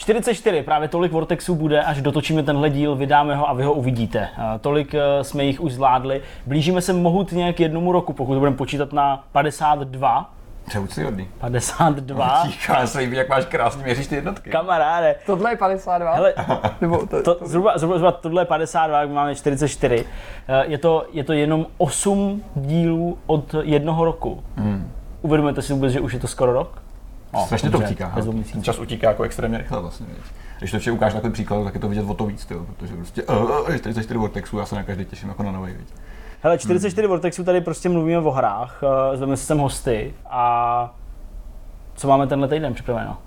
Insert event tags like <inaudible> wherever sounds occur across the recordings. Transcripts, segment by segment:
44, právě tolik Vortexů bude, až dotočíme tenhle díl, vydáme ho a vy ho uvidíte. Tolik eh, jsme jich už zvládli. Blížíme se mohutně k jednomu roku, pokud to budeme počítat na 52. To je úctyhodný. 52. Tíka, já se líbí, jak máš krásně měříš ty jednotky. Kamaráde, Tohle je 52? hele, <laughs> Nebo to, to, zhruba, zhruba, zhruba tohle je 52, my máme 44. Eh, Je to, je to jenom 8 dílů od jednoho roku. Hmm. Uvědomujete si vůbec, že už je to skoro rok? No, Strašně to utíká. čas utíká jako extrémně rychle vlastně. Když to vše ukážu takový příklad, tak je to vidět o to víc, tyjo, protože prostě uh, 44 Vortexů, já se na každý těším jako na nový. Víc. Hele, 44 hmm. Vortexů tady prostě mluvíme o hrách, eh, zveme si sem hosty a co máme tenhle týden připraveno?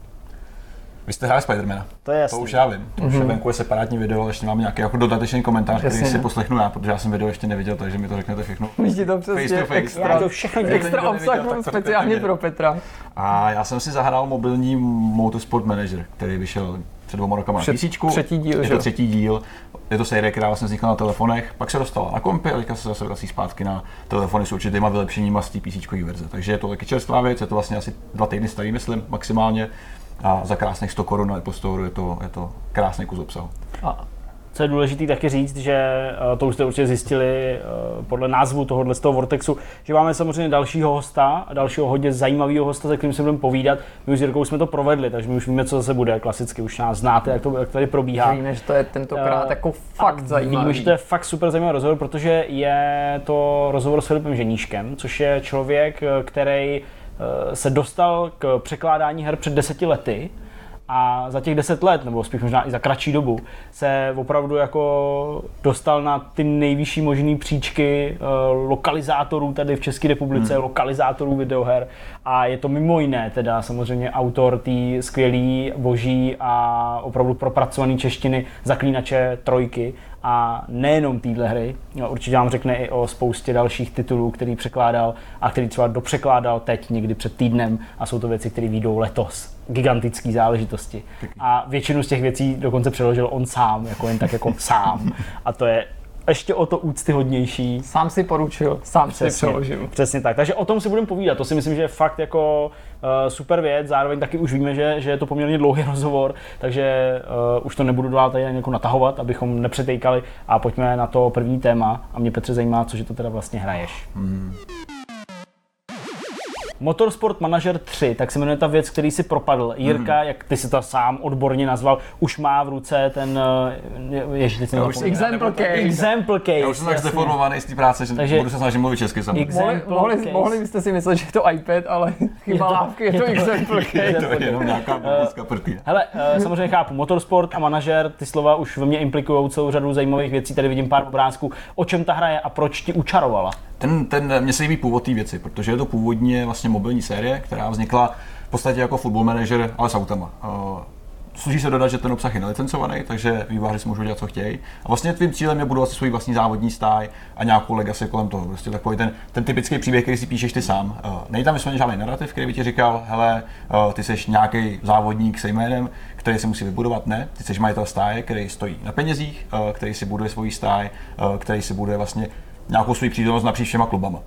Vy jste hráli Spidermana. To je To jasný. už já vím. To už je venku je separátní video, ale ještě máme nějaký jako dodatečný komentář, který Jasně, si no. poslechnu já, protože já jsem video ještě neviděl, takže mi to řeknete všechno. Vidíte to Face přesně to face. extra, Já to všechno extra obsah neviděl, tak to speciálně pro Petra. A já jsem si zahrál mobilní Motorsport Manager, který vyšel před dvěma rokama na PC. třetí díl, Je že to jo? třetí díl. Je to série, která vlastně vznikla na telefonech, pak se dostala na kompy a teďka se zase vrací zpátky na telefony s určitýma vylepšeníma z té PC verze. Takže je to taky čerstvá věc, je to vlastně asi dva týdny starý, myslím, maximálně. A za krásných 100 korun na Apple Store je to, je to krásný kus obsahu. A co je důležité taky říct, že eh, to už jste určitě zjistili eh, podle názvu tohohle z toho Vortexu, že máme samozřejmě dalšího hosta, dalšího hodně zajímavého hosta, se kterým se budeme povídat. My už s Jirkou jsme to provedli, takže my už víme, co zase bude. Klasicky už nás znáte, jak to, jak tady probíhá. Víme, že to je tentokrát Eh, jako fakt zajímavý. Víme, že to je fakt super zajímavý rozhovor, protože je to rozhovor s Filipem Ženíškem, což je člověk, který se dostal k překládání her před deseti lety a za těch deset let, nebo spíš možná i za kratší dobu, se opravdu jako dostal na ty nejvyšší možné příčky eh, lokalizátorů tady v České republice, hmm. lokalizátorů videoher a je to mimo jiné teda samozřejmě autor té skvělý, boží a opravdu propracované češtiny Zaklínače trojky a nejenom téhle hry, no, určitě vám řekne i o spoustě dalších titulů, který překládal a který třeba dopřekládal teď někdy před týdnem a jsou to věci, které výjdou letos. Gigantické záležitosti. A většinu z těch věcí dokonce přeložil on sám, jako jen tak jako <laughs> sám. A to je ještě o to úctyhodnější. Sám si poručil, sám si přeložil. Přesně tak. Takže o tom si budeme povídat. To si myslím, že je fakt jako super věc. Zároveň taky už víme, že, že je to poměrně dlouhý <laughs> rozhovor, takže uh, už to nebudu dál tady jako natahovat, abychom nepřetejkali a pojďme na to první téma. A mě Petře zajímá, cože to teda vlastně hraješ. Hmm. Motorsport Manager 3, tak se jmenuje ta věc, který si propadl. Jirka, Mhm. jak ty si to sám odborně nazval, už má v ruce ten, uh, ježiš, teď Já už. Example case. Example case. Já už jsem tak zdeformovaný z té práce, že Takže- budu se snažit mluvit česky samozřejmě. Ex- Mohli, mohli, mohli byste si myslet, že je to iPad, ale chyba lávky, je je to example Je case. to jenom nějaká biblická prkně. Hele, eh, samozřejmě chápu, motorsport a manažer, ty slova už ve mně implikují celou řadu zajímavých věcí, tady vidím pár obrázků. O čem ta hra je a proč ti učarovala? Ten, ten, mně se líbí původ té věci, protože je to původně vlastně mobilní série, která vznikla v podstatě jako football manager, ale s autama. Uh, Služí se dodat, že ten obsah je nelicencovaný, takže výváři si můžou dělat, co chtějí. A vlastně tvým cílem je budovat si svůj vlastní závodní stáj a nějakou legacy kolem toho. Prostě takový ten, ten typický příběh, který si píšeš ty sám. Uh, Nejde tam vysloveně žádný narrativ, který by ti říkal, hele, uh, ty jsi nějaký závodník se jménem, který si musí vybudovat. Ne, ty jsi majitel stáje, který stojí na penězích, který si buduje svůj stáj, který si buduje vlastně nějakou svou přítomnost napříč všema klubama.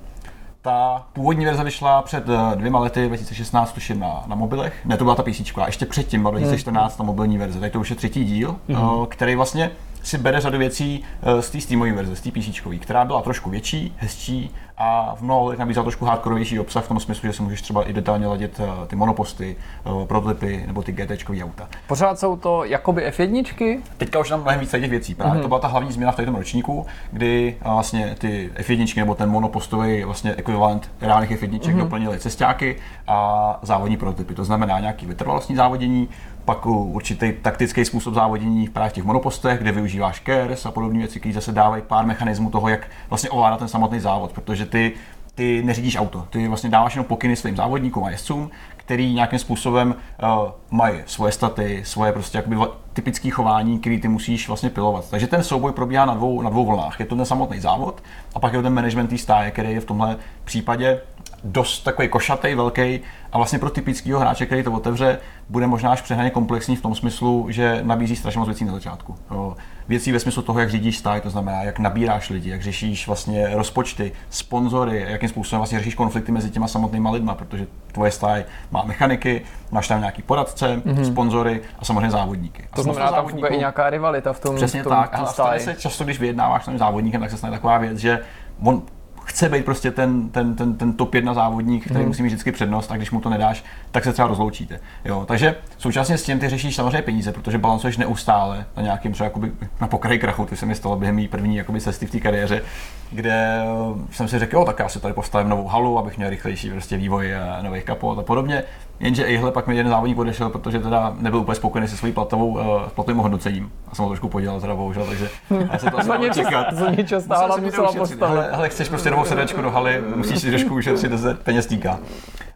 Ta původní verze vyšla před eh, dvěma lety, 2016, tuším, na, na mobilech. Ne, to byla ta PC, a ještě předtím byla 2014 ta mobilní verze. Tady to už je třetí díl, mm. který vlastně si bere řadu věcí eh, z té Steamové verze, z té PC, která byla trošku větší, hezčí a v mnoha ohledech nabízela trošku hardkorevější obsah v tom smyslu, že si můžeš třeba i detailně ladit eh, ty monoposty, eh, prototypy nebo ty GT auta. Pořád jsou to jakoby F1, Teďka už tam mnohem víc těch věcí. Právě mm-hmm. to byla ta hlavní změna v tom ročníku, kdy vlastně ty F1 nebo ten monopostový vlastně ekvivalent reálných F1 mm-hmm. doplnili cestáky a závodní prototypy. To znamená nějaký vytrvalostní závodění, pak určitý taktický způsob závodění právě těch monopostech, kde využíváš KERS a podobné věci, které zase dávají pár mechanismů toho, jak vlastně ovládat ten samotný závod, protože ty ty neřídíš auto, ty vlastně dáváš jenom pokyny svým závodníkům a jezdcům, který nějakým způsobem uh, mají svoje staty, svoje prostě jakoby typické chování, který ty musíš vlastně pilovat. Takže ten souboj probíhá na dvou, na dvou vlnách. Je to ten samotný závod a pak je to ten management té stáje, který je v tomhle případě dost takový košatý, velký a vlastně pro typického hráče, který to otevře, bude možná až přehnaně komplexní v tom smyslu, že nabízí strašně moc věcí na začátku. Jo. Věcí ve smyslu toho, jak řídíš stáj, to znamená, jak nabíráš lidi, jak řešíš vlastně rozpočty, sponzory, jakým způsobem vlastně řešíš konflikty mezi těma samotnýma lidma, protože tvoje stáj má mechaniky, máš tam nějaký poradce, mm-hmm. sponzory a samozřejmě závodníky. A To znamená, tam funguje i nějaká rivalita v tom, Přesně v tom, tak. v tom A stane stáji. se často, když vyjednáváš s tím závodníkem, tak se stane taková věc, že on chce být prostě ten, ten, ten, ten top jedna závodník, který Mhm. musí mít vždycky přednost a když mu to nedáš, tak se třeba rozloučíte. Jo, takže současně s tím ty řešíš samozřejmě peníze, protože balancuješ neustále na nějakým třeba jakoby na pokraji krachu, to se mi stalo během mý první jakoby cesty v té kariéře, kde jsem si řekl, jo, tak já si tady postavím novou halu, abych měl rychlejší prostě vývoj eh, nových kapot a podobně. Jenže ihle pak mi jeden závodník odešel, protože teda nebyl úplně spokojený se svojí platovou, uh, platovým hodnocením. A jsem ho trošku podělal teda bohužel, takže já se to asi <laughs> něco, čekat. za něco stála, musela postavit. Hele, hele, chceš prostě novou sedačku do haly, musíš si trošku ušetřit, peněz týká.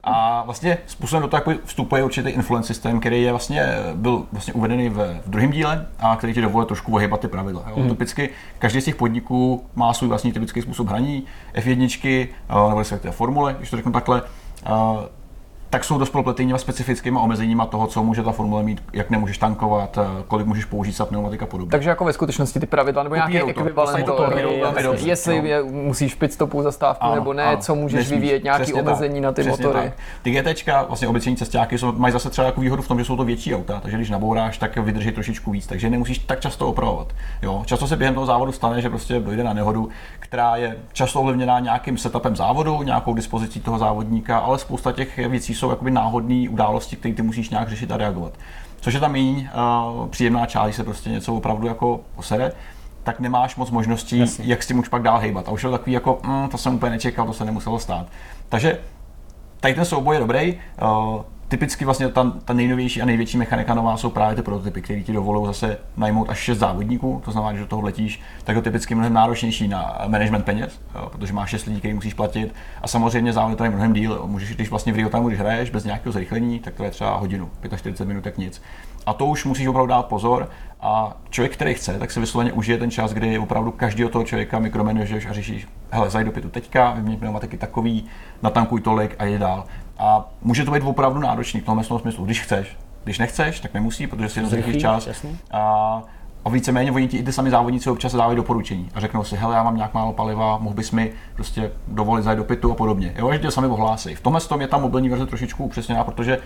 A vlastně způsobem do toho vstupuje určitý influence systém, který je vlastně, byl vlastně uvedený v, v druhém díle a který ti dovoluje trošku ohybat ty pravidla. Jo. Typicky každý z těch podniků má svůj vlastní typický způsob hraní, F1, eh, nebo respektive formule, když to řeknu takhle. Tak jsou dost propletý těma specifickýma omezeníma toho, co může ta formule mít, jak nemůžeš tankovat, eh, kolik můžeš použít za pneumatika a podobně. Takže jako ve skutečnosti ty pravidla, nebo nějaký to. ekvivalent, to velmi jasně. dobře, jestli jo. je, musíš pit stopu zastávku Ano, nebo ne, ano, co můžeš nesmíš. vyvíjet, nějaké omezení tak, na ty motory. Tak. Ty GTčka, vlastně obecní cestáky, jsou, mají zase třeba jako výhodu v tom, že jsou to větší auta, takže když nabouráš, tak vydrží trošičku víc, takže nemusíš tak často opravovat. Jo, často se během toho závodu stane, že prostě dojde na nehodu, která je často ovlivněná nějakým setupem závodu, nějakou dispozicí toho závodníka, ale spousta těch věcí jsou jakoby náhodné události, které ty musíš nějak řešit a reagovat. Což je tam méně uh, příjemná část, když se prostě něco opravdu jako posere, tak nemáš moc možností, Jasně. jak s tím už pak dál hejbat. A už je to takový jako, mm, to jsem úplně nečekal, to se nemuselo stát. Takže tady ten souboj je dobrý. Uh, typicky vlastně ta, ta nejnovější a největší mechanika nová jsou právě ty prototypy, které ti dovolují zase najmout až 6 závodníků, to znamená, že do toho letíš, tak je to typicky mnohem náročnější na management peněz, jo, protože máš 6 lidí, který musíš platit a samozřejmě závod je mnohem díl. Můžeš, když vlastně v real time, když hraješ bez nějakého zrychlení, tak to je třeba hodinu, 45 minut, tak nic. A to už musíš opravdu dát pozor a člověk, který chce, tak si vysloveně užije ten čas, kdy opravdu každého toho člověka mikromanageš a řešíš, hele, zajď do pitu teďka, vyměň pneumatiky takový, natankuj tolik a jde dál. A může to být opravdu náročný v tomhle smyslu, když chceš. Když nechceš, tak nemusí, protože si zrychlíš čas. A, a víceméně oni ti i ty sami závodníci občas dávají doporučení a řeknou si, hele, já mám nějak málo paliva, mohl bys mi prostě dovolit zajít do pitu a podobně. Jo, že tě sami ohlásí. V tomhle tom je ta mobilní verze trošičku upřesněná, protože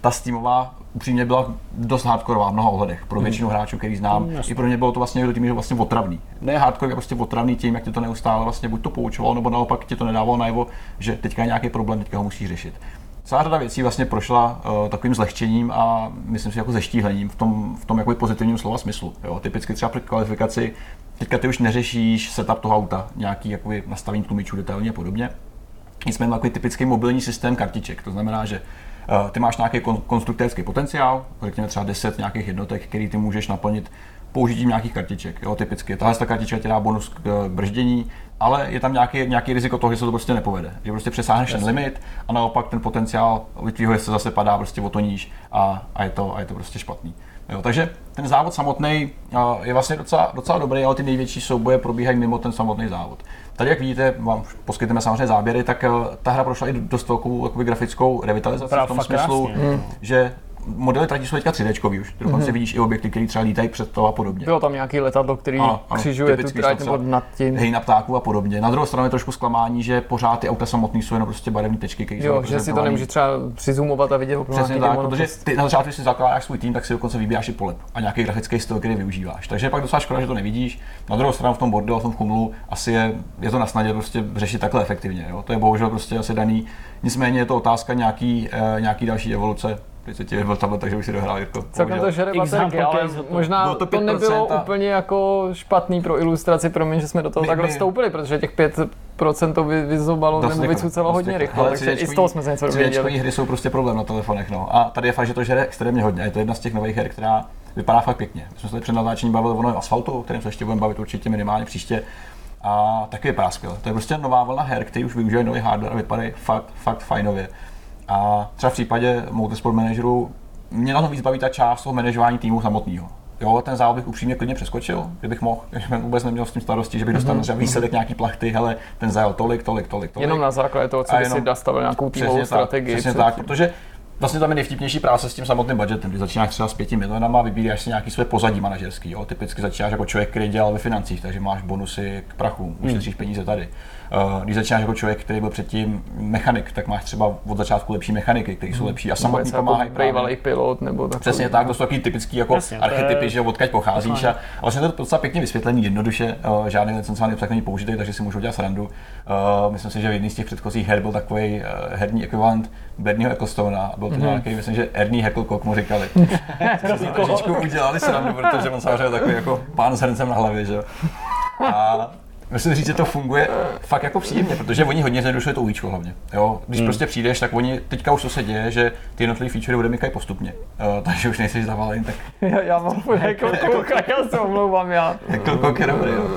ta Steamová upřímně byla dost hardkorová v mnoha ohledech pro většinu hráčů, který znám. Mm. I pro mě bylo to vlastně do tím, že vlastně otravný. Ne hardcore, prostě otravný tím, jak tě to neustále vlastně buď to poučovalo, nebo naopak ti to nedávalo najevo, že teďka je nějaký problém, teďka ho musíš řešit. Celá řada věcí vlastně prošla uh, takovým zlehčením a myslím si jako zeštíhlením v tom, v tom jakoby pozitivním slova smyslu. Jo. Typicky třeba při kvalifikaci, teďka ty už neřešíš setup toho auta, nějaký jakoby nastavení tlumičů detailně a podobně. Nicméně takový typický mobilní systém kartiček. To znamená, že ty máš nějaký kon- konstruktérský potenciál, řekněme třeba 10 nějakých jednotek, který ty můžeš naplnit použitím nějakých kartiček. Jo, typicky. Tahle ta kartička ti dá bonus k k brždění, ale je tam nějaký, nějaký riziko toho, že se to prostě nepovede. Že prostě přesáhneš ten limit a naopak ten potenciál tvýho jezdce zase padá prostě o to níž a, a, je, to, a je to prostě špatný. Jo, takže ten závod samotný je vlastně docela, docela dobrý, ale ty největší souboje probíhají mimo ten samotný závod. Tady, jak vidíte, vám poskytneme samozřejmě záběry, tak eh, ta hra prošla i dost velkou jakoby, grafickou revitalizaci v tom smyslu, krásně. Mm. že modely tratí jsou teďka 3D už. Dokonce vidíš i objekty, které třeba lítají před to a podobně. Bylo tam nějaký letadlo, který Ano, ano, křižuje tu trať nebo nad tím. Hej na ptáků a podobně. Na druhou stranu je trošku zklamání, že pořád ty auta samotné jsou jenom prostě barevné tečky, které jsou Jo, že si to nemůže třeba přizumovat a vidět opravdu Přesně tak, protože ty na začátku, když si zakládáš svůj tým, tak si dokonce vybíráš i polep a nějaký grafický styl, který využíváš. Takže je pak docela škoda, že to nevidíš. Na druhou stranu v tom bordu a v tom chumlu asi je, je to na snadě prostě řešit takhle efektivně. Jo? To je bohužel prostě asi daný. Nicméně je to otázka nějaký, eh, nějaký další evoluce. Teď vybil tablet, takže už si dohrál Jirko. Celkem to žere baterky, ale možná to to, nebylo 5% a- úplně jako špatný pro ilustraci, pro mě, že jsme do toho My- takhle my- vstoupili, protože těch 5% to vy, vyzobalo Dost nebo vycucalo dost hodně rychle, Ale takže i z toho jsme se něco dověděli. hry jsou prostě problém na telefonech. No. A tady je fakt, že to žere extrémně hodně. Je to jedna z těch nových her, která vypadá fakt pěkně. My jsme se tady před natáčením bavili o novém asfaltu, o kterém se ještě budeme bavit určitě minimálně příště. A taky vypadá skvěle. To je prostě nová vlna her, který už využívají nový hardware a vypadají fakt, fakt fajnově. A třeba v případě Motorsport Manageru mě na tom víc baví ta část toho manažování týmu samotného. Jo, ten závod bych upřímně klidně přeskočil, kdybych mohl, <laughs> kdybych vůbec neměl s tím starosti, že bych dostal třeba výsledek nějaký plachty, hele, ten zajel tolik, tolik, tolik, tolik. Jenom na základě toho, co A by si nastavil nějakou týmovou strategii. Tak, přesně tak, protože vlastně tam je nejvtipnější práce s tím samotným budgetem, kdy začínáš třeba s pěti milionama, vybíráš si nějaký své pozadí manažerský, jo? typicky začínáš jako člověk, který dělal ve financích, takže máš bonusy k prachu, ušetříš peníze tady. Uh, když začínáš jako člověk, který byl předtím mechanik, tak máš třeba od začátku lepší mechaniky, kteří jsou lepší a něco jako pomáhají. bývalý pilot nebo takový. Přesně tak, to jsou taky typický jako Jasně, to je- archetypy, že odkaď pocházíš a, a vlastně to je docela pěkně vysvětlený jednoduše, uh, žádný licencovaný obsah není použitý, takže si můžu dělat srandu. Uh, myslím si, že v jedný z těch předchozích her byl takový herní ekvivalent Bernieho Ecclestona, byl to mm-hmm. nějaký, myslím, že Ernie Hecklecock mu říkali. <laughs> Trošičku udělali srandu, protože on samozřejmě takový jako pán s hrncem na hlavě, že jo. A Musím říct, že to funguje fakt jako příjemně, protože oni hodně zjednodušují to ujíčko hlavně. Jo? Když hmm. prostě přijdeš, tak oni teďka už to se děje, že ty jednotlivé feature odemykají postupně. Uh, takže už nejsi zavalen, tak Já, já mám jako kouka, já se omlouvám, já. jako je dobrý. Jo.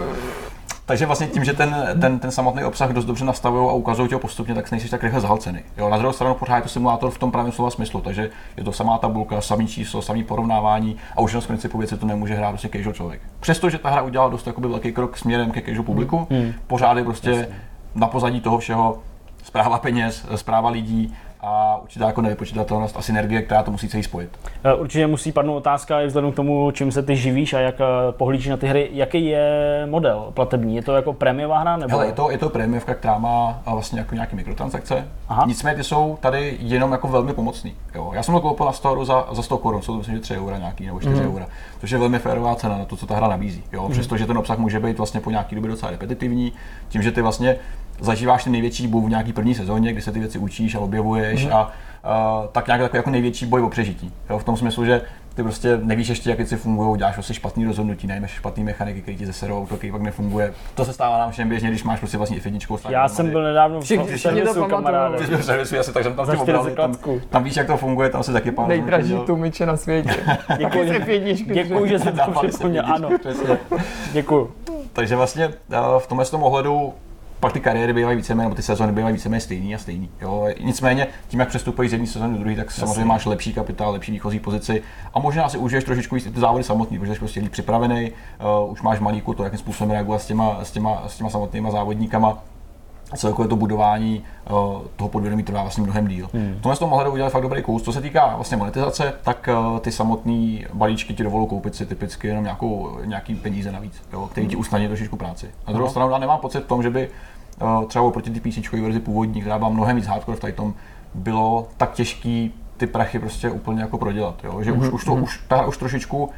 Takže vlastně tím, že ten, ten, ten samotný obsah dost dobře nastavují a ukazují tě postupně, tak nejsi tak rychle zahlcený. Jo, na druhou stranu pořád je to simulátor v tom pravém slova smyslu, takže je to samá tabulka, samý číslo, samý porovnávání a už jenom z principu věci to nemůže hrát prostě casual člověk. Přestože ta hra udělala dost jakoby velký krok směrem ke casual publiku, hmm. pořád je prostě na pozadí toho všeho zpráva peněz, zpráva lidí a určitá jako nevypočítatelnost a synergie, která to musí celý spojit. Eh, Určitě musí padnout otázka i vzhledem k tomu, čím se ty živíš a jak eh, pohlížíš na ty hry. Jaký je model platební? Je to jako prémiová hra? Nebo... Hele, je to, je to prémiovka, která má vlastně jako nějaké mikrotransakce. Aha. Nicméně ty jsou tady jenom jako velmi pomocný. Jo. Já jsem to koupil na Storu za, za 100 korun, jsou to myslím, že 3 eura nějaký nebo 4 mm. eura, což je velmi férová cena na to, co ta hra nabízí. Jo. Přestože ten obsah může být vlastně po nějaký době docela repetitivní, tím, že ty vlastně zažíváš ten největší boj v nějaký první sezóně, kdy se ty věci učíš a objevuješ mm. a, a tak nějak takový jako největší boj o přežití. Jo. V tom smyslu, že ty prostě nevíš ještě, jak věci fungují, děláš prostě špatný rozhodnutí, najmeš špatný mechaniky, který ti zeserou, který pak nefunguje. To se stává nám všem běžně, když máš prostě vlastně jedničkou. Já jsem byl nedávno v Všichni- to servisu, kamaráde. Ty v servisu, asi, takže tam čtyři obrali, tam, tam, víš, jak to funguje, tam se taky pán. Nejdražší tlumiče na světě. <laughs> Děkuji, děkuji, že jsi to připomněl. jedničky, Ano, přesně. děkuji. Takže vlastně eh, v tomhle tom ohledu pak ty kariéry bývají víceméně, nebo ty sezóny bývají víceméně stejný a stejný. Jo. Nicméně, tím, jak přestupuješ z jedné sezóny do druhé, tak samozřejmě máš lepší kapitál, lepší výchozí pozici a možná si užiješ trošičku víc ty závody samotný, protože jsi prostě líp připravený, uh, už máš malíku to, jakým způsobem reagovat s těma, s těma, s těma samotnýma závodníkama a celkové to budování uh, toho podvědomí trvá vlastně mnohem díl. Hmm. V tomhle tom ohledu udělali fakt dobrý kus. Co se týká vlastně monetizace, tak uh, ty samotné balíčky ti dovolují koupit si typicky jenom nějakou, nějaký peníze navíc, jo, který ti usnadní trošičku práci. Na druhou stranu já nemám pocit v tom, že by třeba oproti té PC verzi původní, která byla mnohem víc hardcore v tady tom, bylo tak těžký ty prachy prostě úplně jako prodělat. Jo? Že už, už, to, už, ta hra už trošičku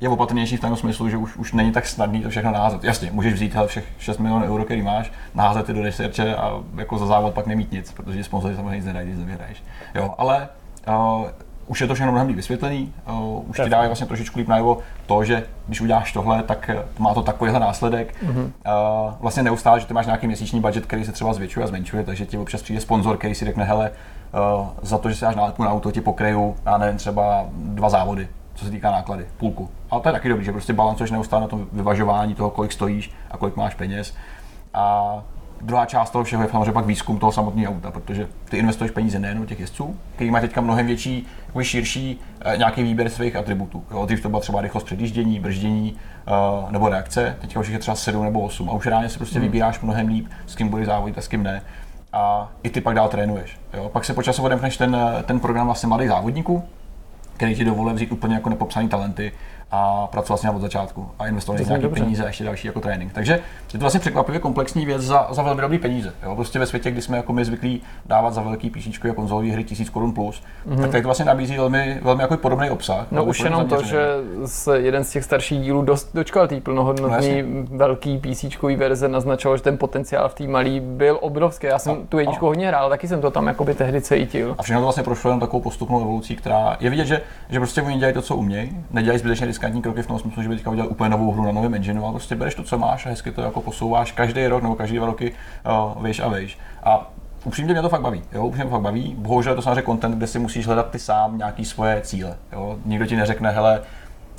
je opatrnější v tom smyslu, že už, už není tak snadný to všechno naházet. Jasně, můžeš vzít hele, všech 6 milionů euro, který máš, naházet ty do researche a jako za závod pak nemít nic, protože sponzoři samozřejmě nic nedají, když nevyhraješ. Jo, ale uh, už je to všechno mnohem líp vysvětlený, uh, už ti dávají vlastně trošičku líp najevo to, že když uděláš tohle, tak eh, má to takovýhle následek. Mm-hmm. Uh, vlastně neustále, že ty máš nějaký měsíční budget, který se třeba zvětšuje a zmenšuje, takže ti občas přijde sponzor, který si řekne, hele, uh, za to, že si dáš nálepku na auto, ti pokryju, já nevím, třeba dva závody, co se týká náklady, půlku. Ale to je taky dobrý, že prostě balancuješ neustále na tom vyvažování toho, kolik stojíš a kolik máš peněz. A druhá část toho všeho je samozřejmě pak výzkum toho samotného auta, protože ty investuješ peníze nejen do těch jezdců, který mají teďka mnohem větší, jako širší eh, nějaký výběr svých atributů. Jo, dřív to byla třeba rychlost předjíždění, brždění uh, nebo reakce, teďka už je třeba 7 nebo 8 a už reálně si prostě hmm. vybíráš mnohem líp, s kým budeš závodit a s kým ne. A i ty pak dál trénuješ. Jo. Pak se po času odemkneš ten, eh, ten program vlastně mladých závodníků, který ti dovoluje vzít úplně jako nepopsaný talenty a pracovat s ním od začátku a investovat zní nějaké dobře. peníze a ještě další jako trénink. Takže je to vlastně překvapivě komplexní věc za, za velmi dobrý peníze. Jo? Prostě ve světě, kdy jsme jako my zvyklí dávat za velký píšičko a konzolové hry 1000 korun plus, mm-hmm. tak tady to vlastně nabízí velmi, velmi jako podobný obsah. No už jenom to, že se jeden z těch starších dílů dost dočkal té No plnohodnotné jasně. velký PC verze, naznačoval, že ten potenciál v té malý byl obrovský. Já jsem A- tu jedničku ano. hodně hrál, taky jsem to tam jakoby tehdy cítil. A všechno to vlastně prošlo jenom takovou postupnou evolucí, která je vidět, že, že prostě oni dělají to, co umějí, nedělají zbytečně riskantní kroky v tom smyslu, že by teďka udělali úplně novou hru na novém engineu, ale prostě bereš to, co máš a hezky to jako posouváš každý rok nebo každý dva roky uh, vejš a vejš. A upřímně mě to fakt baví, jo, upřímně mě to fakt baví. Bohužel je to samozřejmě content, kde si musíš hledat ty sám nějaký svoje cíle. Jo. Nikdo ti neřekne, hele,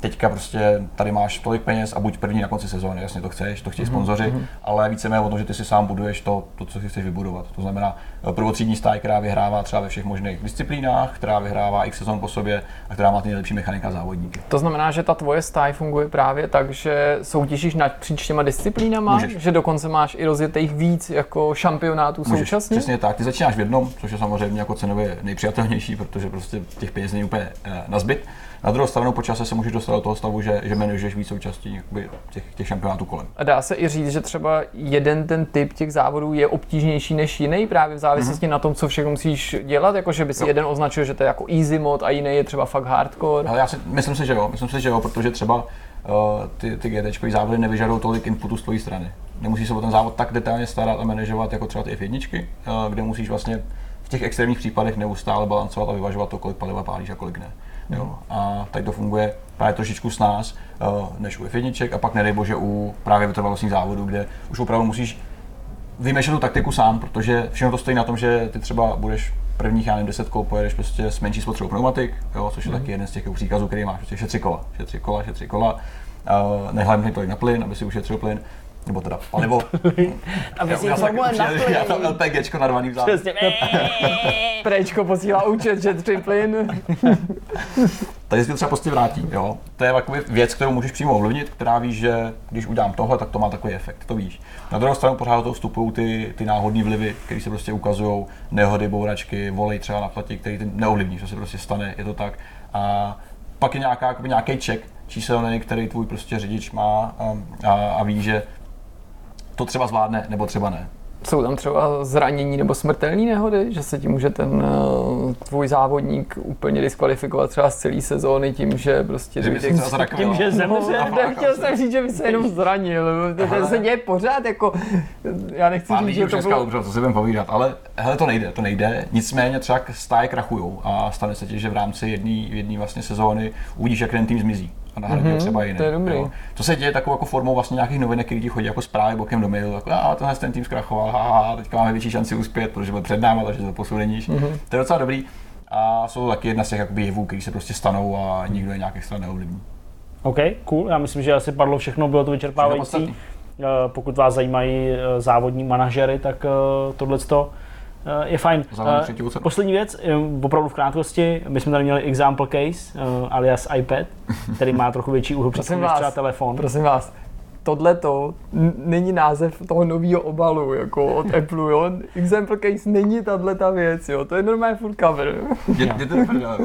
teďka prostě tady máš tolik peněz a buď první na konci sezóny, jasně to chceš, to chtějí sponzoři, mm-hmm. ale víceméně o tom, že ty si sám buduješ to, to, co si chceš vybudovat. To znamená prvotřídní stáj, která vyhrává třeba ve všech možných disciplínách, která vyhrává x sezon po sobě a která má ty nejlepší mechanika závodníky. To znamená, že ta tvoje stáj funguje právě tak, že soutěžíš napříč těma disciplínama, Můžeš. že dokonce máš i rozjetých víc jako šampionátů Můžeš, současně? Přesně tak. Ty začínáš v jednom, což je samozřejmě jako cenově nejpřijatelnější, protože prostě těch peněz není úplně eh, na zbyt. Na druhou stranu po čase se můžeš dostat do toho stavu, že, že manažuješ víc součástí jakoby, těch, těch šampionátů kolem. A dá se i říct, že třeba jeden ten typ těch závodů je obtížnější než jiný právě v závislosti mm-hmm. na tom, co všechno musíš dělat, jako že by si Jo. jeden označil, že to je jako easy mod a jiný je třeba fakt hardcore. Ale já si, myslím si, že jo, myslím si, že jo, protože třeba uh, ty, ty GT závody nevyžadují tolik inputu z tvojí strany. Nemusíš se o ten závod tak detailně starat a manažovat jako třeba ty F1, uh, kde musíš vlastně v těch extrémních případech neustále balancovat a vyvažovat to, kolik paliva pálíš a kolik ne. Jo. A tak to funguje právě trošičku s nás, uh, než u F1 a pak nedej bože u právě vytrvalostních závodů, kde už opravdu musíš vymýšlet tu taktiku sám, protože všechno to stojí na tom, že ty třeba budeš prvních, já nevím, 10 kol pojedeš prostě s menší spotřebou pneumatik, jo, což je taky jeden z těch příkazů, který máš, prostě šetři kola, šetři kola, šetři kola, uh, nehledni tolik na plyn, aby si ušetřil plyn, nebo teda palivo. <laughs> Aby si já, to tak mohl přijeli- já tam LPGčko narvaný vzal. Přesně. <laughs> Prečko posílá účet, že tři plyn. <laughs> Tady si to třeba prostě vrátí, jo. To je jakoby věc, kterou můžeš přímo ovlivnit, která víš, že když udělám tohle, tak to má takový efekt, to víš. Na druhou stranu pořád toho vstupují ty, ty náhodné vlivy, které se prostě ukazují, nehody, bouračky, volej třeba na platí, který ty neovlivníš, to se prostě stane, je to tak. A pak je nějaká, nějaký check číselný, který tvůj prostě řidič má a, a, a ví, že to třeba zvládne, nebo třeba ne. Jsou tam třeba zranění nebo smrtelné nehody, že se ti může ten uh, tvůj závodník úplně diskvalifikovat třeba z celé sezóny tím, že prostě... Že by zrakovilo. Tím, že zemře. No, nechtěl jsem říct, že by se jenom zranil, to se děje pořád, jako, já nechci Pár říct, že to dneska bylo... umřel, co si budeme povídat, ale hele, to nejde, to nejde. Nicméně třeba stáje krachujou a stane se ti, že v rámci jedné jedné vlastně sezóny uvidíš, jak ten tým zmizí a nahradí mm-hmm, třeba jiný. to je dobrý. Jo. To se děje takovou jako formou vlastně nějakých novinek, který ti chodí jako zprávy bokem do mailu, jako a tenhle ten tým zkrachoval, haha, teďka máme větší šanci uspět, protože byl před náma, takže to posuneníš. Mm-hmm. To je docela dobrý. A jsou to taky jedna z těch jakoby jevů, které se prostě stanou a nikdo je nějak extra neovlivní. OK, cool. Já myslím, že asi padlo všechno, bylo to vyčerpávající. Eh, Pokud vás zajímají eh, závodní manažery, tak tohle je fajn. Eh. Poslední věc, eh, opravdu v krátkosti, my jsme tady měli example case, eh, alias iPad, který má trochu větší úhel Prosím přesunu než třeba telefon. Prosím vás, tohle to není název toho nového obalu, jako od <laughs> Apple, jo. Example case není tahle ta věc, jo. To je normální full cover. Jde, jde to.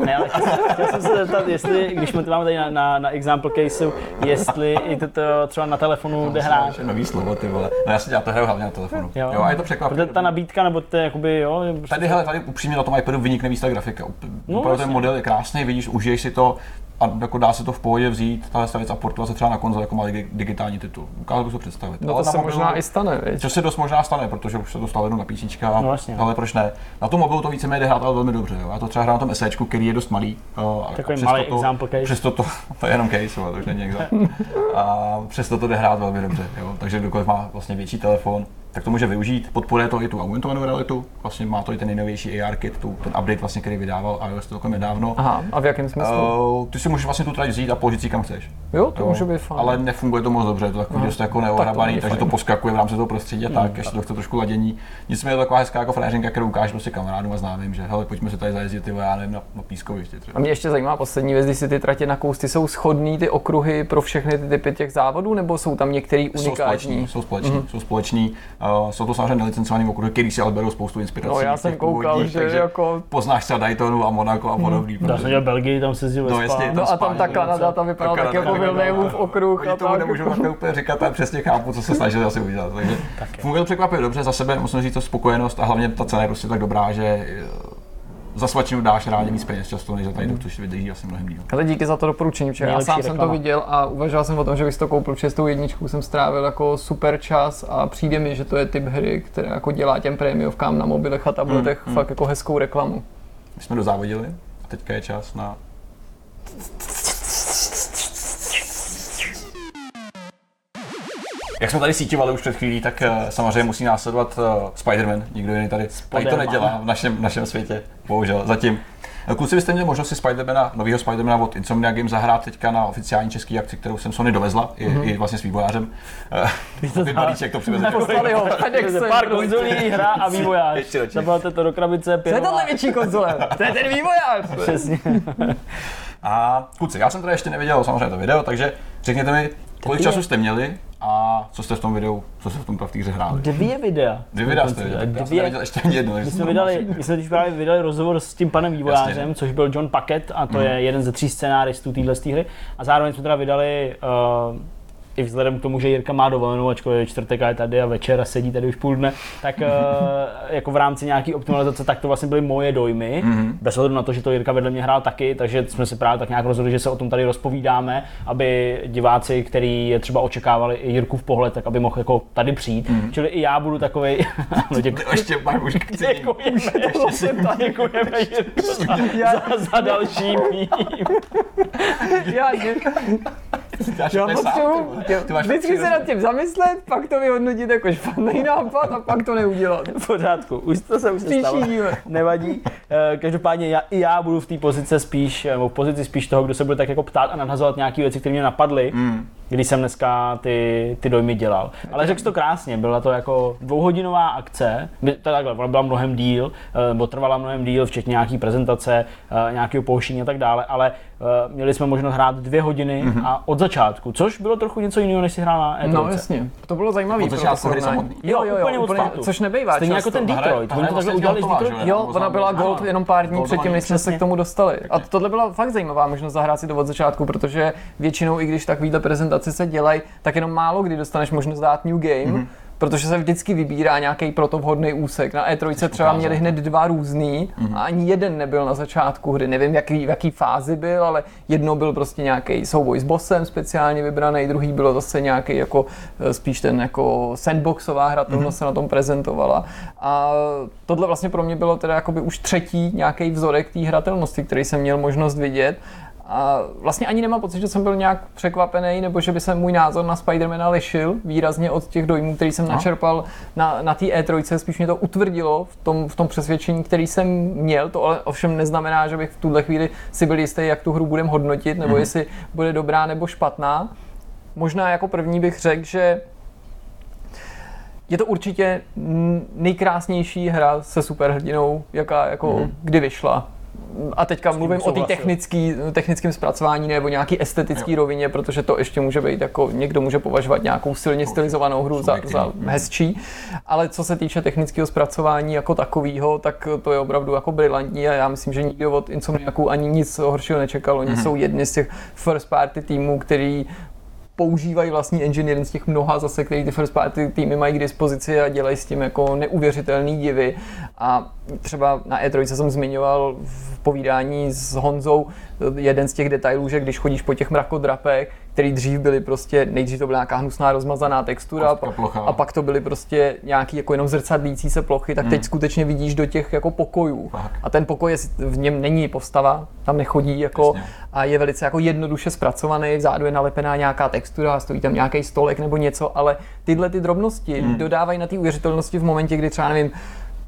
Ne, ale chtěl, chtěl jsem se zeptat, jestli, když jsme to máme tady na, na, na example caseu, jestli i to, to třeba na telefonu jde hrát. Je nový slovo, ty vole. No já to hraju hlavně na telefonu. Jo, jo a je to překvapivé. Protože ta nabídka, nebo to je jakoby, jo, je prostě- Tady, hele, tady upřímně na tom iPadu vynikne víc ta grafika. No, Opravdu ten jasně. model je krásný, vidíš, užiješ si to a jako dá se to v pohodě vzít, tahle věc a portovat se třeba na konzoli jako malý dig- digitální titul. Ukázal bych to představit. No Ale to na se mobilu- možná i stane, viď? Což se dost možná stane, protože už se to stalo jenom na PC, No, jasně. ale proč ne? Na tom mobilu to víceméně jde hrát ale velmi dobře. Jo. Já to třeba hraju na tom SEčku, který je dost malý. a Takový přesto malý to, example case. Přesto to, <laughs> to je jenom case, jo, to už není example. <laughs> A přesto to jde hrát velmi dobře. Jo. Takže kdokoliv má vlastně větší telefon, tak to může využít. Podporuje to i tu augmentovanou realitu. Vlastně má to i ten nejnovější AR kit, tu, ten update, vlastně, který vydával iOS celkem nedávno. Aha, a v jakém smyslu? Uh, ty si můžeš vlastně tu trať vzít a položit si kam chceš. jo, to Jo, může být fajn. Ale nefunguje to moc dobře, je to takový dost jako neohrabaný, není takže fajn. to poskakuje v rámci toho prostředí a tak, ještě to chce trošku ladění. Nicméně je to taková hezká jako fréřinka, kterou ukážeš prostě kamarádům a známým, že hele, pojďme se tady zajezdit, ty já nevím, na, na pískoviště třeba. A mě ještě zajímá poslední věc, když si ty tratě na kousty jsou schodný ty okruhy pro všechny ty typy těch závodů, nebo jsou tam některý Jsou společní, unikátní? jsou společní, mm-hmm. jsou společní, uh, jsou to samozřejmě nelicencovaný okruhy, který si ale berou spoustu inspirací. No já jsem koukal, původních, že takže jako... Poznáš třeba Daytonu a Monaco a podobný. Já jsem dělal Belgii, tam se jezdil No, jasně, Spa. No a tam ta Kanada, ta vypadala Ta tak jako vypadala- Villeneuve okruh Oni a tomu tak. nemůžu takhle úplně říkat, ale přesně chápu, co se snažili asi udělat. Takže funguje to překvapivě dobře, za sebe musím říct to spokojenost a hlavně ta cena je prostě tak dobrá, že za svačinu dáš rádi víc peněz často, než za tady což vydrží asi mnohem díl. Ale díky za to doporučení, protože já sám jsem to reklama. viděl a uvažoval jsem o tom, že bych to koupil, protože s tou jedničkou jsem strávil jako super čas a přijde mi, že to je typ hry, která jako dělá těm prémiovkám na mobilech a tabletech Hmm, fakt jako hezkou reklamu. My jsme dozávodili a teďka je čas na Jak jsme tady síťovali už před chvílí, tak eh, samozřejmě musí následovat eh, Spider-Man. Nikdo jiný tady, tady to nedělá v našem, v našem světě, bohužel, zatím. Kluci byste měli možnost si Spidermana, nového Spidermana od Insomnia Games zahrát teďka na oficiální český akci, kterou jsem Sony dovezla, i, Mhm. i vlastně s vývojářem. Ten <laughs> balíček to přiveze. Poslali ho. <laughs> Pár konzolí, <laughs> hra a vývojář. Zabalte to do krabice, Co je pěnová. tohle větší konzole? To je ten vývojář. Přesně. A kluci, já jsem teda ještě neviděl samozřejmě to video, takže řekněte mi, kolik času jste měli a co jste v tom videu, co jste v tom hře hráli. Dvě videa. Dvě videa jste viděli, já jsem Dvě. neviděl ještě ani jedno. My jsme, vydali, my jsme teď právě vydali rozhovor s tím panem vývojářem, Jasně. což byl John Packet a to je jeden ze tří scénáristů téhle hry. A zároveň jsme teda vydali uh, i vzhledem k tomu, že Jirka má dovolenou, ačkoliv je čtvrtek a je tady a večer a sedí tady už půl dne, tak uh, <laughs> jako v rámci nějaký optimalizace, tak to vlastně byly moje dojmy. Mm-hmm. Bez ohledu na to, že to Jirka vedle mě hrál taky, takže jsme si právě tak nějak rozhodli, že se o tom tady rozpovídáme, aby diváci, kteří třeba očekávali i Jirku v pohled, tak aby mohl jako tady přijít. Mm-hmm. Čili i já budu takový. <laughs> no, děkuji. Ještě pak už Děkujeme, děkujeme Jirko, za, za další mým. Já, já potřebuji vždycky se nad tím zamyslet, pak to vyhodnotit jako špatný nápad a pak to neudělat. <laughs> V pořádku, už to se už se stalo. Díle. Nevadí. Eh, Každopádně já, i já budu v té pozici spíš, nebo v pozici spíš toho, kdo se bude tak jako ptát a nadhazovat nějaké věci, které mě napadly, mm. když jsem dneska ty, ty dojmy dělal. Ale řekl jsi to krásně, byla to jako dvouhodinová akce, to takhle, ona byla mnohem díl, eh, nebo trvala mnohem díl, včetně nějaký prezentace, eh, nějakého pouštění a tak dále, ale eh, měli jsme možnost hrát dvě hodiny mm-hmm. a od začátku, což bylo trochu něco jiného, než si hrál na E3. No jasně, to bylo zajímavé. Od začátku hry samotný. Jo, jo, Úplně jo, úplně, startu. což nebejvá Stejně často. jako ten hra- Detroit, ta oni hra to vlastně udělali že Detroitem. jo? Jo, ona byla gold Ano. jenom pár dní předtím, než jsme se k tomu dostali. A tohle byla fakt zajímavá možnost zahrát si to od začátku, protože většinou, i když takovýhle prezentace se dělají, tak jenom málo kdy dostaneš možnost dát new game. Mhm. Protože se vždycky vybírá nějaký proto vhodný úsek. Na E3 třeba měli hned dva různý Mhm. a ani jeden nebyl na začátku hry. Nevím, v jaký, v jaký fázi byl, ale jedno byl prostě nějaký souboj s bossem speciálně vybraný, druhý bylo zase nějaký jako eh, spíš ten jako sandboxová hratelnost se na tom prezentovala. A tohle vlastně pro mě bylo teda jakoby už třetí nějaký vzorek té hratelnosti, který jsem měl možnost vidět. A vlastně ani nemám pocit, že jsem byl nějak překvapený, nebo že by se můj názor na Spidermana lišil výrazně od těch dojmů, který jsem načerpal na, na té E3. Spíš mě to utvrdilo v tom, v tom přesvědčení, který jsem měl. To ale ovšem neznamená, že bych v tuhle chvíli si byl jistý, jak tu hru budem hodnotit, nebo jestli bude dobrá nebo špatná. Možná jako první bych řekl, že je to určitě nejkrásnější hra se superhrdinou, jaká jako kdy vyšla. A teďka mluvím o té technický, technickém zpracování nebo nějaký estetický rovině, protože to ještě může být jako někdo může považovat nějakou silně stylizovanou hru za, za hezčí. Ale co se týče technického zpracování jako takového, tak to je opravdu jako brilantní a já myslím, že nikdo od Insomniaku ani nic horšího nečekal. Oni jsou jedni z těch first party týmů, který používají vlastní engine, jeden z těch mnoha zase, který ty first party týmy mají k dispozici a dělají s tím jako neuvěřitelný divy. A třeba na E3 jsem zmiňoval v povídání s Honzou jeden z těch detailů, že když chodíš po těch mrakodrapech, který dřív byly prostě, nejdřív to byla nějaká hnusná rozmazaná textura plocha. a pak to byly prostě nějaký jako jenom zrcadlící se plochy, tak teď skutečně vidíš do těch jako pokojů. Fakt. A ten pokoj je, v něm není postava, tam nechodí jako Jasně. a je velice jako jednoduše zpracovaný, vzadu je nalepená nějaká textura, stojí tam nějaký stolek nebo něco, ale tyhle ty drobnosti Hmm. dodávají na té uvěřitelnosti v momentě, kdy třeba nevím,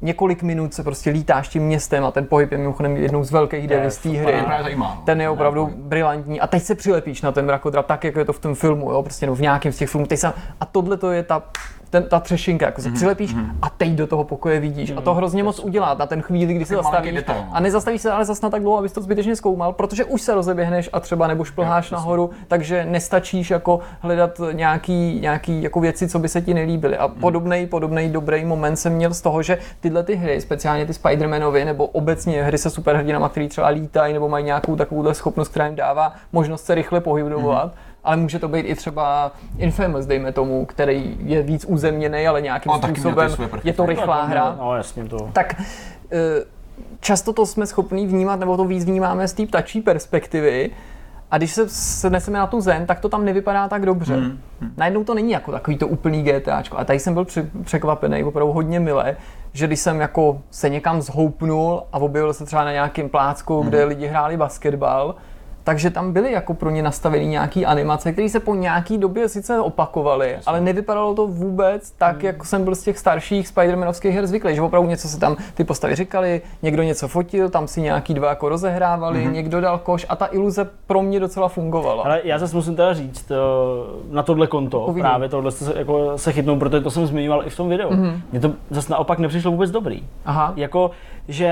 několik minut se prostě lítáš tím městem a ten pohyb je mimochodem jednou z velkých devis té To hry. zajímá. no. Ten je opravdu brilantní. A teď se přilepíš na ten mrakodrap, tak jako je to v tom filmu, jo, prostě no, v nějakém z těch filmů. Teď se, a tohle to je ta, ten, ta třešinka, jako se Mhm, přilepíš a teď do toho pokoje vidíš. A to hrozně moc udělá na ten chvíli, kdy se zastavíš. no. A nezastavíš se ale zas na tak dlouho, abys to zbytečně zkoumal, protože už se rozeběhneš a třeba nebo šplháš nahoru, takže nestačíš jako hledat nějaký, nějaký jako věci, co by se ti nelíbily. A podobný, podobný dobrý moment jsem měl z toho, že tyhle ty hry, speciálně ty Spider-Manovy, nebo obecně hry se superhrdinama, který třeba lítají nebo mají nějakou takovouhle schopnost, která jim dává možnost se rychle pohybovat, ale může to být i třeba Infamous, dejme tomu, který je víc uzemněný, ale nějakým ty způsobem je to rychlá hra No jasně to. tak eh, často to jsme schopni vnímat, nebo to víc vnímáme z té ptačí perspektivy, a když se sneseme na tu zem, tak to tam nevypadá tak dobře. Hmm. Najednou to není jako takový to úplný GTAčko. A tady jsem byl při- překvapený, opravdu hodně milé, že když jsem jako se někam zhoupnul a objevil se třeba na nějakém plácku, kde lidi hráli basketbal, takže tam byly jako pro ně nastaveny nějaký animace, které se po nějaký době sice opakovaly, ale nevypadalo to vůbec tak, Hmm. jako jsem byl z těch starších Spider-Manovských her zvyklý, že opravdu něco se tam ty postavy říkali, někdo něco fotil, tam si nějaký dva jako rozehrávali, Hmm. někdo dal koš a ta iluze pro mě docela fungovala. Ale já zase musím teda říct, eh, na tohle konto, Povídej. právě tohle se, jako, se chytnou, protože to jsem zmiňoval i v tom videu. Mm-hmm. Mně to zase naopak nepřišlo vůbec dobrý. Aha. Jako, že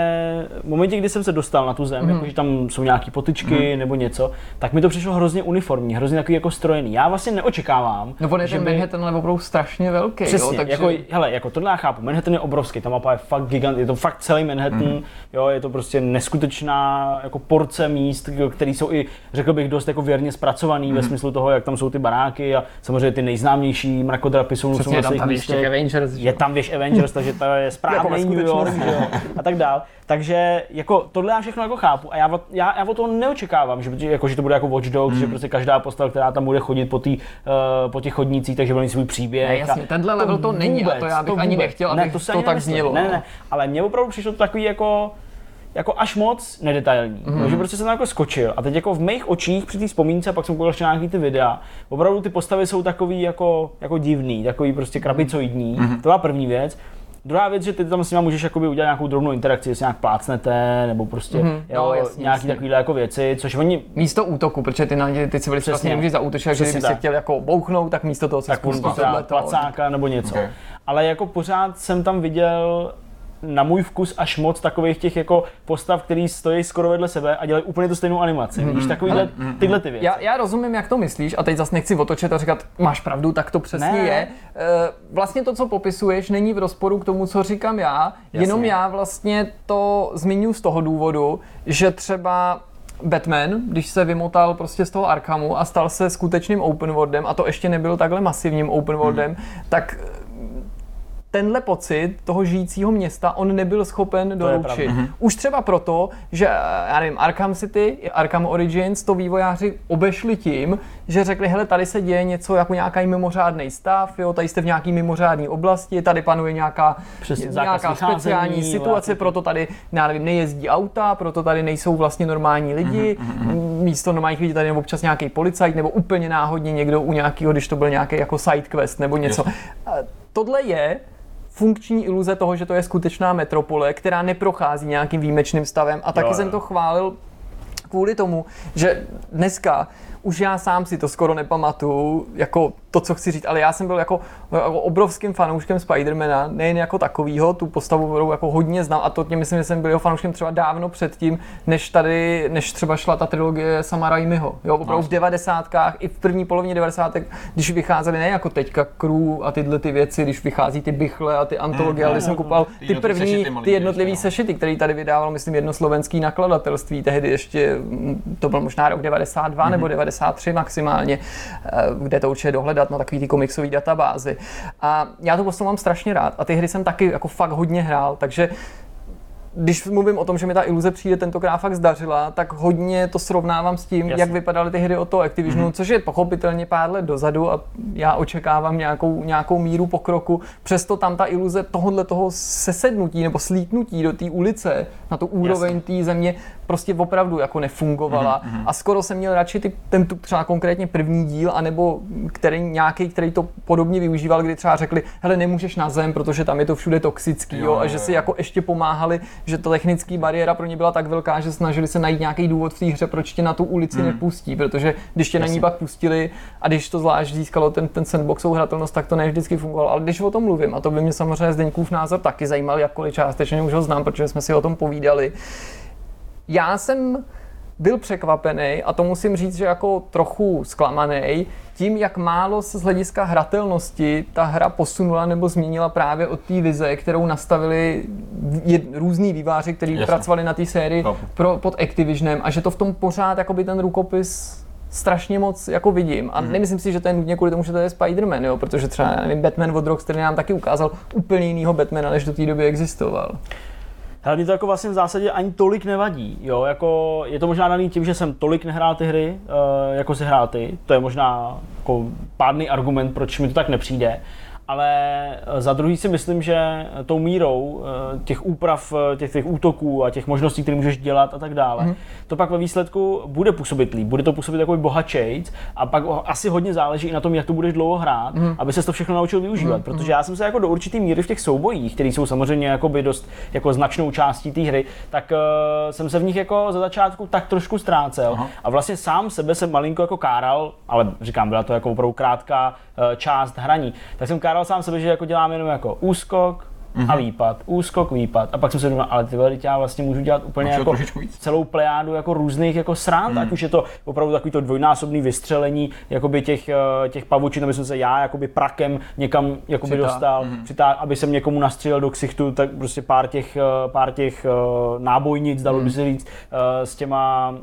v momentě, kdy jsem se dostal na tu zem, mm. jako, že tam jsou nějaký potyčky mm. nebo něco, tak mi to přišlo hrozně uniformní, hrozně takový jako strojený. Já vlastně neočekávám, No on je že ten by- Manhattan ale opravdu strašně velký, Přesně, jo, takže... jako, hele, jako tohle já chápu, Manhattan je obrovský, ta mapa je fakt gigant, je to fakt celý Manhattan, Mhm. mm. jo, je to prostě neskutečná jako porce míst, které jsou i, řekl bych, dost jako věrně zpracovaný Mhm. mm. ve smyslu toho, jak tam jsou ty baráky a samozřejmě ty nejznámější mrakodrapy jsou, Přesně, tam, tam ještě. Avengers, Je tam věž Avengers, takže to je <laughs> Jako správný New York, <laughs> a tak dál. Takže jako tohle já všechno jako chápu a já, já, já o toho neočekávám, že, jako, že to bude jako Watch Dogs, Hmm. že prostě každá postava, která tam bude chodit po, tý, uh, po těch chodnících, takže bude mít svůj příběh. Ne, jasně, a tenhle level to není a to já bych ani nechtěl, abych se to ani tak znělo, Ne, ne, ale mně opravdu přišlo to takový jako jako až moc nedetailní. Mhm. Mm. že prostě jsem tam jako skočil a teď jako v mých očích při té vzpomínce, a pak jsem koukal ještě nějaký ty videa, opravdu ty postavy jsou takový jako, jako divný, takový prostě krabicoidní. Mhm. Mm. To byla první věc. Druhá věc, že ty tam s nimi můžeš jakoby udělat nějakou drobnou interakci, jestli nějak plácnete, nebo prostě Mhm. mm. No, jo, jasně, nějaký jasně. takovýhle jako věci, což oni Místo útoku, protože ty na ně, ty civilisty vlastně Přesně. nemůžeš zaútočit, takže kdyby se tak. chtěl jako bouchnout, tak místo toho se tak spustí tohleto. placáka nebo něco. Okay. Ale jako pořád jsem tam viděl na můj vkus až moc takových těch jako postav, který stojí skoro vedle sebe a dělají úplně tu stejnou animaci. Mm. Víš, takovýhle, tyhle ty věci. Já, já rozumím, jak to myslíš, a teď zase nechci otočit a říkat, máš pravdu, tak to přesně Ne. je. E, vlastně to, co popisuješ, není v rozporu k tomu, co říkám já, jenom já vlastně to zmiňuji z toho důvodu, že třeba Batman, když se vymotal prostě z toho Arkhamu a stal se skutečným open worldem, a to ještě nebyl takhle masivním open worldem, tak tenhle pocit toho žijícího města on nebyl schopen doručit. pravda. Už třeba proto, že já nevím, Arkham City, Arkham Origins, to vývojáři obešli tím, že řekli, hele, tady se děje něco jako nějaký mimořádný stav, jo, tady jste v nějaký mimořádné oblasti, tady panuje nějaká, Přesně, nějaká speciální jo, situace, nějaký- proto tady, já nevím, nejezdí auta, proto tady nejsou vlastně normální lidi, místo normálních lidí tady je občas nějaký policajt, nebo úplně náhodně někdo u nějakého, když to byl nějaký jako side quest nebo něco. A Tohle je funkční iluze toho, že to je skutečná metropole, která neprochází nějakým výjimečným stavem. A taky Jo, jsem to chválil kvůli tomu, že dneska už já sám si to skoro nepamatuju, jako to, co chci říct, ale já jsem byl jako, jako obrovským fanouškem Spidermana, nejen jako takovýho, tu postavu kterou jako hodně znal a to tím myslím, že jsem byl jeho fanouškem třeba dávno předtím, než tady, než třeba šla ta trilogie Sama Raimiho. Jo, opravdu v devadesátkách i v první polovině devadesátek, když vycházely ne jako teďka Crew a tyhle ty věci, když vychází ty bychle a ty antologie, ale když jsem kupoval Ty první, ty jednotlivý no. sešity, který tady vydával, myslím, jedno slovenský nakladatelství, tehdy ještě, mm, to byl možná rok 92 nebo 93 maximálně, eh, kde to určitě dohledat na takový ty komiksové databázy. A já to prostě mám strašně rád a ty hry jsem taky jako fakt hodně hrál, takže když mluvím o tom, že mi ta iluze přijde tentokrát fakt zdařila, tak hodně to srovnávám s tím, Jasně. jak vypadaly ty hry od toho Activisionu, Mhm. což je pochopitelně pár let dozadu a já očekávám nějakou, nějakou míru pokroku. Přesto tam ta iluze tohohle toho sesednutí nebo slítnutí do té ulice na tu úroveň té země prostě opravdu jako nefungovala. Mhm, A skoro jsem měl radši ty, ten tu, třeba konkrétně první díl, anebo který nějaký, který to podobně využíval, kdy třeba řekli, hele, nemůžeš na zem, protože tam je to všude toxický, jo, Jo, a že si jako ještě pomáhali, že ta technická bariéra pro ně byla tak velká, že snažili se najít nějaký důvod v té hře, proč tě na tu ulici Hmm. nepustí, protože když tě na ní pak pustili a když to zvlášť získalo ten, ten sandboxovou hratelnost, tak to ne vždycky fungovalo. Ale když o tom mluvím, a to by mě samozřejmě Zdeňkův názor taky zajímal, jakkoliv částečně už ho znám, protože jsme si o tom povídali. Já jsem byl překvapený a to musím říct, že jako trochu zklamaný tím, jak málo se z hlediska hratelnosti ta hra posunula nebo změnila právě od té vize, kterou nastavili jed, různý výváři, kteří pracovali na té sérii Chápu. pro, pod Activisionem a že to v tom pořád jakoby ten rukopis strašně moc jako vidím. A nemyslím si, že to je nutně kvůli tomu, že to je Spider-Man, jo? protože třeba já nevím, Batman od Rocksteady nám taky ukázal úplně jinýho Batmana, než do té doby existoval. Ale mě to jako vlastně v zásadě ani tolik nevadí, jo, jako je to možná daný tím, že jsem tolik nehrál ty hry, uh, jako si hrál ty, to je možná jako pádný argument, proč mi to tak nepřijde, ale eh, za druhý si myslím, že tou mírou eh, těch úprav, eh, těch, těch útoků a těch možností, které můžeš dělat a tak dále, mm. to pak ve výsledku bude působit líp, bude to působit jako bohatšejc a pak asi hodně záleží i na tom, jak to budeš dlouho hrát, mm. aby se to všechno naučil využívat, mm. protože já jsem se jako do určité míry v těch soubojích, které jsou samozřejmě jakoby dost jako značnou částí té hry, tak uh, jsem se v nich jako za začátku tak trošku ztrácel Aha. a vlastně sám sebe jsem malinko jako káral, ale říkám, byla to jako opravdu krátká uh, část hraní, tak jsem káral sám sebe, že jako dělám jenom jako úskok, mm-hmm. a výpad, úskok, výpad. A pak jsem se říkal, ale ty vole, já vlastně můžu dělat úplně jako celou plejádu jako různých jako srán, mm. ať už je to opravdu takový to dvojnásobný vystřelení jakoby těch, eh, těch pavučin, aby jsem se já jakoby prakem někam jakoby Přitá. dostal, mm. přitá, aby jsem někomu nastřílel do ksichtu, tak prostě pár těch, eh, pár těch eh, nábojnic, dalo mm. by se říct, s těma,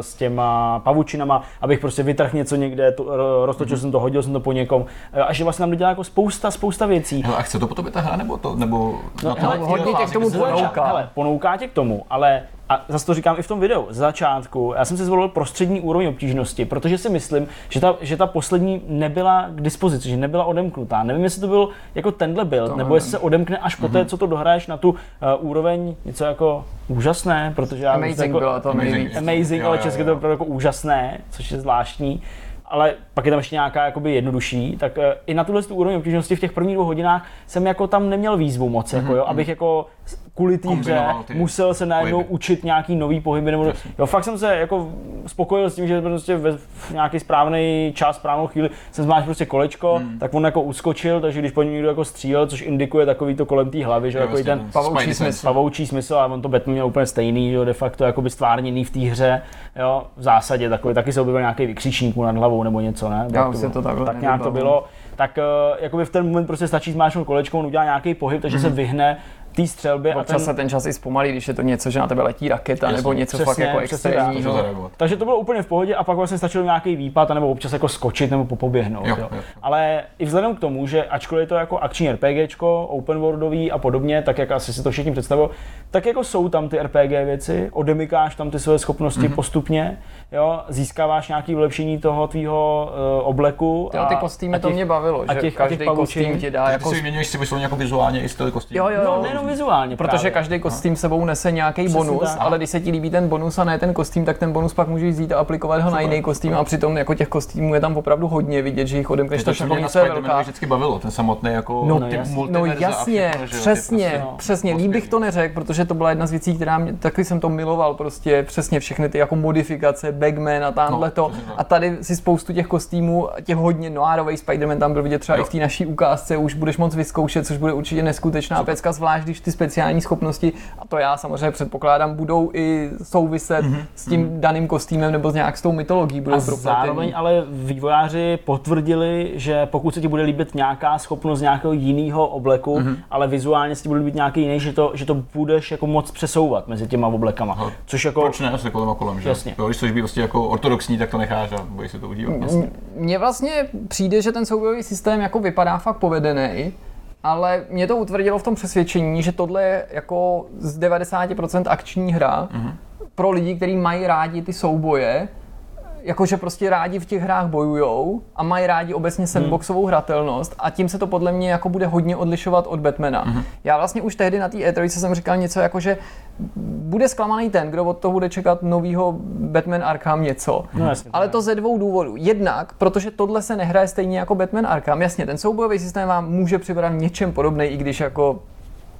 s těma pavučinama, abych prostě vytrhl něco někde, to, roztočil mm. jsem to, hodil jsem to po někom. A že vlastně nám dělá jako spousta, spousta věcí. Hele, a chce to potom ta hra, nebo to, nebo nebo... No, hele, hodně tě k tomu ponouká. Hele, ponouká tě k tomu, ale a zase to říkám i v tom videu, z začátku, já jsem si zvolil prostřední úroveň obtížnosti, protože si myslím, že ta, že ta poslední nebyla k dispozici, že nebyla odemknutá. Nevím, jestli to byl jako tenhle build, nebo jestli se odemkne až mm-hmm. poté, co to dohraješ na tu uh, úroveň něco jako úžasné, protože já amazing jako, bylo to amazing, amazing ale česky to bylo jako úžasné, což je zvláštní ale pak je tam ještě nějaká jakoby jednodušší, tak uh, i na tuhle úroveň obtížnosti v těch prvních dvou hodinách jsem jako tam neměl výzvu moc, mm-hmm. jako jo, mhm. abych jako kvůli té hře musel se najednou pohyby. učit nějaký nový pohyby, nebo jo, fakt jsem se jako spokojil s tím, že prostě ve, v nějaký správný čas, správnou chvíli jsem zmáš prostě kolečko, mm. tak on jako uskočil, takže když po něm někdo jako střílel, což indikuje takový to kolem té hlavy, že jo, jako ten pavoučí smysl. pavoučí smysl, ale on to Batman měl úplně stejný, jo, de facto jako by stvárněný v té hře, jo, v zásadě takový, taky se objevil nějaký vykřičník nad hlavou nebo něco, ne? Já to, to takhle tak nějak to bylo tak uh, jakoby v ten moment prostě stačí zmáčknout kolečko, on udělá nějaký pohyb, takže mm. se vyhne té střelbě. Občas a ten... se ten čas i zpomalí, když je to něco, že na tebe letí raketa Jasně, nebo něco přesně, fakt jako extrémního. Takže to bylo úplně v pohodě a pak vlastně stačilo nějaký výpad nebo občas jako skočit nebo popoběhnout. Jo, jo. Jo. Ale i vzhledem k tomu, že ačkoliv je to jako akční RPGčko, open worldový a podobně, tak jak asi si to všichni představují, tak jako jsou tam ty RPG věci, odemykáš tam ty své schopnosti mm-hmm. postupně, jo, získáváš nějaký vylepšení toho tvýho uh, obleku. Jo, ty kostýmy to mě bavilo, že a těch, každý a těch kostým ti dá jako... Ty si vyměňuješ si vysloveně jako vizuálně i styl kostým. Jo, jo, no, nejenom vizuálně Protože právě. každý kostým sebou nese nějaký bonus, tak. ale když se ti líbí ten bonus a ne ten kostým, tak ten bonus pak můžeš vzít a aplikovat ho Super. na jiný kostým a přitom jako těch kostýmů je tam opravdu hodně vidět, že jich odemkneš to všechno je velká. vždycky bavilo, ten samotný jako no, typ no, no jasně, všechno, přesně, prostě, no, přesně, líp bych to neřekl, protože to byla jedna z věcí, která mě, taky jsem to miloval, prostě přesně všechny ty jako modifikace, Bagman a tamhle no, to. A tady si spoustu těch kostýmů, těch hodně noárových Spider-Man tam byl vidět třeba jo. i v té naší ukázce, už budeš moc vyzkoušet, což bude určitě neskutečná pecka, zvlášť když ty speciální schopnosti, a to já samozřejmě předpokládám, budou i souviset mm-hmm. s tím mm-hmm. daným kostýmem nebo s nějak s tou mytologií. Budou a zároveň ale vývojáři potvrdili, že pokud se ti bude líbit nějaká schopnost nějakého jiného obleku, mm-hmm. ale vizuálně se ti bude líbit nějaký jiný, že to, že to budeš jako moc přesouvat mezi těma oblekama. Aha. Což jako... Proč ne, se kolem a kolem, že? Jasně. Jo, když chceš být prostě jako ortodoxní, tak to necháš a bojíš se to užívat. Mně vlastně přijde, že ten soubojový systém jako vypadá fakt povedený, ale mě to utvrdilo v tom přesvědčení, že tohle je jako z 90% akční hra mm-hmm. pro lidi, kteří mají rádi ty souboje, jakože prostě rádi v těch hrách bojujou a mají rádi obecně sandboxovou hratelnost a tím se to podle mě jako bude hodně odlišovat od Batmana. Mm-hmm. Já vlastně už tehdy na té E3 jsem říkal něco jako, že bude zklamaný ten, kdo od toho bude čekat novýho Batman Arkham něco. No, jasně, Ale to ze dvou důvodů. Jednak, protože tohle se nehraje stejně jako Batman Arkham. Jasně, ten soubojový systém vám může připadat něčem podobný, i když jako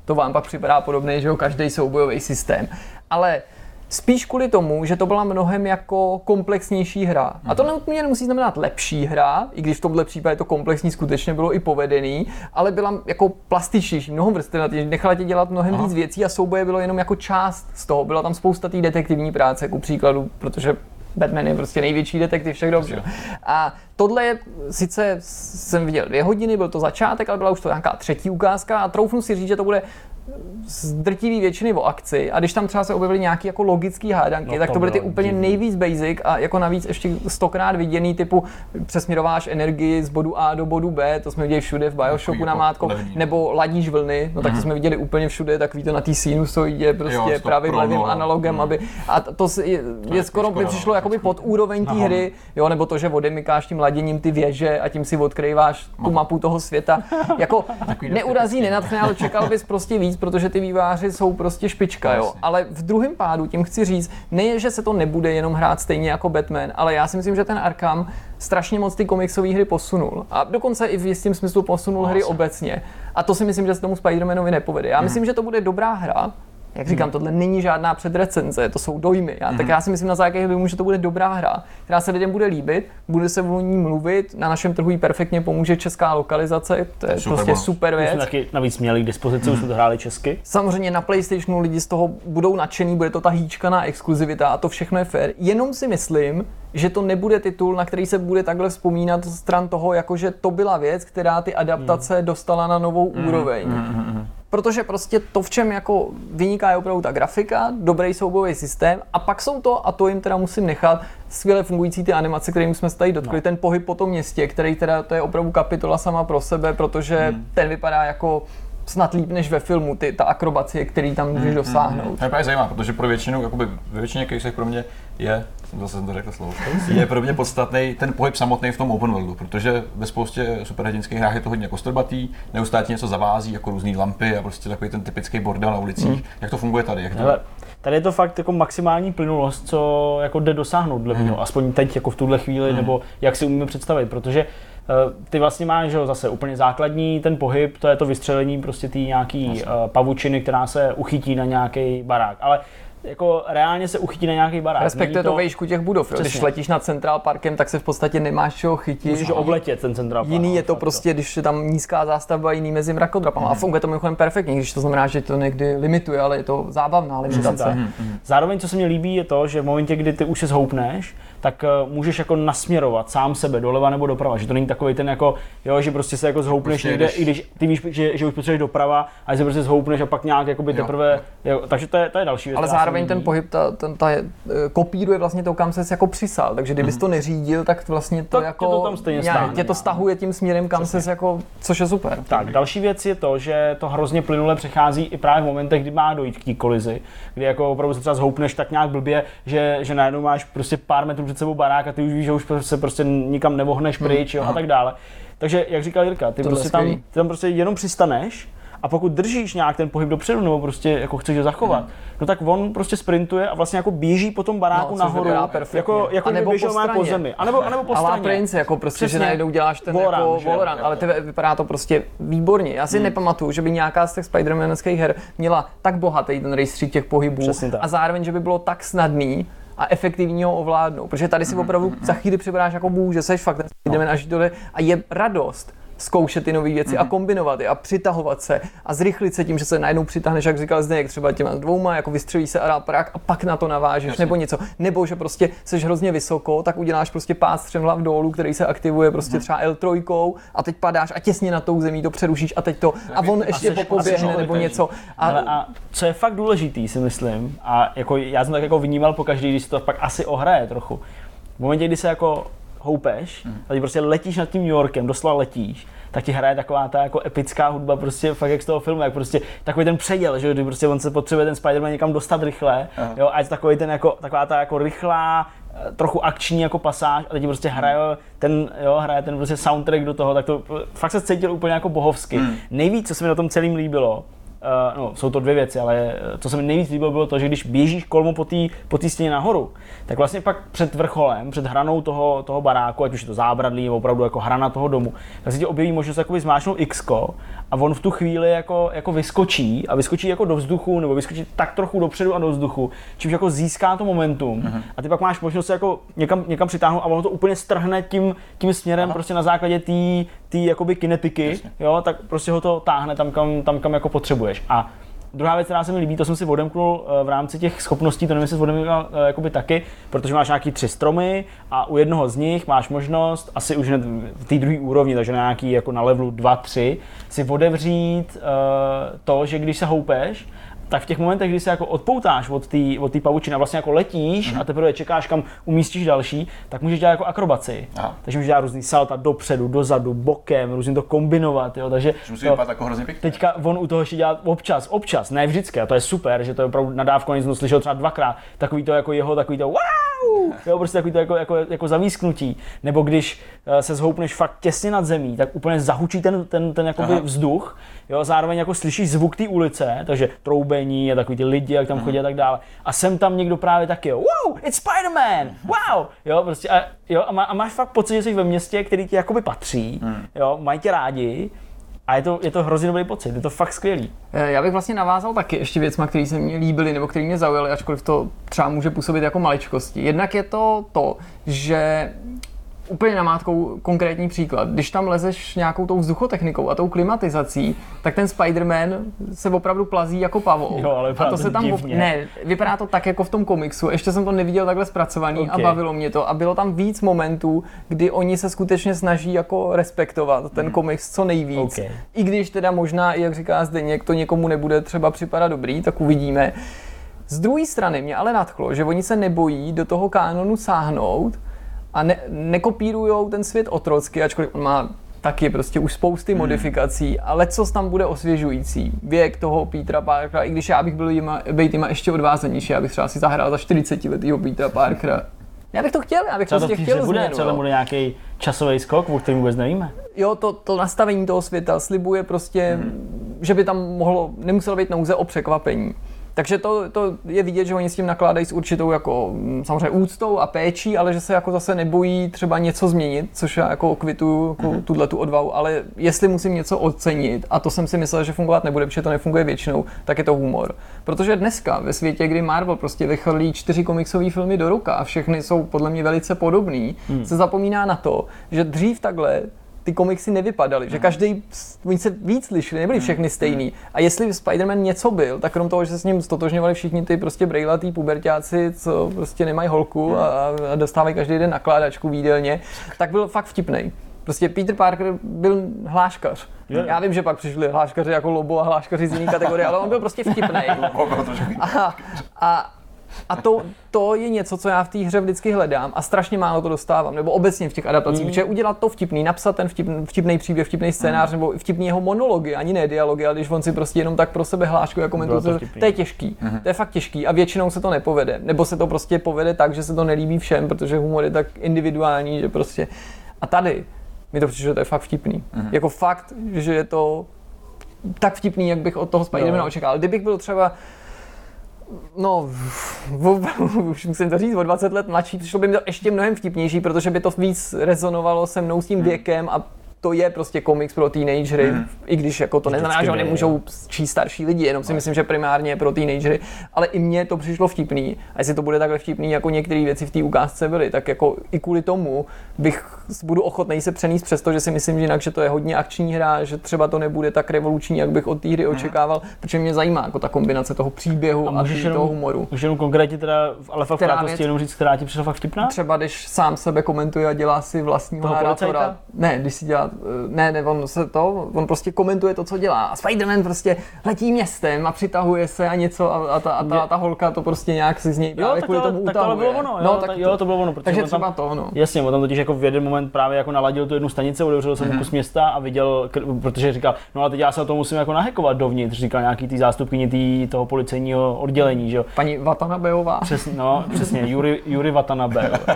to vám pak připadá podobný, že jo, každý soubojový systém. Ale Spíš kvůli tomu, že to byla mnohem jako komplexnější hra. A to nutně nemusí znamenat lepší hra, i když v tomhle případě to komplexní skutečně bylo i povedený, ale byla jako plastičnější, mnohem vrstevnatější, nechala tě dělat mnohem Aha. víc věcí a souboje bylo jenom jako část z toho. Byla tam spousta té detektivní práce, ku příkladu, protože Batman je prostě největší detektiv všech dob. A tohle je, sice jsem viděl dvě hodiny, byl to začátek, ale byla už to nějaká třetí ukázka a troufnu si říct, že to bude z drtivý většiny o akci a když tam třeba se objevily nějaký jako logický hádanky, No tak to byly ty úplně divný. nejvíc basic a jako navíc ještě stokrát viděný typu přesměrováš energii z bodu A do bodu B, to jsme viděli všude v Bioshocku na jako mátko, levný. nebo ladíš vlny, no tak to jsme viděli úplně všude, takový to na té sinusoidě, prostě Jo, to pravým levým analogem, Mm. aby a to je, je je skoro no, přišlo jakoby pod úroveň té hry, jo, nebo to, že odemykáš tím laděním ty věže a tím si odkryváš tu mapu toho světa. Jako <laughs> neurazí, nenatchne, ale čekal bys prostě víc, protože ty výváři jsou prostě špička, jo. Ale v druhém pádu tím chci říct, ne, že se to nebude jenom hrát stejně jako Batman, ale já si myslím, že ten Arkham strašně moc ty komiksové hry posunul. A dokonce i v jistém smyslu posunul hry Vlastně. obecně. A to si myslím, že se tomu Spider-Manovi nepovede. Já myslím, že to bude dobrá hra, jak říkám, tohle není žádná předrecenze, to jsou dojmy. Já, Tak já si myslím na základě dojmu, že to bude dobrá hra, která se lidem bude líbit, bude se o ní mluvit, na našem trhu jí perfektně pomůže česká lokalizace, to je Super prostě bonus. super My věc. jsme taky navíc měli k dispozici, už jsme to hráli česky. Samozřejmě na PlayStationu lidi z toho budou nadšení, bude to ta hýčkaná exkluzivita a to všechno je fair. Jenom si myslím, že to nebude titul, na který se bude takhle vzpomínat stran toho, jakože to byla věc, která ty adaptace Hmm. dostala na novou úroveň. Protože prostě to, v čem jako vyniká je opravdu ta grafika, dobrý soubojový systém a pak jsou to, a to jim teda musím nechat, skvěle fungující ty animace, kterým jsme se tady dotkli, No. ten pohyb po tom městě, který teda to je opravdu kapitola sama pro sebe, protože Hmm. ten vypadá jako snad líp než ve filmu, ty, ta akrobacie, který tam Hmm, můžeš dosáhnout. To je právě zajímavé, protože pro většinu, jakoby ve většině casech pro mě je, zase jsem to řekl slovo, je pro mě podstatný ten pohyb samotný v tom open worldu, protože ve spoustě superhrdinských hrách je to hodně kostrbatý, neustále něco zavází, jako různé lampy a prostě takový ten typický bordel na ulicích. Jak to funguje tady? Jak to... Hele, tady je to fakt jako maximální plynulost, co jako jde dosáhnout dle mého, aspoň teď jako v tuhle chvíli, nebo jak si umíme představit, protože eh, ty vlastně máš že jo, zase úplně základní ten pohyb, to je to vystřelení prostě té nějaký uh, pavučiny, která se uchytí na nějaký barák, ale jako reálně se uchytí na nějaký barák. Respektive Není to vejšku těch budov. jo. Když letíš nad Central Parkem, tak se v podstatě nemáš čeho chytit. Musíš obletět ten central park, Jiný no, je to prostě, když je tam nízká zástavba, jiný mezi mrakodrapama. A funguje to mimochodem perfektně, když to znamená, že to někdy limituje, ale je to zábavná limitace. Zároveň, co se mi líbí, je to, že v momentě, kdy ty už se zhoupneš, tak uh, můžeš jako nasměrovat sám sebe doleva nebo doprava. Že to není takový ten jako, jo, že prostě se jako zhoupneš Prostě někde, jdeš- i když ty víš, že, že už potřebuješ doprava, a že se prostě zhoupneš a pak nějak jakoby Jo. teprve, jo, takže to je, to je další věc. Ale se zároveň ten pohyb ta, ten, ta, je- eh, kopíruje vlastně to, kam ses jako přisal. Takže kdybys to neřídil, tak vlastně to Tak tě jako to tam stejně stáhne, tě to no. stahuje tím směrem, kam ses jako, což je super. Tak, další věc je to, že to hrozně plynule přechází i právě v momentech, kdy má dojít k té kolizi, kdy jako opravdu se třeba zhoupneš tak nějak blbě, že, že najednou máš prostě pár metrů před sebou barák a ty už víš, že už se prostě nikam nevohneš pryč jo, a tak dále. Takže, jak říkal Jirka, ty prostě tam, ty tam prostě jenom přistaneš a pokud držíš nějak ten pohyb dopředu nebo prostě jako chceš ho zachovat, no tak on prostě sprintuje a vlastně jako běží po tom baráku No, nahoru, jako, jako A nebo běžel po po zemi. A nebo, a nebo po A straně. Prince, jako prostě, Přesně. že najednou děláš ten Wallrun, jako? Wallrun, ale ty vypadá to prostě výborně. Já si Hmm. nepamatuju, že by nějaká z těch Spider-Manských her měla tak bohatý ten rejstřík těch pohybů a zároveň, že by bylo tak snadný a efektivní ho ovládnout. Protože tady si opravdu za chvíli připadáš jako bůh, že seš fakt ten Spider-Man až dole a je radost zkoušet ty nové věci a kombinovat je a přitahovat se a zrychlit se tím, že se najednou přitáhneš, jak říkal Zdeněk, třeba těma dvouma, jako vystřelí se aráparák a pak na to navážeš, nebo něco. Nebo že prostě seš hrozně vysoko, tak uděláš prostě pád střemhlav dolů, který se aktivuje prostě třeba L3 a teď padáš a těsně nad tou zemí to přerušíš a teď to a on ještě a popoběhne nebo něco. A, Ale a co je fakt důležitý, si myslím, a jako já jsem tak jako vnímal po každý, když se to pak asi ohraje trochu. V momentě, kdy se jako houpeš, a ty prostě letíš nad tím New Yorkem, doslova letíš, tak ti hraje taková ta jako epická hudba, prostě fakt jak z toho filmu, jak prostě takový ten předěl, že kdy prostě on se potřebuje ten Spider-Man někam dostat rychle, jo, a je takový ten jako, taková ta jako rychlá, eh, trochu akční jako pasáž a teď prostě hraje ten, jo, hraje ten prostě soundtrack do toho, tak to fakt se cítil úplně jako bohovsky. Nejvíc, co se mi na tom celým líbilo, Uh, no, jsou to dvě věci, ale eh, co se mi nejvíc líbilo, bylo to, že když běžíš kolmo po té po stěně nahoru, tak vlastně pak před vrcholem, před hranou toho, toho baráku, ať už je to zábradlí, nebo opravdu jako hrana toho domu, tak se ti objeví možnost jakoby zmáčknout X a on v tu chvíli jako, jako vyskočí a vyskočí jako do vzduchu, nebo vyskočí tak trochu dopředu a do vzduchu, čímž jako získá to momentum Mhm. a ty pak máš možnost se jako někam, někam přitáhnout a ono to úplně strhne tím, tím směrem Aha. prostě na základě té jakoby kinetiky, jo, tak prostě ho to táhne tam, kam, tam, kam jako potřebuješ. A druhá věc, která se mi líbí, to jsem si odemknul eh, v rámci těch schopností, to nevím, jestli odemknul eh, jakoby taky, protože máš nějaký tři stromy a u jednoho z nich máš možnost, asi už hned v té druhé úrovni, takže na nějaký jako na levelu 2, 3, si otevřít uh, to, že když se houpeš, tak v těch momentech, kdy se jako odpoutáš od té od tý pavučiny a vlastně jako letíš mm-hmm. a teprve čekáš, kam umístíš další, tak můžeš dělat jako akrobaci. Aha. Takže můžeš dělat různý salta dopředu, dozadu, bokem, různě to kombinovat, jo. Takže Že musí to, vypadat jako hrozně pěkně. teďka on u toho ještě dělá občas, občas, ne vždycky, a to je super, že to je opravdu nadávku, jsem slyšel třeba dvakrát, takový to jako jeho, takový to wow, jo, prostě takový to jako, jako, jako zavísknutí. Nebo když eh, se zhoupneš fakt těsně nad zemí, tak úplně zahučí ten, ten, ten jakoby Aha. vzduch, jo, zároveň jako slyšíš zvuk té ulice, takže troubení a takový ty lidi, jak tam chodí a tak dále. A sem tam někdo právě taky, jo, wow, it's Spider-Man, wow, jo, prostě a, jo, a, má, a máš fakt pocit, že jsi ve městě, který ti jakoby patří, jo, mají tě rádi, a je to, je to hrozně dobrý pocit, je to fakt skvělý. Eh, Já bych vlastně navázal taky ještě věcma, které se mě líbily nebo které mě zaujaly, ačkoliv to třeba může působit jako maličkosti. Jednak je to to, že úplně namátkou konkrétní příklad. Když tam lezeš nějakou tou vzduchotechnikou a tou klimatizací, tak ten Spider-Man se opravdu plazí jako pavouk. Jo, ale a to se tam divně. ne, vypadá to tak jako v tom komiksu. Ještě jsem to neviděl takhle zpracovaný Ok. a bavilo mě to. A bylo tam víc momentů, kdy oni se skutečně snaží jako respektovat ten komiks co nejvíc. Ok. I když teda možná, jak říká Zdeněk, to někomu nebude třeba připadat dobrý, tak uvidíme. Z druhé strany mě ale nadchlo, že oni se nebojí do toho kánonu sáhnout a ne, nekopírujou ten svět otrocky, ačkoliv on má taky prostě už spousty modifikací, ale co tam bude osvěžující. Věk toho Petra Parkera, i když já bych byl jima, být jima ještě odvázanější, já bych třeba si zahrál za 40 letýho Petra Parkera. Já bych to chtěl, já bych Třeba to prostě chtěl bude, změnu, třeba tam bude nějaký časový skok, o kterém vůbec nevíme. Jo, to, to nastavení toho světa slibuje prostě, hmm. že by tam mohlo, nemuselo být nouze o překvapení. Takže to, to je vidět, že oni s tím nakládají s určitou jako mm, samozřejmě úctou a péčí, ale že se jako zase nebojí třeba něco změnit, což já jako kvituju jako hmm. tuhle tu odvahu, ale jestli musím něco ocenit, a to jsem si myslel, že fungovat nebude, protože to nefunguje většinou, tak je to humor. Protože dneska ve světě, kdy Marvel prostě vychrlí čtyři komiksové filmy do ruka a všechny jsou podle mě velice podobný, hmm. se zapomíná na to, že dřív takhle ty komiksy nevypadaly, že každý, oni se víc lišili, nebyli všechny stejný. A jestli Spider-Man něco byl, tak krom toho, že se s ním stotožňovali všichni ty prostě brejlatý pubertáci, co prostě nemají holku a, a dostávají každý den nakládačku v jídelně, tak byl fakt vtipný. Prostě Peter Parker byl hláškař. Jo. Já vím, že pak přišli hláškaři jako Lobo a hláškaři z jiné kategorie, ale on byl prostě vtipný. <laughs> A, a, a to, to je něco, co já v té hře vždycky hledám a strašně málo to dostávám, nebo obecně v těch adaptacích, mm. protože udělat to vtipný, napsat ten vtip, vtipný příběh, vtipný scénář, mm. nebo vtipný jeho monology, ani ne dialogy, ale když on si prostě jenom tak pro sebe komentuje, Bylo to to, to je těžký, mm. to je fakt těžký a většinou se to nepovede, nebo se to prostě povede tak, že se to nelíbí všem, protože humor je tak individuální, že prostě a tady mi to přišlo, že to je fakt vtipný. Mm. Jako fakt, že je to tak vtipný, jak bych od toho Spidermana očekával. Kdybych byl třeba No, v, už musím to říct, o 20 let mladší, přišlo by mi to ještě mnohem vtipnější, protože by to víc rezonovalo se mnou s tím věkem a to je prostě komiks pro teenagery, i když jako to neznamená, že ho byl, nemůžou číst starší lidi, jenom si myslím, že primárně je pro teenagery, ale i mně to přišlo vtipný. A jestli to bude takhle vtipný, jako některé věci v té ukázce byly, tak jako i kvůli tomu bych budu ochotný se přenést přesto, že si myslím, že jinak, že to je hodně akční hra, že třeba to nebude tak revoluční, jak bych od té hry očekával, protože mě zajímá jako ta kombinace toho příběhu a, a tý- toho jenom, humoru. můžeš jenom konkrétně teda, ale fakt v Která věc? jenom říct, která ti přišla fakt vtipná? Třeba když sám sebe komentuje a dělá si vlastního Toho policajta? Ne, když si dělá, ne, ne, on se to, on prostě komentuje to, co dělá. A Spider-Man prostě letí městem a přitahuje se a něco a, a, ta, a ta, ta, holka to prostě nějak si z něj Jo, právě tak kvůli to, tomu tak to bylo ono, jo, no, tak tak jo, to bylo ono, protože takže on třeba tam, to, no. Jasně, on tam totiž jako v jeden moment právě jako naladil tu jednu stanici, otevřel jsem mm-hmm. kus města a viděl, protože říkal, no ale teď já se o to musím jako nahekovat dovnitř, říkal nějaký tý zástupkyni tý, toho policejního oddělení, že jo. Paní Watanabeová. Přesně, no, přesně, Yuri, Yuri Watanabe. jo.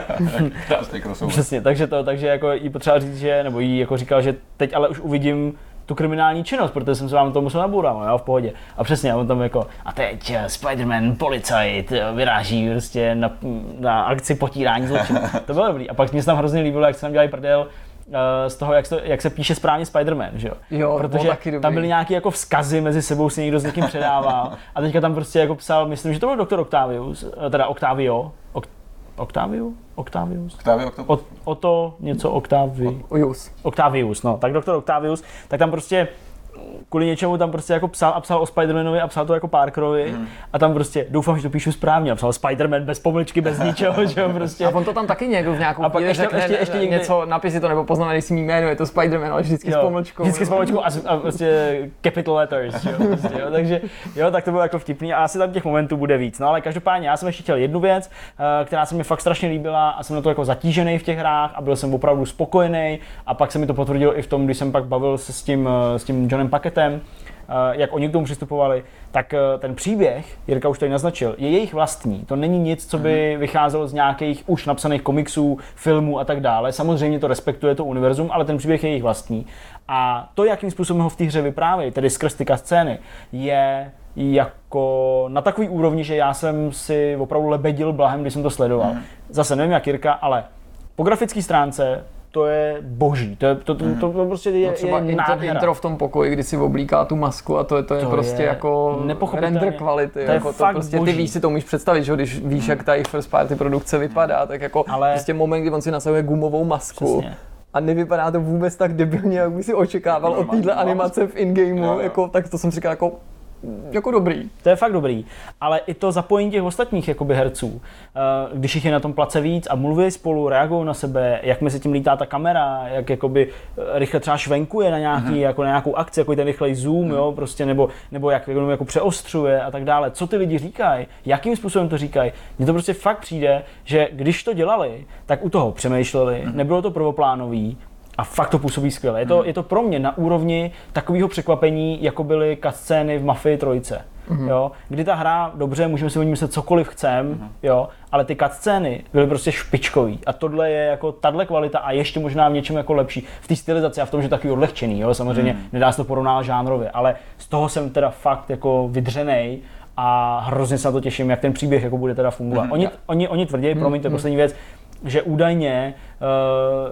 <laughs> Krásný crossover. Přesně, takže to, takže jako jí potřeba říct, že, nebo jí jako říkal, že teď ale už uvidím tu kriminální činnost, protože jsem se vám to musel nabourat, jo, v pohodě. A přesně, a on tam jako, a teď eh, Spider-Man, policajt, eh, vyráží prostě na, na akci potírání zločinu. To bylo dobrý. A pak mě se tam hrozně líbilo, jak se tam dělají prdel, eh, z toho, jak se, jak se píše správně Spider-Man, že jo? Jo, Protože taky tam byly nějaké jako vzkazy mezi sebou, si někdo s někým předával. A teďka tam prostě jako psal, myslím, že to byl doktor Octavius, teda Octavio, Oct- Octaviu? Octavius? Octavio Octopus. O, o to něco Octavi. Ujus. Octavius, no, tak doktor Octavius, tak tam prostě kvůli něčemu tam prostě jako psal a psal o Spidermanovi a psal to jako Parkerovi Mhm. a tam prostě doufám, že to píšu správně a psal Spiderman bez pomlčky, bez <laughs> ničeho, že jo, prostě. A on to tam taky někdo v nějakou A pak ještě- řekne ještě- ještě někde- něco, napis si to nebo poznamenej si mý jméno, je to Spider-Man, ale vždycky s Jo, pomlčkou. Vždycky s pomlčkou a, s- a prostě capital letters, jo, prostě, jo, takže jo, tak to bylo jako vtipný a asi tam těch momentů bude víc. No ale každopádně já jsem ještě chtěl jednu věc, eh, která se mi fakt strašně líbila a jsem na to jako zatížený v těch hrách a byl jsem opravdu spokojený a pak se mi to potvrdilo i v tom, když jsem pak bavil se s tím, eh, s tím Johnem Paketem, eh, jak oni k tomu přistupovali, tak eh, ten příběh, Jirka už tady naznačil, je jejich vlastní. To není nic, co by vycházelo z nějakých už napsaných komiksů, filmů a tak dále. Samozřejmě to respektuje to univerzum, ale ten příběh je jejich vlastní. A to, jakým způsobem ho v té hře vyprávějí, tedy skrz ty scény, je jako na takový úrovni, že já jsem si opravdu lebedil blahem, když jsem to sledoval. Zase nevím jak Jirka, ale po grafické stránce to je boží. To, je, to, to, to, to prostě je, No třeba je intro, nádhera. intro, v tom pokoji, kdy si oblíká tu masku a to je, to je To prostě je jako render kvality. To je jako fakt prostě boží. ty víš si to umíš představit, že jo, když víš, jak ta jejich first party produkce vypadá, tak jako Ale- prostě moment, kdy on si nasahuje gumovou masku. Přesně. A nevypadá to vůbec tak debilně, jak by si očekával od téhle animace v in-gameu, Jo, jo. jako, tak to jsem si říkal jako, jako dobrý. To je fakt dobrý. Ale i to zapojení těch ostatních jakoby herců, eh, když jich je na tom place víc a mluví spolu, reagují na sebe, jak mezi tím lítá ta kamera, jak jakoby eh, rychle třeba švenkuje na, nějaký, jako na nějakou akci, jako ten rychlej zoom, jo, prostě, nebo, nebo jak jako, jako přeostřuje a tak dále. Co ty lidi říkají, jakým způsobem to říkají. Mně to prostě fakt přijde, že když to dělali, tak u toho přemýšleli, nebylo to prvoplánový, a fakt to působí skvěle. Je to, je to pro mě na úrovni takového překvapení, jako byly cutscény v Mafii 3. Jo? Kdy ta hra, dobře, můžeme si o ní myslet cokoliv chcem, jo? ale ty cutscény byly prostě špičkový. A tohle je jako tahle kvalita a ještě možná v něčem jako lepší. V té stylizaci a v tom, že je takový odlehčený, jo? samozřejmě nedá se to porovnávat žánrově, ale z toho jsem teda fakt jako vydřenej a hrozně se na to těším, jak ten příběh jako bude teda fungovat. Oni, oni, oni tvrdí, promiňte, poslední věc, že údajně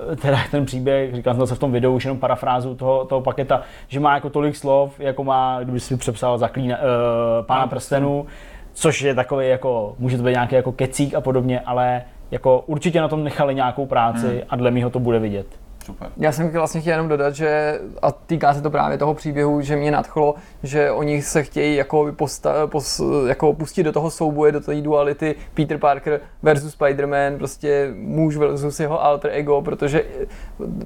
uh, teda <laughs> ten příběh, říkám jsem to v tom videu, už jenom parafrázu toho, toho paketa, že má jako tolik slov, jako má, kdyby si přepsal zaklína, uh, pána prstenů, což je takový jako, může to být nějaký jako kecík a podobně, ale jako určitě na tom nechali nějakou práci a dle mého to bude vidět. Super. Já jsem vlastně chtěl jenom dodat, že, a týká se to právě toho příběhu, že mě nadchlo, že oni se chtějí jako, posta, pos, jako pustit do toho souboje, do té duality Peter Parker versus Spider-Man, prostě muž versus jeho alter ego, protože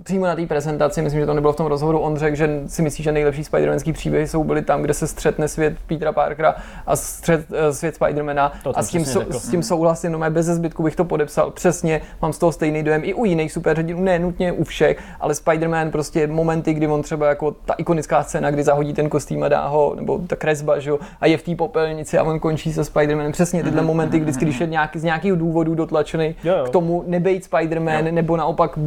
přímo na té prezentaci, myslím, že to nebylo v tom rozhovoru, on řekl, že si myslí, že nejlepší Spider-Manský příběhy jsou byly tam, kde se střetne svět Petera Parkera a střet, eh, svět Spider-Mana a s tím, řekl. s tím souhlasím, no bez zbytku bych to podepsal. Přesně, mám z toho stejný dojem i u jiných superhrdinů, ne nutně u všech, ale Spider-Man prostě momenty, kdy on třeba jako ta ikonická scéna, kdy zahodí ten kostým a dá ho, nebo ta kresba, že jo, a je v té popelnici a on končí se Spider-Manem. Přesně tyhle momenty, kdy když je nějaký, z nějakého důvodu dotlačený Jo, jo. k tomu nebejt Spider-Man, nebo naopak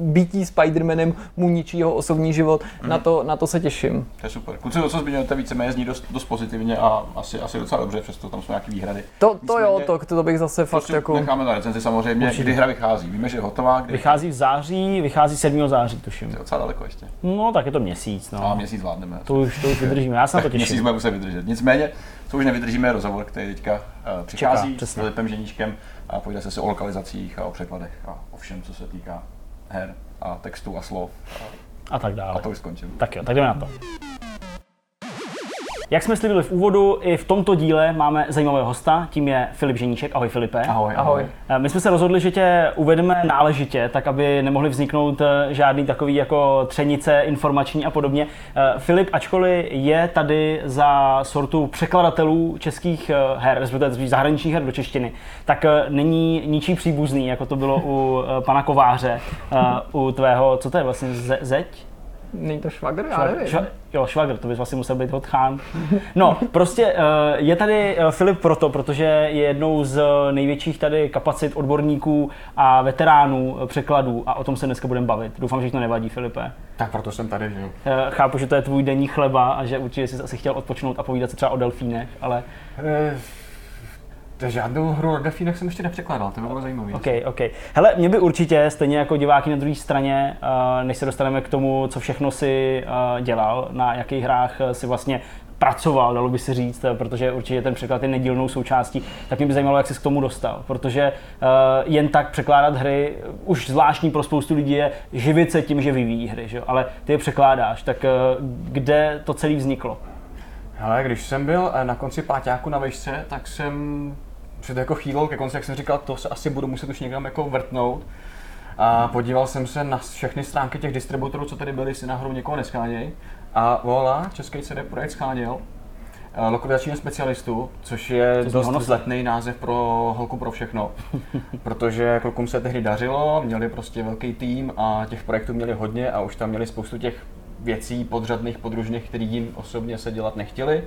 bytí Spider-Manem mu ničí jeho osobní život, na, to, na to se těším. To je super. Kluci, to, co zmiňujete, víceméně zní dost, dost pozitivně a asi, asi docela dobře, přesto tam jsou nějaké výhrady. To, to jo, to, to bych zase fakt Prostě jako... necháme na recenzi samozřejmě, Určitě. kdy hra vychází. Víme, že je hotová, kdy Vychází v září, vychází 7. září, tuším. to je docela daleko ještě. No, tak je to měsíc, A no. měsíc zvládneme. To už, to už vydržíme, já se na to Tak měsíc těším. jsme muset vydržet. Nicméně, co už nevydržíme, je rozhovor, který teďka uh, přichází Čeká, s. Filipem Ženíčkem a povídá se si o lokalizacích a o překladech a o všem, co se týká her a textů a slov. A, A tak a dále. to už skončil. Tak jo, tak jdeme na to. Jak jsme slibili v úvodu, i v tomto díle máme zajímavého hosta, tím je Filip Ženíček. Ahoj Filipe. Ahoj, Ahoj. Eh, My jsme se rozhodli, že tě uvedeme náležitě, tak aby nemohly vzniknout eh, žádný takový jako třenice informační a podobně. Eh, Filip, ačkoliv je tady za sortu překladatelů českých her, respektive zahraničních her do češtiny, tak není ničí příbuzný, jako to bylo u pana Kováře, u tvého, co to je vlastně, Ze- zeď? Není to švagr? Já nevím. Jo, švagr, to bys vlastně musel být od Chán. No, prostě eh, je tady eh, Filip proto, protože je jednou z největších tady kapacit odborníků a veteránů eh, překladů a o tom se dneska budeme bavit. Doufám, že to nevadí, Filipe. Tak proto jsem tady, že jo. Eh, Chápu, že to je tvůj denní chleba a že určitě jsi asi chtěl odpočnout a povídat si třeba o delfínech, ale E, to žádnou hru o delfínech jsem ještě nepřekládal, to by bylo zajímavé. OK, OK. Hele, mě by určitě, stejně jako diváky na druhé straně, eh, než se dostaneme k tomu, co všechno si eh, dělal, na jakých hrách eh, si vlastně pracoval, dalo by se říct, protože určitě ten překlad je nedílnou součástí, tak mě by zajímalo, jak jsi k tomu dostal, protože uh, jen tak překládat hry, už zvláštní pro spoustu lidí je živit se tím, že vyvíjí hry, že? ale ty je překládáš, tak uh, kde to celé vzniklo? Hele, když jsem byl na konci páťáku na vejšce, tak jsem se to jako chýlil ke konci, jak jsem říkal, to se asi budu muset už někam jako vrtnout. A podíval jsem se na všechny stránky těch distributorů, co tady byly, si náhodou někoho nescháněj. A vola, Český CD Projekt scháněl lokalizačního specialistu, což je To dost vzletný název pro holku pro všechno. <laughs> Protože klukům se tehdy dařilo, měli prostě velký tým a těch projektů měli hodně a už tam měli spoustu těch věcí podřadných, podružných, který jim osobně se dělat nechtěli.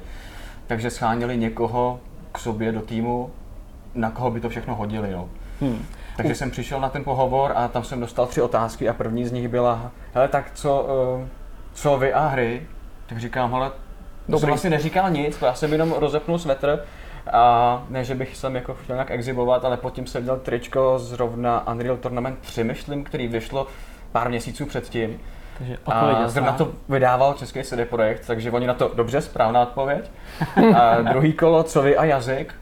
Takže scháněli někoho k sobě do týmu, na koho by to všechno hodili. No. Hmm. Takže jsem přišel na ten pohovor a tam jsem dostal tři otázky a první z nich byla, hele, tak co, eh, co vy a hry? Tak říkám, hele, to Dobrý. jsem vlastně neříkal nic, já jsem jenom rozepnul svetr a ne, že bych jsem jako chtěl nějak exhibovat, ale pod tím jsem měl tričko zrovna Unreal Tournament 3, myslím, který vyšlo pár měsíců předtím. Takže A zrovna to vydával Český CD Projekt, takže oni na to dobře, správná odpověď. <laughs> A druhý kolo, co vy a jazyk.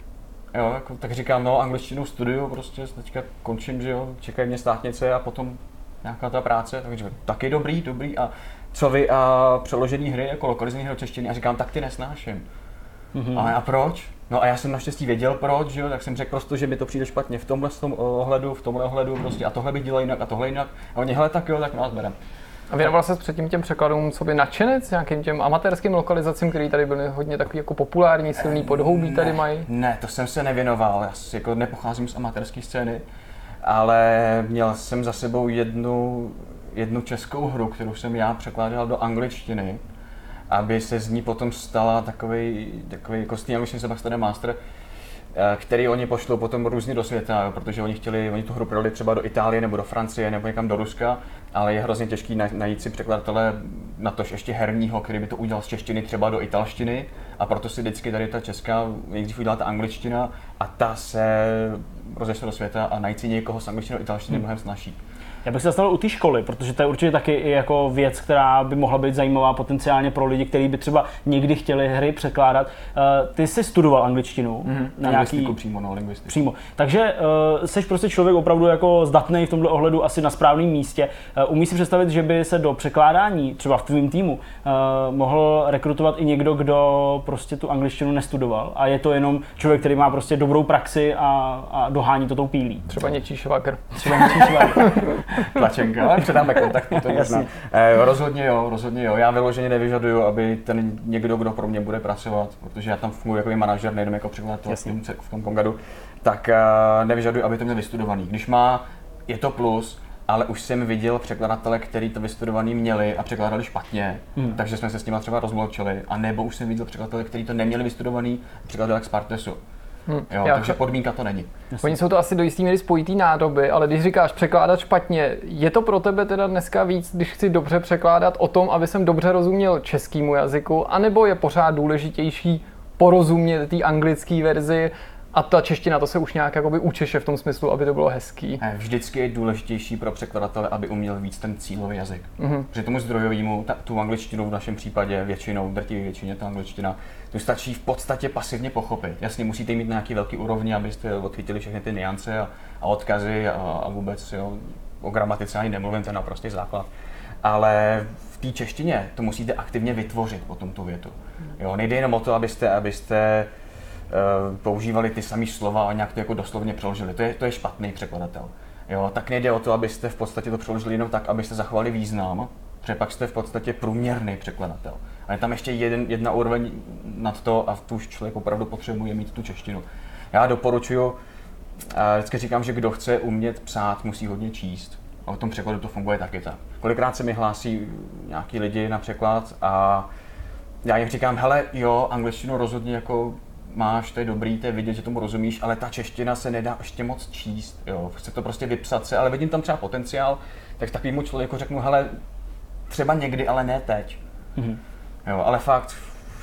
Jo, jako, tak říkám, no, angličtinu studiu, prostě teďka končím, že jo, čekají mě státnice a potom nějaká ta práce, takže taky dobrý, dobrý. A co vy a přeložený hry, jako lokalizovaný hry do češtiny, a říkám, tak ty nesnáším. Mm-hmm. A, a proč? No a já jsem naštěstí věděl proč, že jo, tak jsem řekl prostě, že mi to přijde špatně v tomhle tom ohledu, v tomhle ohledu prostě a tohle bych dělal jinak a tohle jinak. A oni, hele, tak jo, tak nás berem. A věnoval se předtím těm překladům sobě nadšenec, nějakým těm amatérským lokalizacím, které tady byly hodně takový jako populární, silný podhoubí tady mají? Ne, to jsem se nevěnoval, já si jako nepocházím z amatérské scény, ale měl jsem za sebou jednu, jednu českou hru, kterou jsem já překládal do angličtiny, aby se z ní potom stala takový, takový kostný angličtiny Sebastian Master, eh, který oni pošlou potom různě do světa, protože oni chtěli, oni tu hru prodali třeba do Itálie nebo do Francie nebo někam do Ruska, ale je hrozně těžký na- najít si překladatele na tož ještě herního, který by to udělal z češtiny třeba do italštiny a proto si vždycky tady ta česká nejdřív udělala ta angličtina a ta se rozešla do světa a najít si někoho z angličtiny do italštiny je mnohem snažší. Já bych se zastavil u té školy, protože to je určitě taky i jako věc, která by mohla být zajímavá potenciálně pro lidi, kteří by třeba někdy chtěli hry překládat. Uh, ty jsi studoval angličtinu mm-hmm. na nějaký přímo, no, lingvistiku. Přímo. Takže uh, jsi prostě člověk opravdu jako zdatný v tomhle ohledu asi na správném místě. Uh, umí si představit, že by se do překládání třeba v tvém týmu uh, mohl rekrutovat i někdo, kdo prostě tu angličtinu nestudoval a je to jenom člověk, který má prostě dobrou praxi a, a dohání to tou pílí. Třeba něčí švagr. Třeba něčí švagr. <laughs> Tlačenka, ale předáme kontakt, to je <laughs> možná. Eh, rozhodně jo, rozhodně jo. Já vyloženě nevyžaduju, aby ten někdo, kdo pro mě bude pracovat, protože já tam funguji jako manažer, nejenom jako překladatel v tom, Kongadu, tak eh, nevyžaduju, aby to měl vystudovaný. Když má, je to plus, ale už jsem viděl překladatele, který to vystudovaný měli a překládali špatně, hmm. takže jsme se s nimi třeba rozmloučili. A nebo už jsem viděl překladatele, který to neměli vystudovaný, překládali jak z Partesu. Hmm. Jo, Já takže podmínka to není. Oni jsou to asi do jistý míry spojitý nádoby, ale když říkáš překládat špatně, je to pro tebe teda dneska víc, když chci dobře překládat o tom, aby jsem dobře rozuměl českému jazyku, anebo je pořád důležitější porozumět té anglické verzi a ta čeština to se už nějak jakoby učeše v tom smyslu, aby to bylo hezký. Vždycky je důležitější pro překladatele, aby uměl víc ten cílový jazyk. Mm-hmm. Protože tomu zdrojovému, ta, tu angličtinu v našem případě většinou, drtivé většině ta angličtina, tu stačí v podstatě pasivně pochopit. Jasně, musíte mít nějaký velký úrovni, abyste odchytili všechny ty niance a, a odkazy a, a vůbec jo, o gramatice ani nemluvím, to je naprostý základ. Ale v té češtině to musíte aktivně vytvořit potom tu větu. Jo, nejde jenom o to, abyste, abyste používali ty samé slova a nějak to jako doslovně přeložili. To je, to je špatný překladatel. Jo, tak nejde o to, abyste v podstatě to přeložili jenom tak, abyste zachovali význam, protože pak jste v podstatě průměrný překladatel. A je tam ještě jeden, jedna úroveň nad to a tu už člověk opravdu potřebuje mít tu češtinu. Já doporučuji, a vždycky říkám, že kdo chce umět psát, musí hodně číst. A o tom překladu to funguje taky tak. Kolikrát se mi hlásí nějaký lidi na překlad a já jim říkám, hele, jo, angličtinu rozhodně jako máš, to je dobrý, to je vidět, že tomu rozumíš, ale ta čeština se nedá ještě moc číst, jo, chce to prostě vypsat se, ale vidím tam třeba potenciál, tak takovému člověku řeknu, hele, třeba někdy, ale ne teď. Mm-hmm. Jo, ale fakt,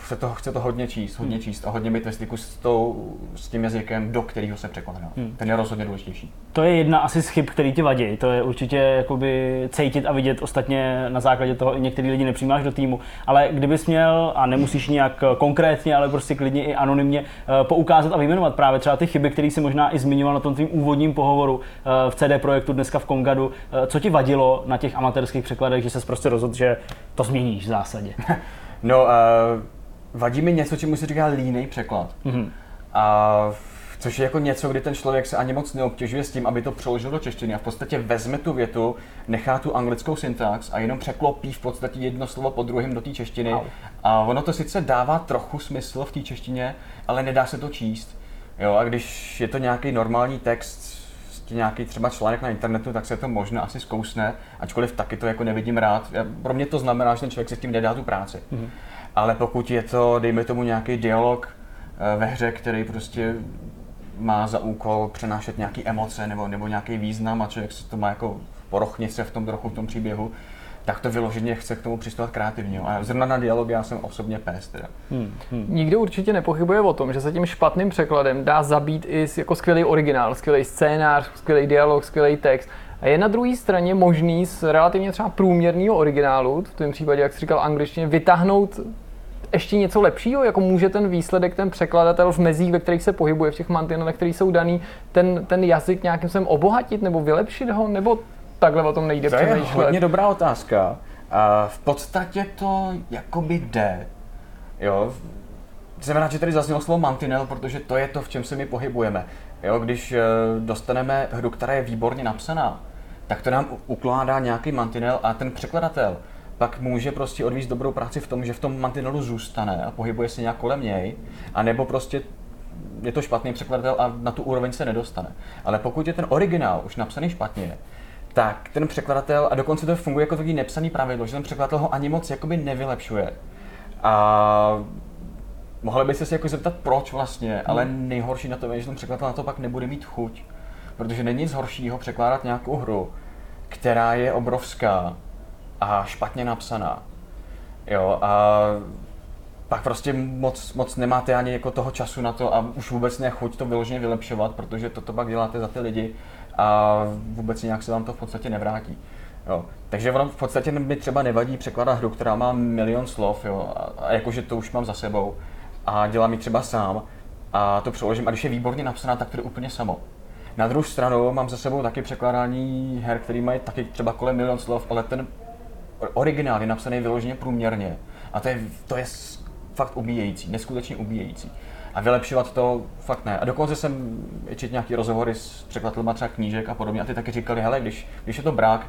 chce to, chce to hodně číst, hodně číst a hodně být ve styku s, tou, s tím jazykem, do kterého se překládá. Hmm. Ten je rozhodně důležitější. To je jedna asi z chyb, který ti vadí. To je určitě jakoby cítit a vidět. Ostatně na základě toho i některý lidi nepřijímáš do týmu. Ale kdybys měl, a nemusíš nějak konkrétně, ale prostě klidně i anonymně eh, poukázat a vyjmenovat právě třeba ty chyby, které si možná i zmiňoval na tom tvým úvodním pohovoru eh, v CD projektu dneska v Kongadu. Eh, Co ti vadilo na těch amatérských překladech, že se prostě rozhodl, že to změníš v zásadě? <laughs> No, uh, vadí mi něco, čemu se říká línej překlad. Mhm. A což je jako něco, kdy ten člověk se ani moc neobtěžuje s tím, aby to přeložil do češtiny a v podstatě vezme tu větu, nechá tu anglickou syntax a jenom překlopí v podstatě jedno slovo po druhém do té češtiny. Au. A ono to sice dává trochu smysl v té češtině, ale nedá se to číst. Jo, a když je to nějaký normální text, nějaký třeba článek na internetu, tak se to možná asi zkousne, ačkoliv taky to jako nevidím rád. Pro mě to znamená, že ten člověk si s tím nedá tu práci. Mm-hmm. Ale pokud je to, dejme tomu, nějaký dialog eh, ve hře, který prostě má za úkol přenášet nějaké emoce nebo, nebo nějaký význam a člověk si to má jako porochnit se v tom trochu v tom příběhu, tak to vyloženě chce k tomu přistupovat kreativně. A zrovna na dialog já jsem osobně pes teda. Hmm. Hmm. Nikdo určitě nepochybuje o tom, že se tím špatným překladem dá zabít i jako skvělý originál, skvělý scénář, skvělý dialog, skvělý text. A je na druhé straně možný z relativně třeba průměrného originálu, v tom případě, jak jsi říkal angličtině, vytáhnout ještě něco lepšího, jako může ten výsledek, ten překladatel v mezích, ve kterých se pohybuje, v těch mantinelech, které jsou daný, ten, ten jazyk nějakým způsobem obohatit nebo vylepšit ho, nebo takhle o tom nejde To je hodně dobrá otázka. A v podstatě to jakoby jde. Jo, jsem rád, že tady zaznělo slovo mantinel, protože to je to, v čem se my pohybujeme. Jo, když eh, dostaneme hru, která je výborně napsaná, tak to nám ukládá nějaký mantinel a ten překladatel pak může prostě odvíct dobrou práci v tom, že v tom mantinelu zůstane a pohybuje se nějak kolem něj, anebo prostě je to špatný překladatel a na tu úroveň se nedostane. Ale pokud je ten originál už napsaný špatně, tak ten překladatel, a dokonce to funguje jako takový nepsaný pravidlo, že ten překladatel ho ani moc jakoby nevylepšuje. A mohli byste se jako zeptat, proč vlastně, ale nejhorší na tom je, že ten překladatel na to pak nebude mít chuť. Protože není nic horšího překládat nějakou hru, která je obrovská a špatně napsaná. Jo, a pak prostě moc, moc nemáte ani jako toho času na to a už vůbec nechuť to vyloženě vylepšovat, protože toto pak děláte za ty lidi a vůbec nějak se vám to v podstatě nevrátí. Jo. Takže ono v podstatě mi třeba nevadí překládat hru, která má milion slov, jo, a, a jakože to už mám za sebou a dělám ji třeba sám a to přeložím a když je výborně napsaná, tak to je úplně samo. Na druhou stranu mám za sebou taky překládání her, které mají taky třeba kolem milion slov, ale ten originál je napsaný vyloženě průměrně. A to je, to je fakt ubíjející, neskutečně ubíjející. A vylepšovat to fakt ne. A dokonce jsem četl nějaký rozhovory s překladatelema třeba knížek a podobně a ty taky říkali, hele, když, když je to brák,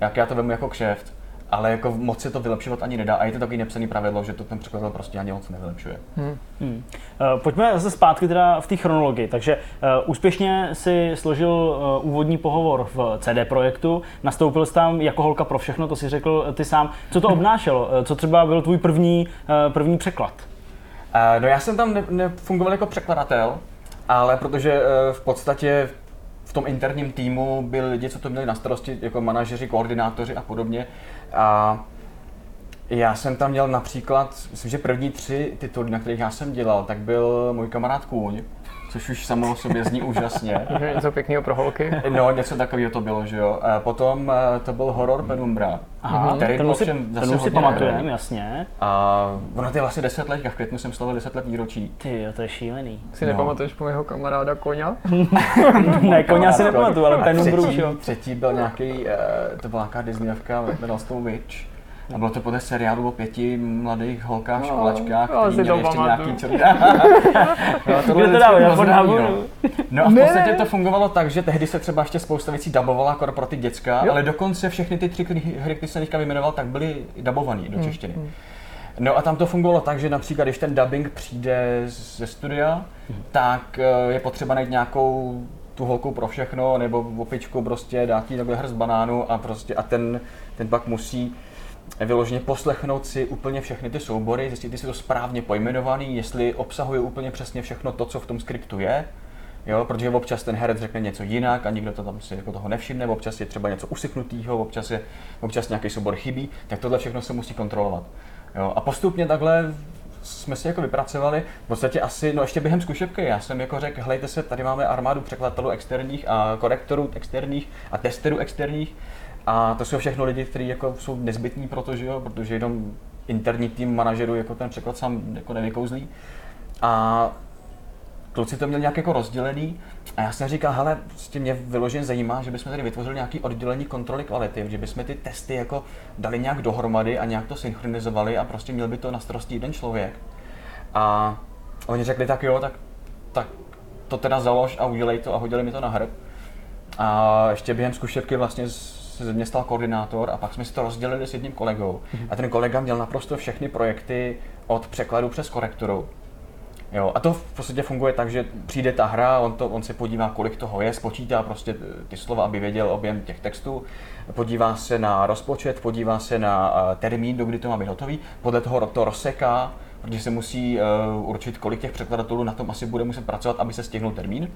jak já to vemu jako kšeft, ale jako moc se to vylepšovat ani nedá. A je to takový nepsaný pravidlo, že to ten překladatel prostě ani moc nevylepšuje. Hmm. Eh, Pojďme zase zpátky teda v té chronologii. Takže eh, úspěšně si složil eh, úvodní pohovor v CD projektu, nastoupil jsi tam jako holka pro všechno, to si řekl ty sám. Co to obnášelo? Co třeba byl tvůj první, první překlad? Uh, no já jsem tam ne- nefungoval jako překladatel, ale protože uh, v podstatě v tom interním týmu byli lidi, co to měli na starosti, jako manažeři, koordinátoři a podobně. A já jsem tam měl například, myslím, že první tři tituly, na kterých já jsem dělal, tak byl můj kamarád Kůň, což už samo o sobě zní úžasně. <laughs> Něco pěkného pro holky. No, něco takového to bylo, že jo. A potom eh, to byl horor Penumbra, Aha, který ten si, zase ten si pamatujeme, jasně. A ono to je vlastně 10 let, v květnu jsem slavil 10 let výročí. Ty, jo, to je šílený. Si No. nepamatuješ po mého kamaráda Koňa? <laughs> ne, koně asi nepamatuju, ale Penumbru jo. třetí byl nějaký, uh, to byla nějaká Disneyovka, jmenoval se to Witch. A bylo to podle seriálu o pěti mladých holkách, No, školačkách, to měli ještě nějaký černý. <laughs> no, tohle bylo podnábu? no. no a v podstatě to fungovalo tak, že tehdy se třeba ještě spousta věcí dabovala jako pro ty děcka, Jo. ale dokonce všechny ty tři hry, které jsem teďka vyjmenoval, tak byly dabované Hmm, do češtiny. No a tam to fungovalo tak, že například, když ten dubbing přijde ze studia, tak eh, je potřeba najít nějakou tu holku pro všechno, nebo opičku prostě, dát jí takhle hrst banánu a prostě a ten, ten pak musí vyloženě poslechnout si úplně všechny ty soubory, zjistit, jestli je to správně pojmenovaný, jestli obsahuje úplně přesně všechno to, co v tom skriptu je. Jo, protože občas ten herec řekne něco jinak a nikdo to tam si jako toho nevšimne, občas je třeba něco usiknutého, občas, je, občas nějaký soubor chybí, tak tohle všechno se musí kontrolovat. Jo, a postupně takhle jsme si jako vypracovali v podstatě asi, no ještě během zkušebky, já jsem jako řekl, hlejte se, tady máme armádu překladatelů externích a korektorů externích a testerů externích a to jsou všechno lidi, kteří jako jsou nezbytní pro to, že jo, protože jenom interní tým manažerů jako ten překlad sám jako nevykouzlí. A kluci to měli nějak jako rozdělený a já jsem říkal, hele, prostě mě vyloženě zajímá, že bychom tady vytvořili nějaký oddělení kontroly kvality, že bychom ty testy jako dali nějak dohromady a nějak to synchronizovali a prostě měl by to na starosti jeden člověk. A oni řekli, tak jo, tak, tak to teda založ a udělej to a hodili mi to na hrb. A ještě během zkušebky vlastně se ze mě stal koordinátor a pak jsme si to rozdělili s jedním kolegou. A ten kolega měl naprosto všechny projekty od překladu přes korekturu. Jo, a to v podstatě funguje tak, že přijde ta hra, on, to, on se podívá, kolik toho je, spočítá prostě ty slova, aby věděl objem těch textů, podívá se na rozpočet, podívá se na uh, termín, do kdy to má být hotový, podle toho to rozseká, protože se musí uh, určit, kolik těch překladatelů na tom asi bude muset pracovat, aby se stihnul termín.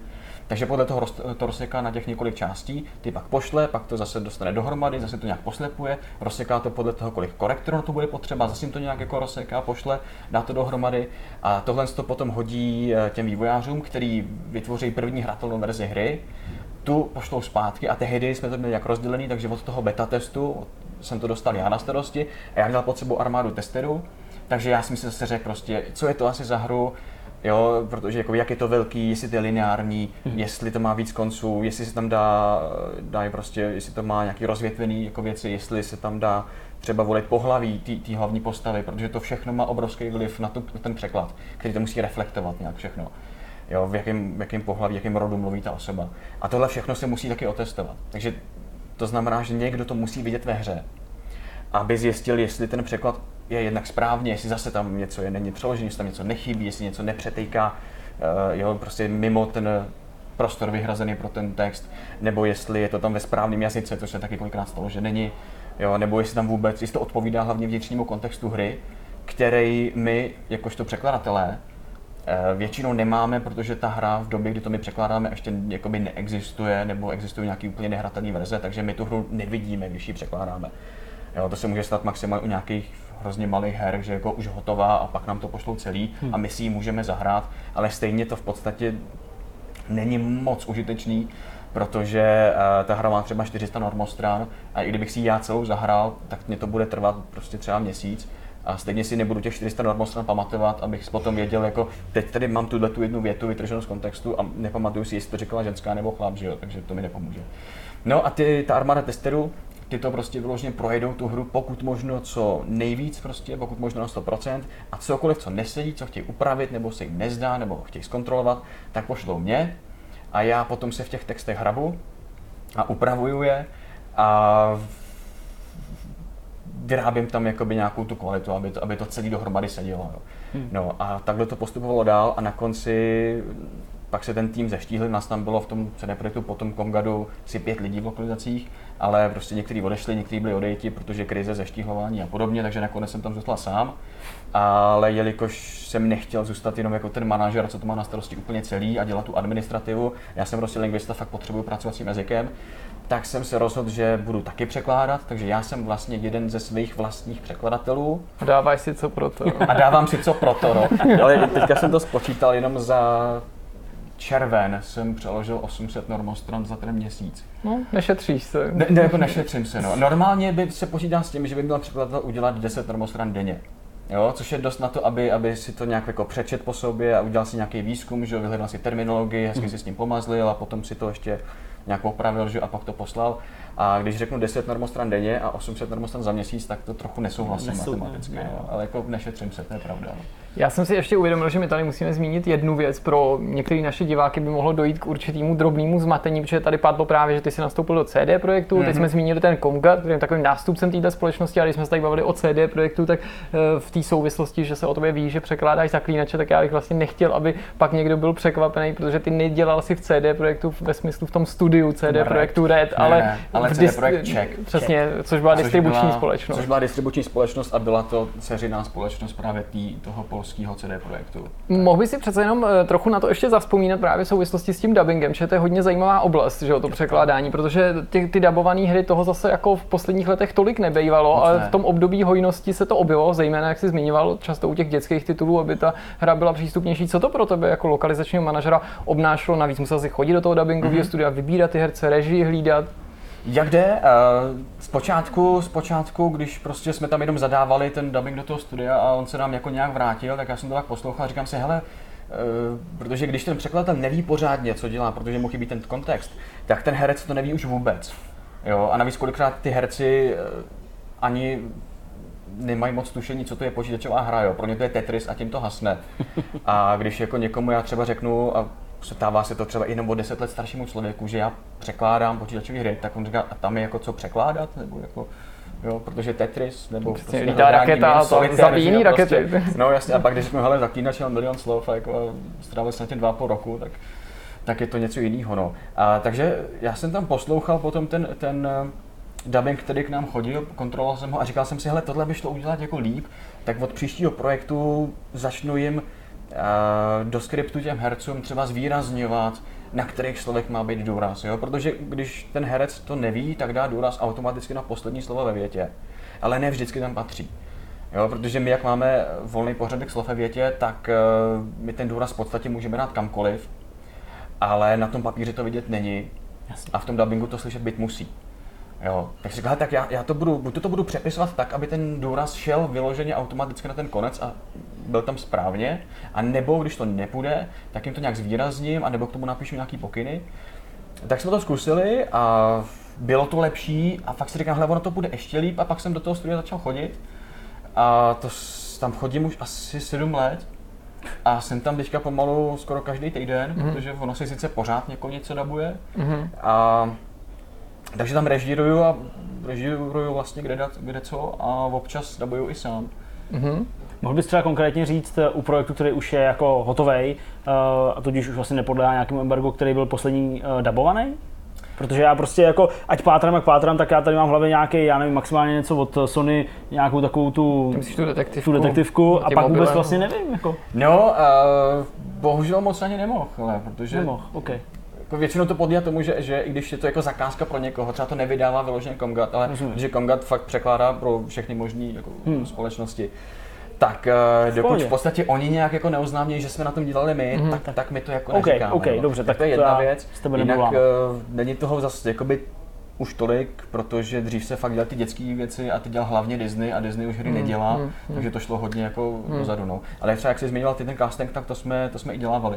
Takže podle toho to rozseká na těch několik částí, ty pak pošle, pak to zase dostane dohromady, zase to nějak poslepuje, rozseká to podle toho, kolik korektorů to bude potřeba, zase to nějak jako rozseká, pošle, dá to dohromady. A tohle to potom hodí eh, těm vývojářům, který vytvoří první hratelnou verzi hry, tu pošlou zpátky a tehdy jsme to měli jak rozdělený, takže od toho beta testu jsem to dostal já na starosti a já měl pod sebou armádu testerů, takže já jsem si zase řekl prostě, co je to asi za hru, Jo, protože jako jak je to velký, jestli to je lineární, hmm. jestli to má víc konců, jestli se tam dá, dá prostě, jestli to má nějaký rozvětvený jako věci, jestli se tam dá třeba volit pohlaví té hlavní postavy, protože to všechno má obrovský vliv na, tu, na ten překlad, který to musí reflektovat nějak všechno. Jo, v jakém, v jakém pohlaví, v jakém rodu mluví ta osoba. A tohle všechno se musí taky otestovat. Takže to znamená, že někdo to musí vidět ve hře, aby zjistil, jestli ten překlad je jednak správně, jestli zase tam něco je není přeložené, jestli tam něco nechybí, jestli něco nepřetejká, uh, jo, prostě mimo ten prostor vyhrazený pro ten text, nebo jestli je to tam ve správném jazyce, což se taky kolikrát stalo, že není, jo, nebo jestli tam vůbec, jestli to odpovídá hlavně vnitřnímu kontextu hry, který my, jakožto překladatelé, eh, většinou nemáme, protože ta hra v době, kdy to my překládáme, ještě jakoby neexistuje, nebo existují nějaký úplně nehratelné verze, takže my tu hru nevidíme, když ji překládáme. Jo, to se může stát maximálně u nějakých hrozně malých her, že jako už hotová a pak nám to pošlou celý hmm. a my si ji můžeme zahrát, ale stejně to v podstatě není moc užitečný, protože uh, ta hra má třeba 400 normostran a i kdybych si ji já celou zahrál, tak mě to bude trvat prostě třeba měsíc a stejně si nebudu těch 400 normostran pamatovat, abych potom věděl, jako teď tady mám tuhle tu jednu větu vytrženou z kontextu a nepamatuju si, jestli to říkala ženská nebo chlap, že jo, takže to mi nepomůže. No a ty, ta armáda testerů, ty to prostě vyloženě projedou tu hru pokud možno co nejvíc prostě, pokud možno na 100% a cokoliv, co nesedí, co chtějí upravit, nebo se jim nezdá, nebo chtějí zkontrolovat, tak pošlou mě a já potom se v těch textech hrabu a upravuju je a vyrábím tam jakoby nějakou tu kvalitu, aby to, aby to celý dohromady sedělo. Jo. Hmm. No a takhle to postupovalo dál a na konci pak se ten tým zeštíhl, nás tam bylo v tom CD projektu potom Kongadu asi pět lidí v lokalizacích, ale prostě někteří odešli, někteří byli odejti, protože krize, zeštíhlování a podobně, takže nakonec jsem tam zůstal sám. Ale jelikož jsem nechtěl zůstat jenom jako ten manažer, co to má na starosti úplně celý a dělat tu administrativu, já jsem prostě lingvista, fakt potřebuju pracovat s tím jazykem, tak jsem se rozhodl, že budu taky překládat, takže já jsem vlastně jeden ze svých vlastních překladatelů. Dáváš si co pro to. A dávám si co pro to, no. Ale teďka jsem to spočítal jenom za červen jsem přeložil 800 normostran za ten měsíc. No, nešetříš se. Ne, ne jako nešetřím se, no. Normálně by se počítá s tím, že by měl překladatel udělat 10 normostran denně. Jo, což je dost na to, aby, aby si to nějak jako přečet po sobě a udělal si nějaký výzkum, že vyhledal si terminologii, hezky mm. si s tím pomazlil a potom si to ještě nějak opravil že, a pak to poslal. A když řeknu 10 normostran denně a 800 normostran za měsíc, tak to trochu nesouhlasím Nesou, matematicky. Ne, no. Ale jako nešetřím se, to je pravda. No. Já jsem si ještě uvědomil, že my tady musíme zmínit jednu věc. Pro některé naše diváky by mohlo dojít k určitému drobnému zmatení, protože tady padlo právě, že ty si nastoupil do CD projektu. Mm-hmm. Teď jsme zmínili ten Komga, který je takovým nástupcem této společnosti, a když jsme se tady bavili o CD projektu, tak eh, v té souvislosti, že se o tobě ví, že překládáš zaklínače, tak já bych vlastně nechtěl, aby pak někdo byl překvapený, protože ty nedělal si v CD projektu ve smyslu v tom studiu CD ne, projektu Red, ale, ne, ale CD projekt Czech. Přesně, což byla což distribuční byla, společnost. Což byla distribuční společnost a byla to ceřiná společnost právě tý, toho polského CD projektu. Mohl by si přece jenom eh, trochu na to ještě zavzpomínat právě v souvislosti s tím dubbingem, že to je hodně zajímavá oblast, že jo, to překládání, protože ty, ty dubované hry toho zase jako v posledních letech tolik nebejvalo, Moc ale ne. v tom období hojnosti se to objevilo, zejména jak jsi zmiňoval, často u těch dětských titulů, aby ta hra byla přístupnější. Co to pro tebe jako lokalizačního manažera obnášelo? Navíc musel si chodit do toho dubbingového studia, vybírat ty herce, režii hlídat. Jak jde? Eh, Zpočátku, zpočátku, když prostě jsme tam jenom zadávali ten dubbing do toho studia a on se nám jako nějak vrátil, tak já jsem to tak poslouchal a říkám si, hele, eh, protože když ten překladatel neví pořádně, co dělá, protože mu chybí ten kontext, tak ten herec to neví už vůbec. Jo? A navíc kolikrát ty herci eh, ani nemají moc tušení, co to je počítačová hra, jo. Pro ně to je Tetris a tím to hasne. A když jako někomu já třeba řeknu, a stává se to třeba i nebo 10 let staršímu člověku, že já překládám počítačové hry, tak on říká, a tam je jako co překládat, nebo jako Jo, protože Tetris, nebo Přesně, prostě lítá raketa a to zabíjí že jo, rakety. Prostě, no jasně, a pak když řeknu, hele, zaklínač měl milion slov a jako strávil jsem tím dva a půl roku, tak, tak je to něco jiného. No. A, takže já jsem tam poslouchal potom ten, ten eh, dubbing, který k nám chodil, kontroloval jsem ho a říkal jsem si, hele, tohle by šlo udělat jako líp, tak od příštího projektu začnu jim do skriptu těm hercům třeba zvýrazňovat, na kterých slovech má být důraz, jo? protože když ten herec to neví, tak dá důraz automaticky na poslední slovo ve větě, ale ne vždycky tam patří. Jo, protože my, jak máme volný pořadek slov ve větě, tak uh, my ten důraz v podstatě můžeme dát kamkoliv, ale na tom papíře to vidět není Jasně. a v tom dubbingu to slyšet být musí. Jo, tak si říkal, tak já, já to budu, buď to, to budu přepisovat tak, aby ten důraz šel vyloženě automaticky na ten konec a byl tam správně, a nebo když to nepůjde, tak jim to nějak zvýrazním, a nebo k tomu napíšu nějaký pokyny. Tak jsme to zkusili a bylo to lepší a fakt si říkám, hele, ono to bude ještě líp a pak jsem do toho studia začal chodit a to tam chodím už asi 7 let a jsem tam teďka pomalu skoro každý týden, mm-hmm. protože ono si sice pořád někoho něco dabuje Mhm. a takže tam režíruju a režíruju vlastně kde, dat, kde co a občas dabuju i sám. Mhm. Mohl bys třeba konkrétně říct eh, u projektu, který už je jako hotový, a tudíž už vlastně nepodléhá nějakému embargu, který byl poslední uh, dabovaný? Protože já prostě jako, ať pátrám, jak pátrám, tak já tady mám v hlavě nějaký, já nevím, maximálně něco od eh, Sony, nějakou takovou tu, Ty myslíš tu detektivku? tu detektivku a pak vůbec mobilem? vlastně nevím, jako. No, uh, bohužel moc ani nemohl, ale, protože Nemohl, OK. Jako většinou to podíjá tomu, že, že i když je to jako zakázka pro někoho, třeba to nevydává vyloženě Comgat, ale Rozumím. že Comgat fakt překládá pro všechny možné jako, Hmm. společnosti, tak uh, dokud v podstatě oni nějak jako neoznámějí, že jsme na tom dělali my, Mhm. tak, tak my to jako OK, neříkáme. OK, no. dobře, tak to je jedna věc. Jinak uh, není toho zase jakoby už tolik, protože dřív se fakt dělali ty dětské věci a ty dělal hlavně Disney a Disney už hry Hmm, nedělá, hmm, hmm. takže to šlo hodně jako Hmm. dozadu. No. Ale třeba jak jsi zmiňoval ty ten casting, tak to jsme, to jsme i dělávali.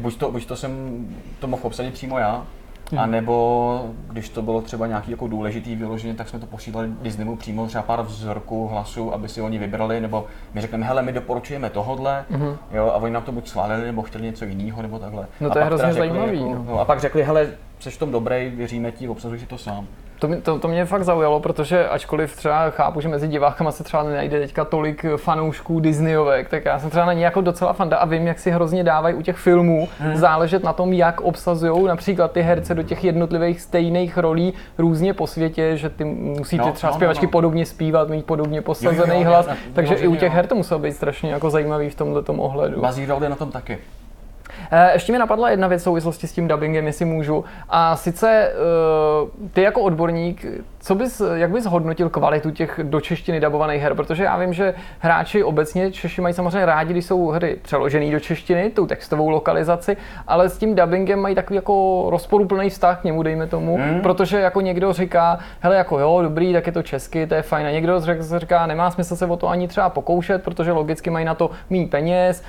Buď to, buď to jsem to mohl obsadit přímo já, Hmm. a nebo když to bylo třeba nějaký jako důležitý vyloženě, tak jsme to posílali Disneymu přímo třeba pár vzorků hlasu, aby si oni vybrali, nebo my řekneme, hele, my doporučujeme tohodle, Mhm. jo, a oni nám to buď schválili, nebo chtěli něco jiného, nebo takhle. No a to je pak teda hrozně zajímavý, Jako, no. no. a pak řekli, hele, jsi v tom dobrý, věříme ti, obsazuj si to sám. To, mě- to, to mě fakt zaujalo, protože ačkoliv třeba chápu, že mezi divákama se třeba nenajde teďka tolik fanoušků Disneyovek, tak já jsem třeba na ně jako docela fanda a vím, jak si hrozně dávají u těch filmů hmm. záležet na tom, jak obsazují například ty herce do těch jednotlivých stejných rolí různě po světě, že ty musí ty No, třeba no, no, zpěvačky no. podobně zpívat, mít podobně posazený Jo, jo, hlas, jo, takže i u těch jo. her to muselo být strašně jako zajímavý v tomhle ohledu. Bazírovali na tom taky. Eh, Ještě mi napadla jedna věc v souvislosti s tím dubbingem, jestli můžu. A sice eh, ty jako odborník, co bys, jak bys hodnotil kvalitu těch do češtiny dubovaných her? Protože já vím, že hráči obecně Češi mají samozřejmě rádi, když jsou hry přeložené do češtiny, tou textovou lokalizaci, ale s tím dubbingem mají takový jako rozporuplný vztah k němu, dejme tomu, Hmm. protože jako někdo říká, hele jako jo, dobrý, tak je to česky, to je fajn. A někdo říká, nemá smysl se o to ani třeba pokoušet, protože logicky mají na to méně peněz.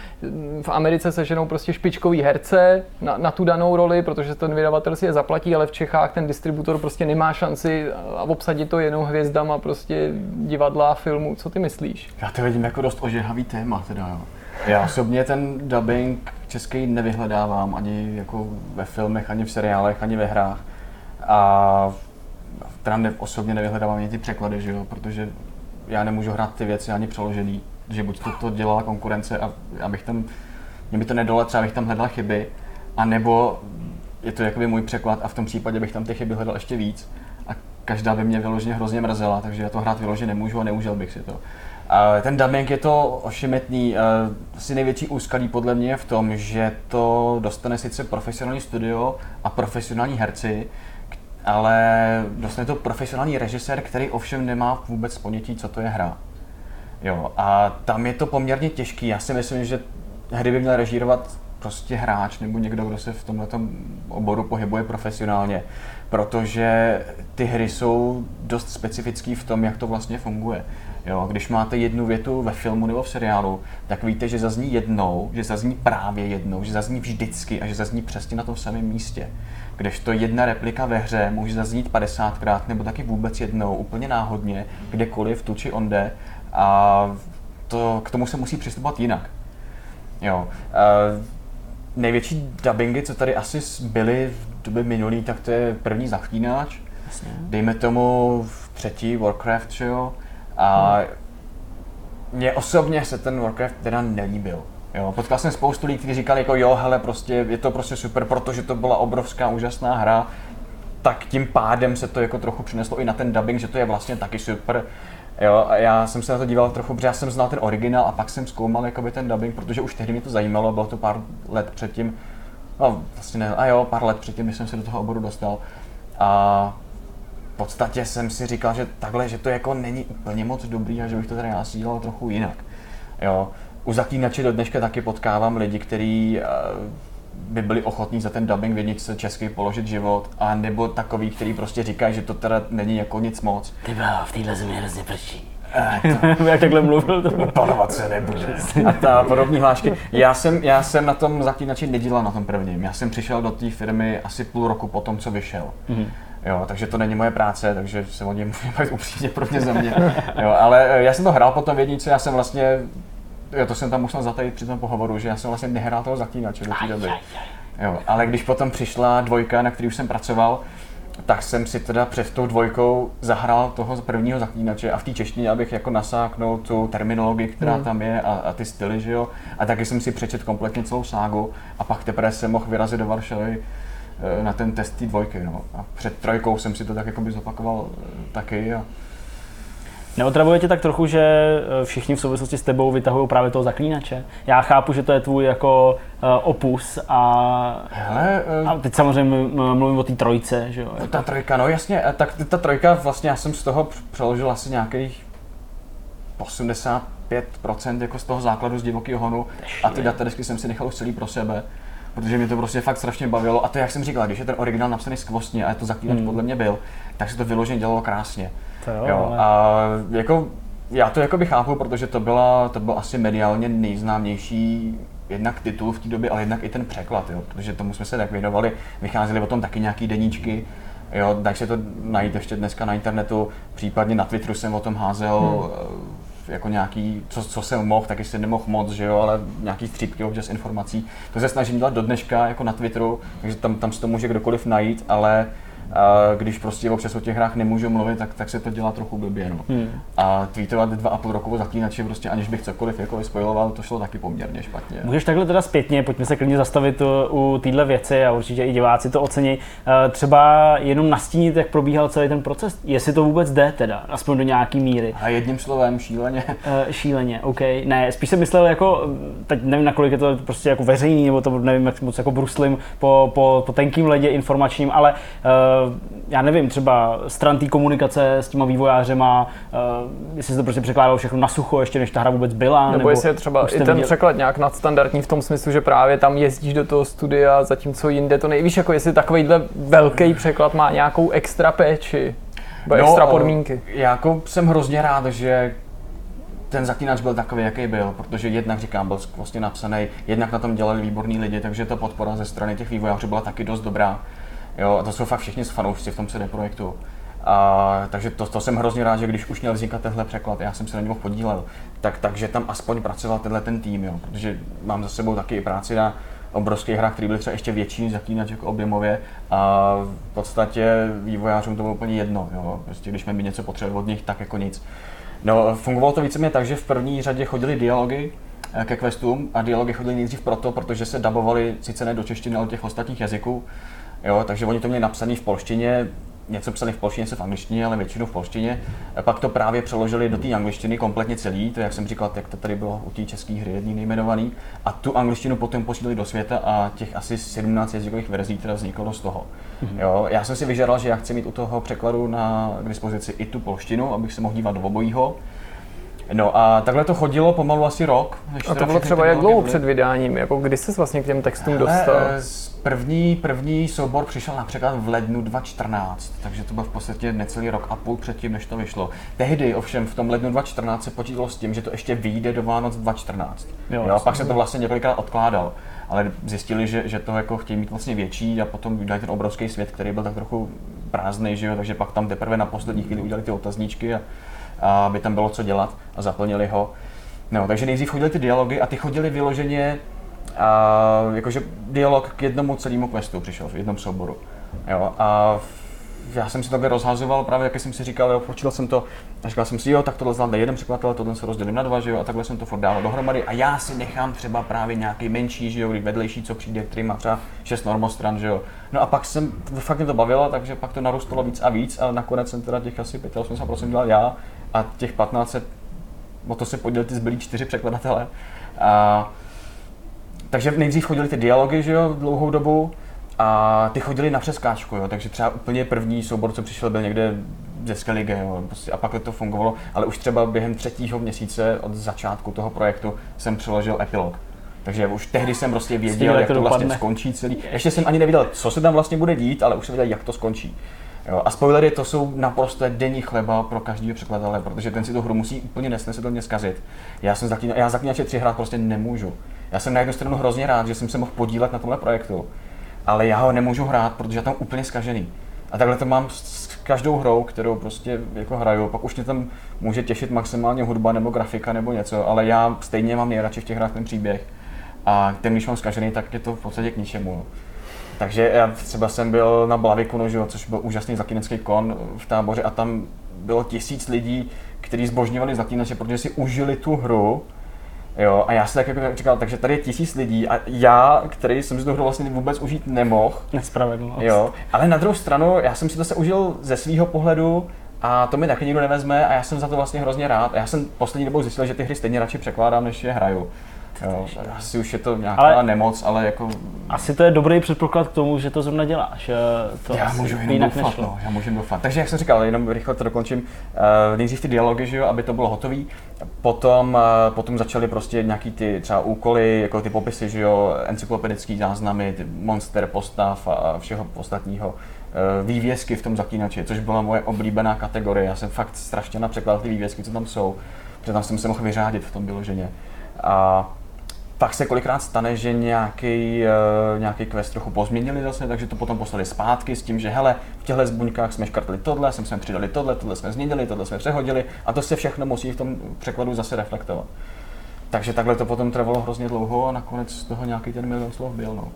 V Americe se ženou prostě špičkový herce na, na tu danou roli, protože ten vydavatel si je zaplatí, ale v Čechách ten distributor prostě nemá šanci a obsadit to jenom hvězdama prostě divadla a filmů. Co ty myslíš? Já to vidím jako dost ožehavý téma teda, jo. Já osobně ten dubbing český nevyhledávám ani jako ve filmech, ani v seriálech, ani ve hrách. A teda ne, osobně nevyhledávám ani ty překlady, že jo, protože já nemůžu hrát ty věci ani přeložený, že buď to, to dělala konkurence a abych tam, mě by to nedalo, třeba bych tam hledal chyby, a nebo je to jakoby můj překlad a v tom případě bych tam ty chyby hledal ještě víc a každá by mě vyloženě hrozně mrzela, takže já to hrát vyloženě nemůžu a neužil bych si to. A ten dubbing je to ošemetný. A Asi největší úskalí podle mě je v tom, že to dostane sice profesionální studio a profesionální herci, ale dostane to profesionální režisér, který ovšem nemá vůbec ponětí, co to je hra. Jo, a tam je to poměrně těžký. Já si myslím, že hry by měl režírovat prostě hráč nebo někdo, kdo se v tomhle oboru pohybuje profesionálně, protože ty hry jsou dost specifický v tom, jak to vlastně funguje. Jo, když máte jednu větu ve filmu nebo v seriálu, tak víte, že zazní jednou, že zazní právě jednou, že zazní vždycky a že zazní přesně na tom samém místě. Kdežto jedna replika ve hře může zaznít 50krát nebo taky vůbec jednou, úplně náhodně, kdekoliv, tu či onde a to, k tomu se musí přistupovat jinak. Jo. Uh, největší dubbingy, co tady asi byly v době minulý, tak to je první Zaklínač. Dejme tomu v třetí Warcraft, že jo. A mně osobně se ten Warcraft teda nelíbil. Jo, potkal jsem spoustu lidí, kteří říkali jako jo, hele, prostě je to prostě super, protože to byla obrovská, úžasná hra, tak tím pádem se to jako trochu přineslo i na ten dubbing, že to je vlastně taky super. Jo, a já jsem se na to díval trochu, protože já jsem znal ten originál a pak jsem zkoumal jakoby ten dubbing, protože už tehdy mě to zajímalo, bylo to pár let předtím, no vlastně ne, a jo, pár let předtím, než jsem se do toho oboru dostal. A v podstatě jsem si říkal, že takhle, že to jako není úplně moc dobrý a že bych to tady asi dělal trochu jinak. Jo. U zaklínače do dneška taky potkávám lidi, kteří eh, by byli ochotní za ten dubbing v jedničce česky položit život, a nebo takový, který prostě říkají, že to teda není jako nic moc. Ty bláho, v téhle zemi hrozně prší. <laughs> Jak takhle mluvil, to. Panovat se nebude. A ta podobné hlášky. Já jsem, já jsem na tom zaklínači nedělal na tom prvním. Já jsem přišel do té firmy asi půl roku po tom, co vyšel. Mhm. Jo, takže to není moje práce, takže se o něm <laughs> můžu bavit upřímně pro mě za mě. Jo, ale eh, já jsem to hrál potom v jedničce, já jsem vlastně, jo, to jsem tam musel zatajit při tom pohovoru, že já jsem vlastně nehrál toho zaklínače do té doby. Jo, ale když potom přišla dvojka, na který už jsem pracoval, tak jsem si teda před tou dvojkou zahrál toho prvního zaklínače a v té češtině, abych jako nasáknul tu terminologii, která Hmm. tam je a, a ty styly, že jo. A taky jsem si přečet kompletně celou ságu a pak teprve jsem mohl vyrazit do Varšavy eh, na ten test té dvojky, no. A před trojkou jsem si to tak jako by zopakoval eh, taky a Neotravuje tě tak trochu, že eh, všichni v souvislosti s tebou vytahují právě toho zaklínače? Já chápu, že to je tvůj jako uh, opus a, Hele, eh, a teď samozřejmě mluvím o té trojce, že jo? No, ta trojka, no jasně, tak ta trojka vlastně, já jsem z toho přeložil asi nějakých 85% jako z toho základu z divokého honu a ty datadesky jsem si nechal už celý pro sebe, protože mě to prostě fakt strašně bavilo a to jak jsem říkal, když je ten originál napsaný skvostně a to zaklínač Hmm. podle mě byl, tak se to vyloženě dělalo krásně. To jo, Jo, ale- a jako já to jako by chápu, protože to byla, to byl asi mediálně nejznámější jednak titul v té době, ale jednak i ten překlad, jo, protože tomu jsme se tak věnovali, vycházely o tom taky nějaký deníčky, jo, dají se to najít ještě dneska na internetu, případně na Twitteru jsem o tom házel hmm. jako nějaký, co, co jsem mohl, taky jsem nemohl moc, že jo, ale nějaký střípky občas informací. To se snažím dělat do dneška jako na Twitteru, takže tam, tam si to může kdokoliv najít, ale když prostě občas o těch hrách nemůžu mluvit, tak, tak se to dělá trochu blbě. No. Hmm. A tweetovat dva a půl roku o zaklínači, prostě aniž bych cokoliv jako spojiloval, to šlo taky poměrně špatně. Můžeš takhle teda zpětně, pojďme se klidně zastavit u téhle věci a určitě i diváci to ocení. Uh, Třeba jenom nastínit, jak probíhal celý ten proces, jestli to vůbec jde teda, aspoň do nějaký míry. A jedním slovem šíleně. Uh, šíleně, OK. Ne, spíš jsem myslel jako, teď nevím, nakolik je to prostě jako veřejný, nebo to nevím, jak moc jako bruslím po, po, po tenkým ledě informačním, ale uh, já nevím, třeba stran té komunikace s těma vývojářema, uh, jestli se to prostě překládalo všechno na sucho, ještě než ta hra vůbec byla, Nebo, jestli je třeba i ten viděli- překlad nějak nadstandardní v tom smyslu, že právě tam jezdíš do toho studia, zatímco jinde to nejvíš, jako jestli takovýhle velký překlad má nějakou extra péči, nebo extra eh, podmínky. Já jako jsem hrozně rád, že ten zaklínač byl takový, jaký byl, protože jednak říkám, byl vlastně napsaný, jednak na tom dělali výborní lidi, takže ta podpora ze strany těch vývojářů byla taky dost dobrá. Jo, a to jsou fakt všichni fanoušci v tom CD Projektu. A, takže to, to, jsem hrozně rád, že když už měl vznikat tenhle překlad, já jsem se na něm podílel, tak, takže tam aspoň pracoval tenhle ten tým, jo, protože mám za sebou taky práci na obrovských hrách, které byly třeba ještě větší zaklínač jako objemově a v podstatě vývojářům to bylo úplně jedno, jo, prostě když jsme mi něco potřebovali od nich, tak jako nic. No, fungovalo to víceméně tak, že v první řadě chodili dialogy eh, ke questům a dialogy chodily nejdřív proto, protože se dabovali sice ne do češtiny, ale těch ostatních jazyků. Jo, takže oni to měli napsané v polštině, něco psali v polštině, něco v angličtině, ale většinou v polštině. A pak to právě přeložili do té angličtiny kompletně celý, to jak jsem říkal, jak to tady bylo u té české hry jedný nejmenovaný. A tu angličtinu potom posílali do světa a těch asi 17 jazykových verzí teda vzniklo z toho. Mm-hmm. Jo, já jsem si vyžadal, že já chci mít u toho překladu na k dispozici i tu polštinu, abych se mohl dívat do obojího. No a takhle to chodilo pomalu asi rok. než A to bylo třeba jak dlouho byly. před vydáním? Jako kdy jsi vlastně k těm textům Hele, dostal? eh, První, první soubor přišel například v lednu 2014, takže to byl v podstatě necelý rok a půl předtím, než to vyšlo. Tehdy ovšem v tom lednu 2014 se počítalo s tím, že to ještě vyjde do Vánoc 2014. Jo, Jo, jo pak se to vlastně několikrát odkládal. Ale zjistili, že, že to jako chtějí mít vlastně větší a potom vydají ten obrovský svět, který byl tak trochu prázdný, že jo, takže pak tam teprve na poslední chvíli udělali ty otazníčky a, a aby tam bylo co dělat a zaplnili ho. No, takže nejdřív chodili ty dialogy a ty chodili vyloženě a jakože dialog k jednomu celému questu přišel v jednom souboru. Jo, a já jsem si takhle rozhazoval, právě jak jsem si říkal, jo, počítal jsem to a říkal jsem si, jo, tak tohle zvládne jeden překladatel, tohle se rozdělím na dva, že jo, a takhle jsem to furt dával dohromady a já si nechám třeba právě nějaký menší, že jo, vedlejší, co přijde, který má třeba šest normostran, že jo. No a pak jsem, fakt mě to bavilo, takže pak to narůstalo víc a víc a nakonec jsem teda těch asi 85% dělal já a těch 15 o to se podělili ty zbylí čtyři překladatelé. A, takže nejdřív chodili ty dialogy, že jo, dlouhou dobu a ty chodili na přeskáčku, jo, takže třeba úplně první soubor, co přišel, byl někde ze Skellige, jo, prostě, a pak to fungovalo, ale už třeba během třetího měsíce od začátku toho projektu jsem přeložil epilog. Takže už tehdy jsem prostě věděl, jak to to vlastně dopadne. skončí celý. Ještě jsem ani nevěděl, co se tam vlastně bude dít, ale už jsem věděl, jak to skončí. Jo, a spoilery to jsou naprosto denní chleba pro každého překladatele, protože ten si tu hru musí úplně nesnesitelně zkazit. Já jsem zaklína, já zaklínače 3 hrát prostě nemůžu. Já jsem na jednu stranu hrozně rád, že jsem se mohl podílet na tomhle projektu, ale já ho nemůžu hrát, protože já tam úplně zkažený. A takhle to mám s každou hrou, kterou prostě jako hraju, pak už mě tam může těšit maximálně hudba nebo grafika nebo něco, ale já stejně mám nejradši v těch hrách ten příběh. A ten, když mám zkažený, tak je to v podstatě k ničemu. No. Takže já třeba jsem byl na Blavikonu, že jo, což byl úžasný zaklínecký kon v táboře a tam bylo tisíc lidí, kteří zbožňovali zaklínače, protože si užili tu hru. Jo, a já si tak jako říkal, takže tady je tisíc lidí a já, který jsem si tu hru vlastně vůbec užít nemohl, Nespravedlnost. Jo, ale na druhou stranu, já jsem si to se užil ze svého pohledu a to mi taky nikdo nevezme a já jsem za to vlastně hrozně rád. A já jsem poslední dobou zjistil, že ty hry stejně radši překládám, než je hraju. Jo, asi už je to nějaká Ale- nemoc, ale jako Asi to je dobrý předpoklad k tomu, že to zrovna děláš. eh, To já asi můžu jenom jinak doufat, nešlo. no, já můžu doufat. Takže jak jsem říkal, jenom rychle to dokončím, uh, nejdřív ty dialogy, že jo, aby to bylo hotový, potom, uh, potom začaly prostě nějaký ty třeba úkoly, jako ty popisy, že jo, encyklopedický záznamy, ty monster postav a všeho ostatního, uh, vývězky v tom zaklínači, což byla moje oblíbená kategorie. Já jsem fakt strašně napřekládal ty vývězky, co tam jsou, protože tam jsem se mohl vyřádit v tom vyloženě. A pak se kolikrát stane, že nějaký, uh, nějaký quest trochu pozměnili zase, takže to potom poslali zpátky s tím, že hele, v těchto zbuňkách jsme škrtli tohle, sem přidali tohle, tohle jsme změnili, tohle jsme přehodili a to se všechno musí v tom překladu zase reflektovat. Takže takhle to potom trvalo hrozně dlouho a nakonec z toho nějaký ten milion slov byl. No.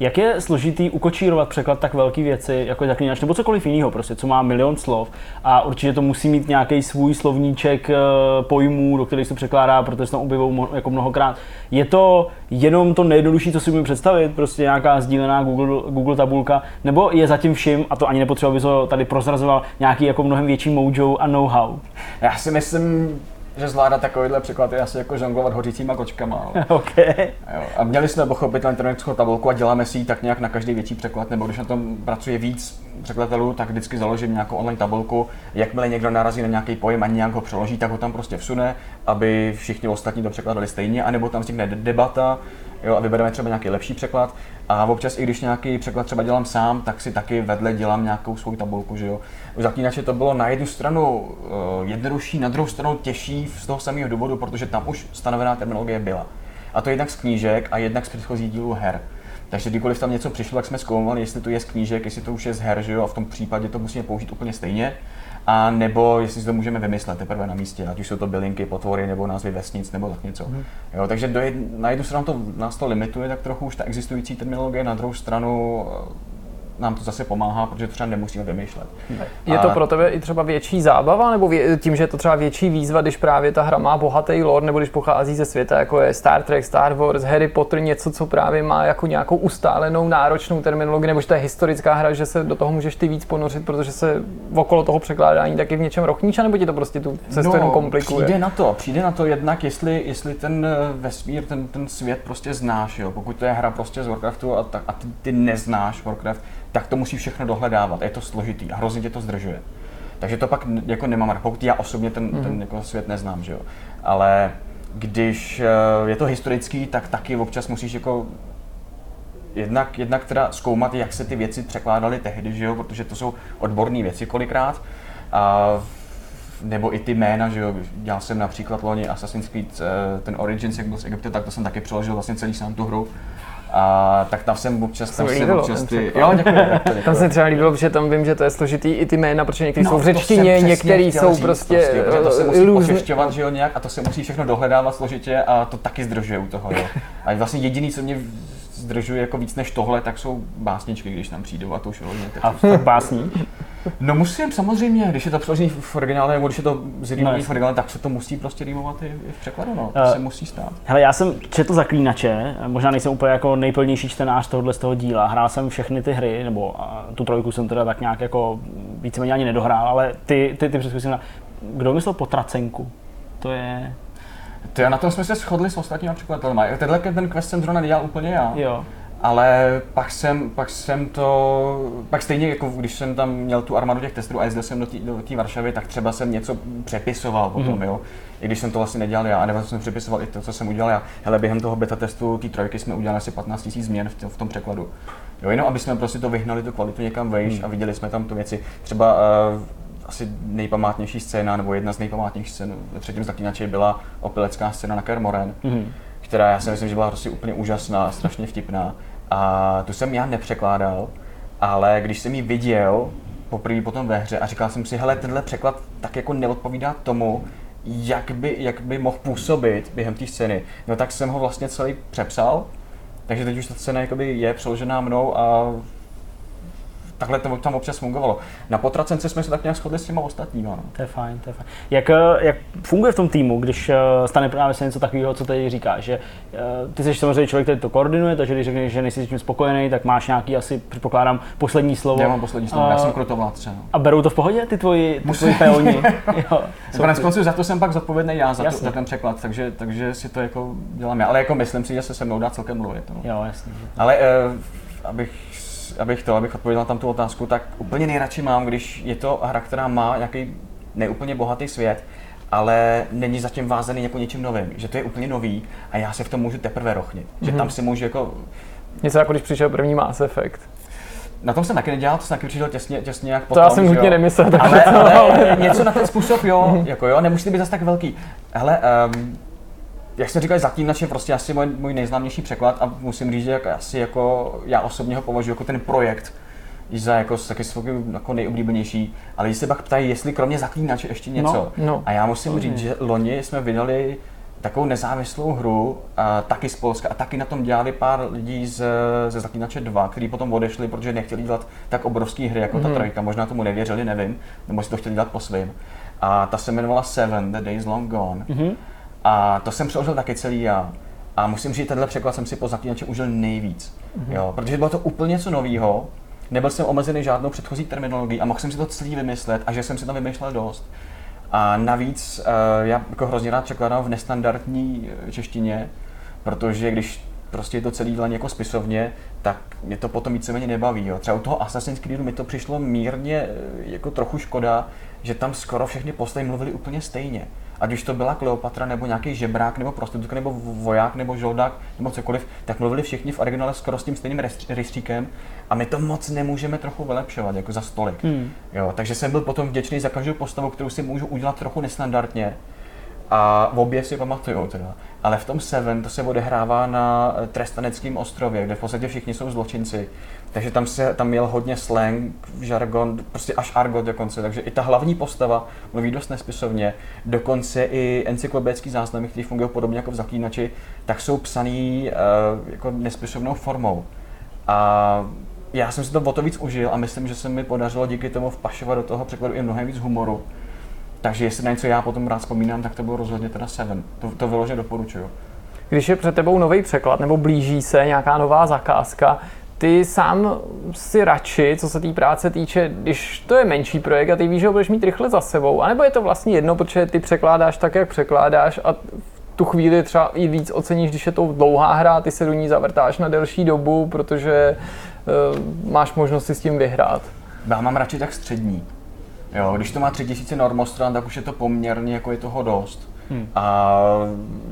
Jak je složitý ukočírovat překlad tak velké věci, jako je zaklínač, nebo cokoliv jiného, prostě, co má milion slov a určitě to musí mít nějaký svůj slovníček eh, pojmů, do kterých se překládá, protože se tam objevují mo- jako mnohokrát. Je to jenom to nejjednodušší, co si umím představit, prostě nějaká sdílená Google, Google tabulka, nebo je zatím vším, a to ani nepotřeba, aby to tady prozrazoval, nějaký jako mnohem větší mojo a know-how. Já si myslím, že zvládat takovýhle překlad je asi jako žonglovat hořícíma kočkama. Ale... <laughs> OK. Jo, a měli jsme pochopit elektronickou tabulku a děláme si ji tak nějak na každý větší překlad, nebo když na tom pracuje víc překladatelů, tak vždycky založím nějakou online tabulku. Jakmile někdo narazí na nějaký pojem a nějak ho přeloží, tak ho tam prostě vsune, aby všichni ostatní to překladali stejně, anebo tam vznikne de- debata, jo, a vybereme třeba nějaký lepší překlad. A občas, i když nějaký překlad třeba dělám sám, tak si taky vedle dělám nějakou svou tabulku. Že jo. U zaklínače to bylo na jednu stranu uh, jednodušší, na druhou stranu těžší z toho samého důvodu, protože tam už stanovená terminologie byla. A to jednak z knížek a jednak z předchozích dílů her. Takže kdykoliv tam něco přišlo, tak jsme zkoumali, jestli to je z knížek, jestli to už je z her, že jo, a v tom případě to musíme použít úplně stejně. A nebo jestli si to můžeme vymyslet teprve na místě, ať už jsou to bylinky, potvory nebo názvy vesnic nebo tak něco. Mm. Jo, takže do jed, na jednu stranu to, nás to limituje tak trochu už ta existující terminologie, na druhou stranu nám to zase pomáhá, protože to třeba nemusíme vymýšlet. Je to pro tebe i třeba větší zábava, nebo vě, tím, že je to třeba větší výzva, když právě ta hra má bohatý lore, nebo když pochází ze světa, jako je Star Trek, Star Wars, Harry Potter, něco, co právě má jako nějakou ustálenou náročnou terminologii, nebo že to je historická hra, že se do toho můžeš ty víc ponořit, protože se okolo toho překládání taky v něčem rochníš, nebo ti to prostě tu cestu jenom komplikuje? Přijde na to, přijde na to jednak, jestli, jestli ten eh, vesmír, ten, ten svět prostě znáš, jo. Pokud to je hra prostě z Warcraftu a, ta, a ty, ty neznáš Warcraft, tak to musí všechno dohledávat. Je to složitý a hrozně tě to zdržuje. Takže to pak jako nemám rád, pokud já osobně ten, mm. ten jako svět neznám, že jo. Ale když eh, je to historický, tak taky občas musíš jako jednak, jednak teda zkoumat, jak se ty věci překládaly tehdy, že jo, protože to jsou odborné věci kolikrát. A nebo i ty jména, že jo, dělal jsem například loni Assassin's Creed, eh, ten Origins, jak byl z Egypte, tak to jsem taky přeložil vlastně celý sám tu hru. A tak tam jsem občas, tam jsem líbilo, občas ty, jo, děkuji, děkuji, <laughs> Tam se třeba líbilo, protože tam vím, že to je složitý i ty jména, protože některé No, jsou v řečtině, chtěl jsou říct prostě, protože to se eh, musí různé. pošešťovat, že jo, nějak a to se musí všechno dohledávat složitě a to taky zdržuje u toho, jo. A vlastně jediný, co mě zdržuje jako víc než tohle, tak jsou básničky, když tam přijdou a to už hodně. A básní. No musím samozřejmě, když je to přeložený v originále, nebo když je to zrýmovaný No, v originále, tak se to musí prostě rýmovat i, i v překladu, no. To Eh, se musí stát. Hele, já jsem četl Zaklínače, možná nejsem úplně jako nejplnější čtenář tohohle z toho díla. Hrál jsem všechny ty hry, nebo tu trojku jsem teda tak nějak jako víceméně ani nedohrál, ale ty, ty, ty přeskusím na... Kdo myslel potracenku? To je... To je, na tom jsme se shodli s ostatními překladatelmi. Tenhle ten quest jsem zrovna nedělal úplně já. Jo. Ale pak jsem, pak jsem to, pak stejně jako když jsem tam měl tu armádu těch testů a jezdil jsem do té do Varšavy, tak třeba jsem něco přepisoval potom, mm. jo. I když jsem to vlastně nedělal já, nebo jsem přepisoval i to, co jsem udělal já. Hele, během toho beta testu té trojky jsme udělali asi 15 000 změn v, tě- v tom překladu. Jo, jenom aby jsme prostě to vyhnali tu kvalitu někam vejš Mhm. a viděli jsme tam tu věci. Třeba uh, asi nejpamátnější scéna, nebo jedna z nejpamátnějších scén ve třetím zaklínači byla opilecká scéna na Kermoren Mhm. která já si myslím, že byla prostě úplně úžasná, strašně vtipná. A tu jsem já nepřekládal, ale když jsem ji viděl poprvé potom ve hře a říkal jsem si, hele, tenhle překlad tak jako neodpovídá tomu, jak by, jak by mohl působit během té scény. No tak jsem ho vlastně celý přepsal, takže teď už ta scéna jakoby je přeložená mnou a takhle to tam občas fungovalo. Na potracence jsme se tak nějak shodli s těma ostatníma. No. To je fajn, to je fajn. Jak, eh, jak funguje v tom týmu, když eh, stane právě se něco takového, co tady říkáš, že eh, ty jsi samozřejmě člověk, který to koordinuje, takže když řekneš, že nejsi s tím spokojený, tak máš nějaký asi, předpokládám, poslední slovo. Já mám poslední slovo, já A- jsem krutovládce. No. A berou to v pohodě, ty tvoji, ty tvoji peoni? <laughs> jo. Konec konců za to jsem pak zodpovědný já, za, to, za ten překlad, takže, takže si to jako dělám já. Ale jako myslím si, že se se mnou dá celkem mluvit. No. Jo, jasně. Ale eh, abych, abych to, abych odpověděl tam tu otázku, tak úplně nejradši mám, když je to hra, která má nějaký neúplně bohatý svět, ale není zatím vázaný jako něčím novým, že to je úplně nový a já se v tom můžu teprve rochnit. Že tam si můžu jako Něco jako když přišel první Mass Effect. na tom jsem taky nedělal, to jsem taky přišel těsně, těsně jak To potom. já jsem nutně nemyslel, ale, to, ale něco na ten způsob, jo, jako jo, nemusí být zase tak velký. Hele, um, jak jste říkali, Zaklínač je prostě asi můj, můj nejznámější překlad a musím říct, že jak, asi jako já osobně ho považuji jako ten projekt, za jako, taky svůj jako nejoblíbenější, ale když se pak ptají, jestli kromě Zaklínače ještě něco. no. A já musím říct, že loni jsme vydali takovou nezávislou hru, a taky z Polska, a taky na tom dělali pár lidí z, ze Zaklínače 2, kteří potom odešli, protože nechtěli dělat tak obrovské hry jako ta trojka, možná tomu nevěřili, nevím, nebo si to chtěli dělat po svým. A ta se jmenovala Seven, The Days Long Gone. Mhm. A to jsem přeložil taky celý já. A musím říct, že tenhle překlad jsem si po Zaklínači užil nejvíc. Jo, protože bylo to úplně něco nového, nebyl jsem omezený žádnou předchozí terminologií a mohl jsem si to celý vymyslet a že jsem si tam vymýšlel dost. A navíc eh, já jako hrozně rád překládám v nestandardní eh, češtině, protože když prostě je to celý dělané jako spisovně, tak mě to potom víceméně nebaví. Jo. Třeba u toho Assassin's Creedu mi to přišlo mírně eh, jako trochu škoda, že tam skoro všechny postavy mluvili úplně stejně. Ať už to byla Kleopatra, nebo nějaký žebrák, nebo prostitutka, nebo voják, nebo žoldák, nebo cokoliv, tak mluvili všichni v originále skoro s tím stejným rejstř- rejstříkem a my to moc nemůžeme trochu vylepšovat, jako za stolik. Hmm. Jo, takže jsem byl potom vděčný za každou postavu, kterou si můžu udělat trochu nestandardně. A v obě si pamatuju teda. Ale v tom Seven to se odehrává na Trestaneckém ostrově, kde v podstatě všichni jsou zločinci. Takže tam, se, tam měl hodně slang, žargon, prostě až argot dokonce. Takže i ta hlavní postava mluví dost nespisovně. Dokonce i encyklopedický záznamy, které fungují podobně jako v Zaklínači, tak jsou psaný uh, jako nespisovnou formou. A já jsem si to o to víc užil a myslím, že se mi podařilo díky tomu vpašovat do toho překladu i mnohem víc humoru. Takže jestli na něco já potom rád vzpomínám, tak to bylo rozhodně teda Seven. To, to vyloženě doporučuju. Když je před tebou nový překlad nebo blíží se nějaká nová zakázka, ty sám si radši, co se té práce týče, když to je menší projekt a ty víš, že ho budeš mít rychle za sebou, anebo je to vlastně jedno, protože ty překládáš tak, jak překládáš a tu chvíli třeba i víc oceníš, když je to dlouhá hra, ty se do ní zavrtáš na delší dobu, protože uh, máš možnost si s tím vyhrát. Já mám radši tak střední. Jo, když to má 3000 normostran, tak už je to poměrně, jako je toho dost. Hmm. A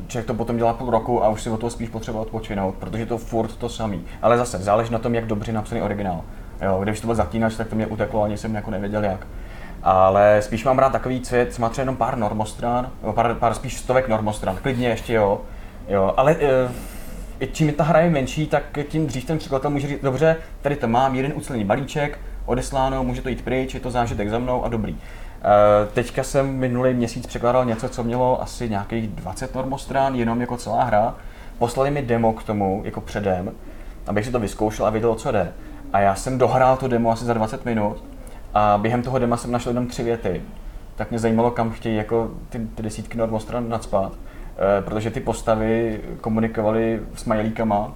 člověk to potom dělá půl roku a už si od toho spíš potřeba odpočinout, protože je to furt to samý. Ale zase záleží na tom, jak dobře napsaný originál. Jo, když to byl zatínač, tak to mě uteklo, ani jsem jako nevěděl jak. Ale spíš mám rád takový cvět, má třeba jenom pár normostran, pár, pár spíš stovek normostran, klidně ještě jo. jo ale e, čím ta hra je menší, tak tím dřív ten překladatel může říct, dobře, tady to mám, jeden ucelený balíček, odesláno, může to jít pryč, je to zážitek za mnou a dobrý. Eh, teďka jsem minulý měsíc překládal něco, co mělo asi nějakých 20 normostrán, jenom jako celá hra. Poslali mi demo k tomu, jako předem, abych si to vyzkoušel a věděl, co jde. A já jsem dohrál to demo asi za 20 minut a během toho dema jsem našel jenom tři věty. Tak mě zajímalo, kam chtějí jako ty, ty desítky normostran nadspat. E, protože ty postavy komunikovaly s majlíkama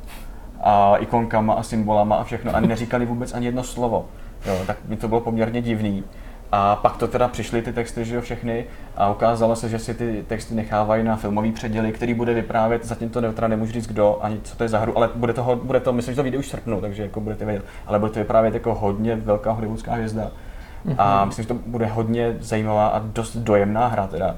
a ikonkama a symbolama a všechno a neříkali vůbec ani jedno slovo. Jo, tak mi to bylo poměrně divný. A pak to teda přišly ty texty, že jo, všechny a ukázalo se, že si ty texty nechávají na filmový předěly, který bude vyprávět, zatím to teda nemůžu říct kdo, ani co to je za hru, ale bude to, bude to myslím, že to vyjde už v srpnu, takže jako budete vědět, ale bude to vyprávět jako hodně velká hollywoodská hvězda. Mm-hmm. A myslím, že to bude hodně zajímavá a dost dojemná hra teda.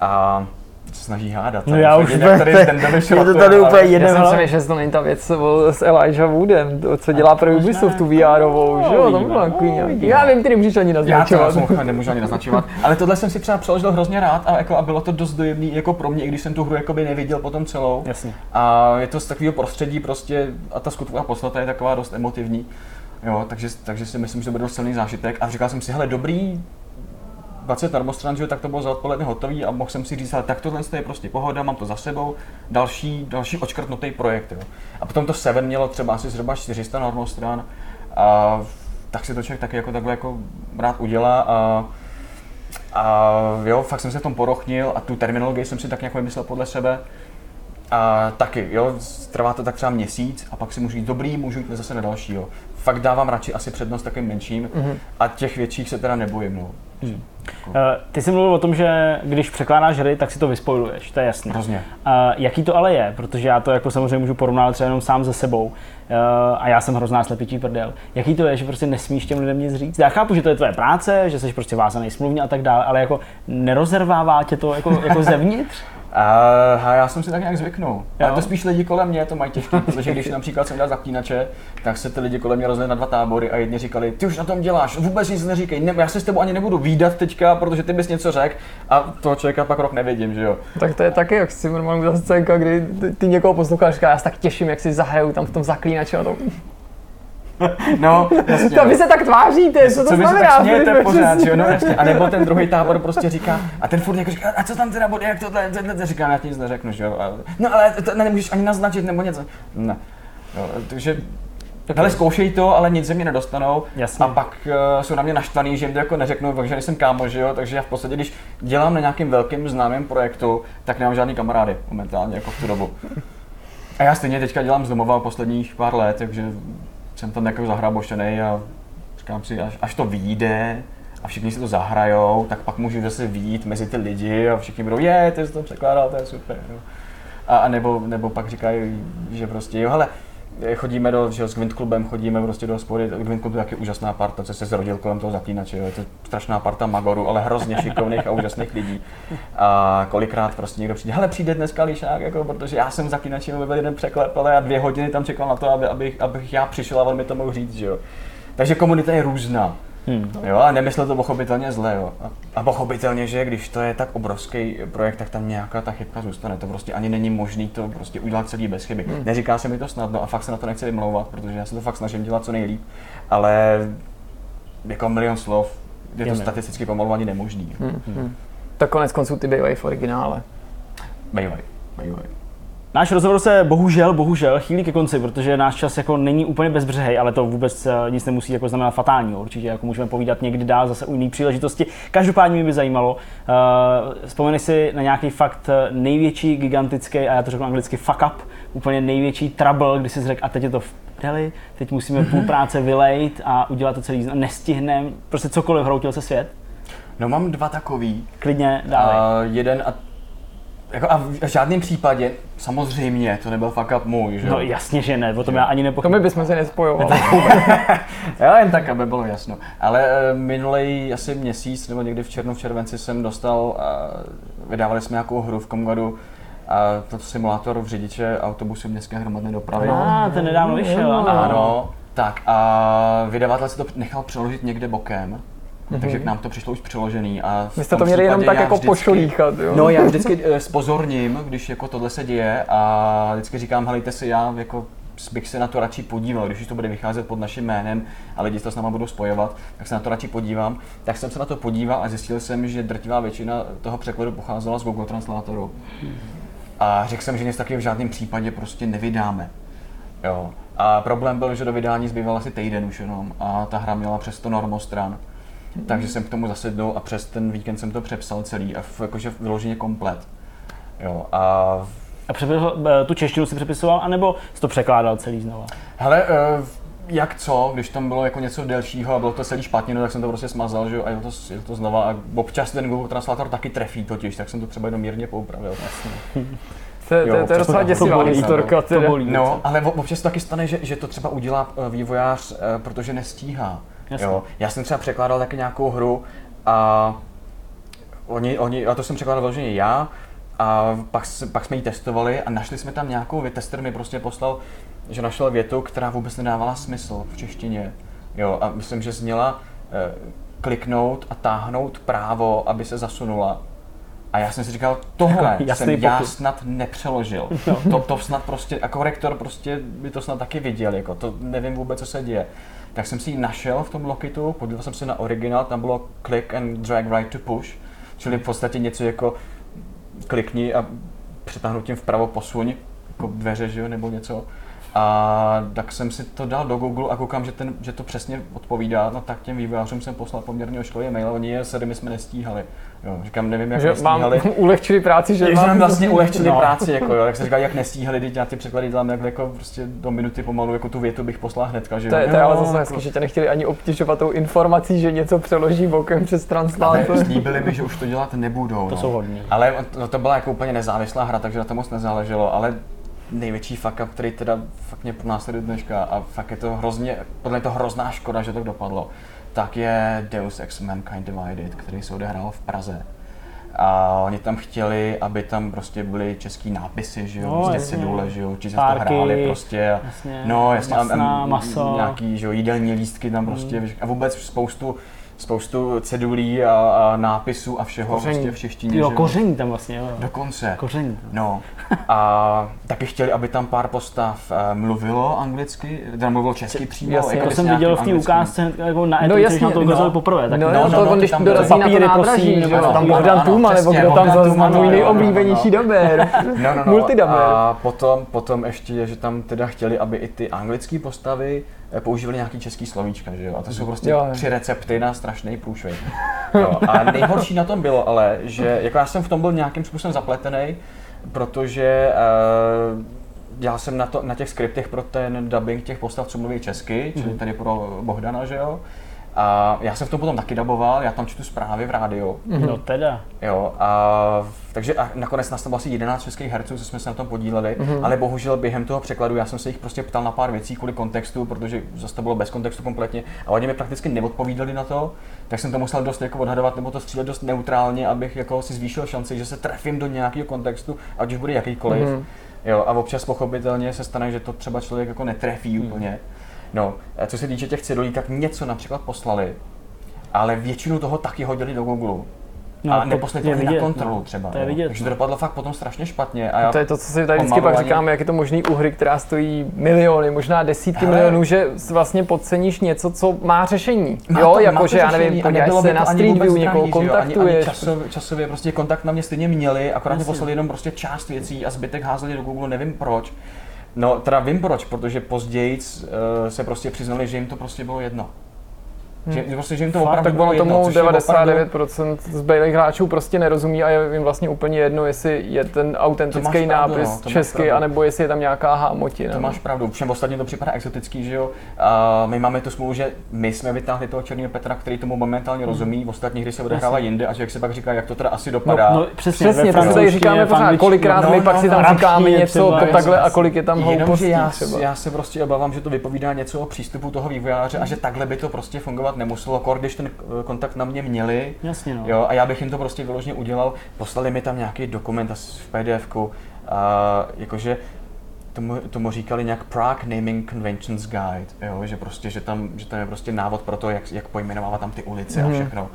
A se snaží hádat. No já už jak tady ten <laughs> je to tady úplně jeden Já jsem že to není ta věc s Elijah Woodem, to, co dělá pro Ubisoft, tu VR-ovou, že jo, tam bylo takový nějaký. Já vím, ty nemůžeš ani naznačovat. Já to nemůžu ani naznačovat, ale tohle jsem si třeba přeložil hrozně rád a, jako, a bylo to dost dojemný jako pro mě, i když jsem tu hru jakoby neviděl potom celou. Jasně. A je to z takového prostředí prostě a ta skutková podstata je taková dost emotivní. Jo, takže, takže si myslím, že to bude dost silný zážitek. A říkal jsem si, hele, dobrý, 20 normostran, že tak to bylo za odpoledne hotový a mohl jsem si říct, ale tak tohle je prostě pohoda, mám to za sebou, další, další očkrtnutý projekt. Jo. A potom to Seven mělo třeba asi zhruba 400 normostran a tak si to člověk taky jako takhle jako rád udělá a a jo, fakt jsem se v tom porochnil a tu terminologii jsem si tak nějak vymyslel podle sebe. A taky, jo, trvá to tak třeba měsíc a pak si můžu jít dobrý, můžu jít zase na další, jo. Fakt dávám radši asi přednost takovým menším mm-hmm. a těch větších se teda nebojím, no. Hmm. Eh, ty jsi mluvil o tom, že když překládáš hry, tak si to vyspojuješ, to je jasné. Hrozně. Uh, jaký to ale je? Protože já to jako samozřejmě můžu porovnat třeba jenom sám ze sebou. Uh, a já jsem hrozná slepičí prdel. Jaký to je, že prostě nesmíš těm lidem nic říct? Já chápu, že to je tvoje práce, že jsi prostě vázaný smluvně a tak dále, ale jako nerozervává tě to jako, jako <laughs> zevnitř? A já jsem si tak nějak zvyknul. A to spíš lidi kolem mě to mají těžké, <laughs> protože když například jsem dal zaklínače, tak se ty lidi kolem mě rozdělili na dva tábory a jedni říkali, ty už na tom děláš, vůbec nic neříkej, ne, já se s tebou ani nebudu výdat teďka, protože ty bys něco řekl a toho člověka pak rok nevidím, že jo. Tak to je taky jak si normálně scénka, kdy ty někoho posloucháš, říká, já se tak těším, jak si zahrajou tam v tom zaklínači a to <laughs> No, jasně. To vy se tak tváříte, co to co znamená? Co vy se tak pořád, jo, no jasně. A nebo ten druhý tábor prostě říká, a ten furt jako říká, a co tam teda bude, jak tohle, tohle, říká, já ti nic neřeknu, že jo. A, no ale to nemůžeš ani naznačit nebo něco. Ne. Jo, takže ale zkoušej to, ale nic ze mě nedostanou. Jasně. A pak uh, jsou na mě naštvaný, že jim to jako neřeknu, takže nejsem kámo, že jo. Takže já v podstatě, když dělám na nějakým velkým známém projektu, tak nemám žádný kamarády momentálně, jako v tu dobu. A já stejně teďka dělám z domova posledních pár let, takže jsem tam jako zahrabošený a říkám si, až, až to vyjde a všichni si to zahrajou, tak pak můžu zase vyjít mezi ty lidi a všichni budou, je, ty jsi to překládal, to je super. Jo. A, a nebo, nebo pak říkají, že prostě, jo, hele, chodíme do, že s Gwent klubem, chodíme prostě do hospody, Gwent klub je taky úžasná parta, co se zrodil kolem toho zaklínače, je to strašná parta magoru, ale hrozně šikovných a úžasných lidí. A kolikrát prostě někdo přijde, hele přijde dneska Lišák, jako, protože já jsem zaklínači byl jeden překlep, ale já dvě hodiny tam čekal na to, aby, abych, abych já přišel a on mi to mohl říct, že jo. Takže komunita je různá. Hmm. Jo, a nemyslel to pochopitelně zle, jo. A, a pochopitelně, že když to je tak obrovský projekt, tak tam nějaká ta chybka zůstane. To prostě ani není možný to prostě udělat celý bez chyby. Hmm. Neříká se mi to snadno a fakt se na to nechci vymlouvat, protože já se to fakt snažím dělat co nejlíp, ale jako milion slov je to statisticky pomalu ani nemožný. Hmm. Hmm. Tak konec konců ty bývají v originále. Bývají, bývají. Náš rozhovor se bohužel, bohužel chýlí ke konci, protože náš čas jako není úplně bezbřehej, ale to vůbec eh, nic nemusí jako znamenat fatálního. Určitě jako můžeme povídat někdy dál zase u jiné příležitosti. Každopádně mě by zajímalo, uh, vzpomeneš si na nějaký fakt eh, největší, gigantický, a já to řeknu anglicky, fuck up, úplně největší trouble, kdy jsi řekl, a teď je to v deli, teď musíme půl práce vylejt a udělat to celý, nestihneme, prostě cokoliv, hroutil se svět. No mám dva takový. Klidně dále. Uh, jeden a jako a v žádném případě, samozřejmě, to nebyl fuck up můj, že jo? No jasně, že ne, o tom já ani To nepochybuji. my bychom se nespojovali. Jo, <laughs> jen tak, aby bylo jasno. Ale uh, minulý asi měsíc, nebo někdy v červnu, v červenci jsem dostal, uh, vydávali jsme nějakou hru v Komgadu, a to simulátor v řidiče autobusu městské hromadné dopravy. A, ten nedávno vyšel, ano. Ano, tak a vydavatel si to nechal přeložit někde bokem, takže k nám to přišlo už přeložený. A Vy jste to měli jenom tak jako vždycky- pošolíchat, jo? No já vždycky eh, spozorním, když jako tohle se děje a vždycky říkám, helejte si, já jako bych se na to radši podíval, když už to bude vycházet pod naším jménem a lidi to s náma budou spojovat, tak se na to radši podívám. Tak jsem se na to podíval a zjistil jsem, že drtivá většina toho překladu pocházela z Google Translátoru. A řekl jsem, že nic takového v žádném případě prostě nevydáme. Jo. A problém byl, že do vydání zbýval asi týden už jenom a ta hra měla přes to normostran. Takže jsem k tomu zasedl a přes ten víkend jsem to přepsal celý a v, jakože vyloženě komplet. Jo, a A přepisal, eh, tu češtinu si přepisoval, anebo jsi to překládal celý znova? hele, eh, jak co, když tam bylo jako něco delšího a bylo to celý špatně, no, tak jsem to prostě smazal, že jo, a jel to, jel to znova a občas ten Google Translator taky trefí totiž, tak jsem to třeba jenom mírně poupravil. <laughs> To, je- to, je- to je docela to- děsivá historka. Bolí. No, ale občas to taky stane, že, že to třeba udělá eh, vývojář, protože nestíhá. Jasně. Jo. Já jsem třeba překládal taky nějakou hru a oni, oni, a to jsem překládal vyloženě já, a pak, pak jsme ji testovali a našli jsme tam nějakou věc, tester mi prostě poslal, že našel větu, která vůbec nedávala smysl v češtině. Jo, a myslím, že zněla eh, kliknout a táhnout právo, aby se zasunula. A já jsem si říkal, tohle Jasný jsem já pokut. snad nepřeložil. <laughs> To, to snad prostě, a korektor prostě by to snad taky viděl, jako to nevím vůbec, co se děje. Tak jsem si ji našel v tom Lokitu, podíval jsem se na originál, tam bylo click and drag right to push, čili v podstatě něco jako klikni a přetáhnutím vpravo posuň, jako dveře, že jo, nebo něco. A tak jsem si to dal do Google a koukám, že, ten, že to přesně odpovídá, no tak těm vývojářům jsem poslal poměrně ošklivý mail, oni je sedy my jsme nestíhali. Jo, říkám, nevím, jak Že vám nestíhali. <laughs> ulehčili práci, že nám vám vlastně ulehčili <laughs> No. práci, jako jo, jak se říká, jak nestíhali, teď já ty překlady dělám jak jako prostě do minuty pomalu, jako tu větu bych poslal hnedka, že To je, jo. to je ale zase jako- hezky, že tě nechtěli ani obtěžovat tou informací, že něco přeloží bokem přes Ale translátor. slíbili mi, že už to dělat nebudou. To no. jsou hodní. Ale to, to byla jako úplně nezávislá hra, takže na to moc nezáleželo, ale největší fuck up, který teda fakt mě pronásleduje dneška a fakt je to hrozně, podle mě to hrozná škoda, že to dopadlo, tak je Deus Ex Mankind Divided, který se odehrál v Praze. A oni tam chtěli, aby tam prostě byly český nápisy, že jo, No, prostě cedule, že jo, či se to hráli prostě. a- jasně, no, jasně, a- a- masná, maso. nějaký, že jo, jídelní lístky tam prostě, a vůbec spoustu, spoustu cedulí a, a nápisů a všeho Koření. prostě v češtině. Jo, že koření tam vlastně, jo. Dokonce. Koření. No. A taky chtěli, aby tam pár postav eh, mluvilo anglicky, teda mluvilo česky přímo. Jasně, jako To jsem viděl v té ukázce hned jako na No etu, když jasně, nám to no. poprvé. Tak No, No, no, no, to no, když tam dorazí na to nádraží, nebo tam Bohdan Tuma, nebo kdo tam Bohdan zase Tuma, no, můj no, no, nejoblíbenější no. daber. No, no, no. A potom, potom ještě je, že tam teda chtěli, aby i ty anglické postavy používali nějaký český slovíčka, že jo? A to jsou prostě Jo, tři recepty na strašný průšvih. Jo. A nejhorší na tom bylo ale, že jako já jsem v tom byl nějakým způsobem zapletený, protože uh, dělal jsem na, to, na těch skriptech pro ten dubbing těch postav, co mluví česky, čili tady pro Bohdana, že jo? A já jsem v tom potom taky daboval, já tam čtu zprávy v rádiu. No teda. Jo, a takže a nakonec nás tam bylo asi 11 českých herců, co jsme se na tom podíleli, mm-hmm. ale bohužel během toho překladu já jsem se jich prostě ptal na pár věcí kvůli kontextu, protože zase to bylo bez kontextu kompletně a oni mi prakticky neodpovídali na to, tak jsem to musel dost jako odhadovat nebo to střílet dost neutrálně, abych jako si zvýšil šanci, že se trefím do nějakého kontextu, ať už bude jakýkoliv. Mm-hmm. Jo, a občas pochopitelně se stane, že to třeba člověk jako netrefí úplně. No, co se týče těch cedulí, tak něco například poslali, ale většinu toho taky hodili do Google. No, a to neposlali to na kontrolu no. třeba. To je vidět, Takže no. to dopadlo fakt potom strašně špatně. A já, To je to, co si tady vždycky pak říkáme, jak je to možný u hry, která stojí miliony, možná desítky Hele. milionů, že vlastně podceníš něco, co má řešení. Má jo, to- má jako to že já nevím, a podíváš nebylo se na Street View, někoho že jo? Ani- Ani kontaktuješ. časově, časově prostě kontakt na mě stejně měli, akorát mě poslali jenom prostě část věcí a zbytek házeli do Google, nevím proč. No, teda vím proč, protože později uh, se prostě přiznali, že jim to prostě bylo jedno. Že, že prostě, že jim to Fakt, opravdu Tak bylo jedno, tomu což je opravdu- 99% zbylých hráčů prostě nerozumí a je jim vlastně úplně jedno, jestli je ten autentický pravdu, nápis no, česky, pravdu. anebo jestli je tam nějaká hámotina. To máš pravdu, všem ostatním to připadá exotický, že jo. A my máme tu smlouvu, že my jsme vytáhli toho černého Petra, který tomu momentálně rozumí, v ostatních hry se odehrává jinde a člověk se pak říká, jak to teda asi dopadá. No, přesně, Přesně, to si tady říkáme pořád, kolikrát no, my no, pak si tam no, říkáme něco takhle a kolik je tam hloupostí já, se prostě obávám, že to vypovídá něco o přístupu toho vývojáře a že takhle by to prostě fungovat nemuselo, kor, když ten eh, kontakt na mě měli. Jasně, no. Jo, a já bych jim to prostě vyloženě udělal. Poslali mi tam nějaký dokument asi v PDF-ku, a jakože tomu, tomu říkali nějak Prague Naming Conventions Guide, jo, že prostě, že tam, že tam je prostě návod pro to, jak, jak pojmenovávat tam ty ulice Mhm. a všechno.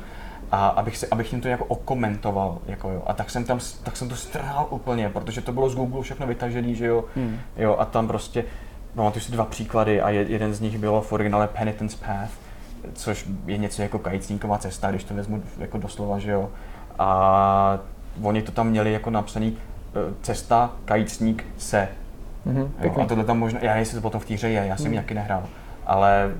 A abych, si, abych jim to jako okomentoval, jako jo. A tak jsem tam, tak jsem to strhal úplně, protože to bylo z Google všechno vytažený, že jo. Hmm. Jo, a tam prostě, pamatuju si dva příklady a je, jeden z nich bylo v originále Penitence Path, což je něco jako kajícníková cesta, když to vezmu jako doslova, že jo. A oni to tam měli jako napsaný eh, cesta, kajícník se. Mhm, Jo, a tohle tam možná, já jestli to potom v té hře je, já jsem ji taky nehrál, ale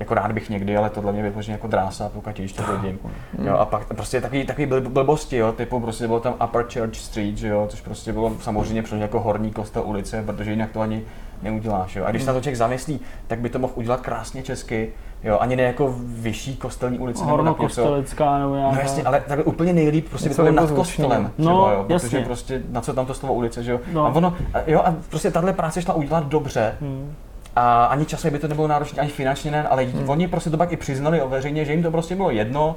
jako rád bych někdy, ale tohle mě vyloženě jako drásá, pokud když to vidím. <laughs> Jo, a pak prostě takový, takový bl- blbosti, jo, typu prostě bylo tam Upper Church Street, že jo, což prostě bylo samozřejmě přesně jako horní kostel ulice, protože jinak to ani neuděláš, jo. A když se na to člověk zamyslí, tak by to mohl udělat krásně česky, jo, ani ne jako vyšší kostelní ulice něco. Hornokostelická nebo nějaká. No jasně, ale takhle úplně nejlíp prostě bylo nad kostelem, třeba, No, jo, protože jasně. prostě na co tam to slovo ulice, že jo. No. A ono, jo, a prostě tahle práce šla udělat dobře, Hmm. a ani časově by to nebylo náročné, ani finančně ne, ale hmm. oni prostě to pak i přiznali o veřejně, že jim to prostě bylo jedno,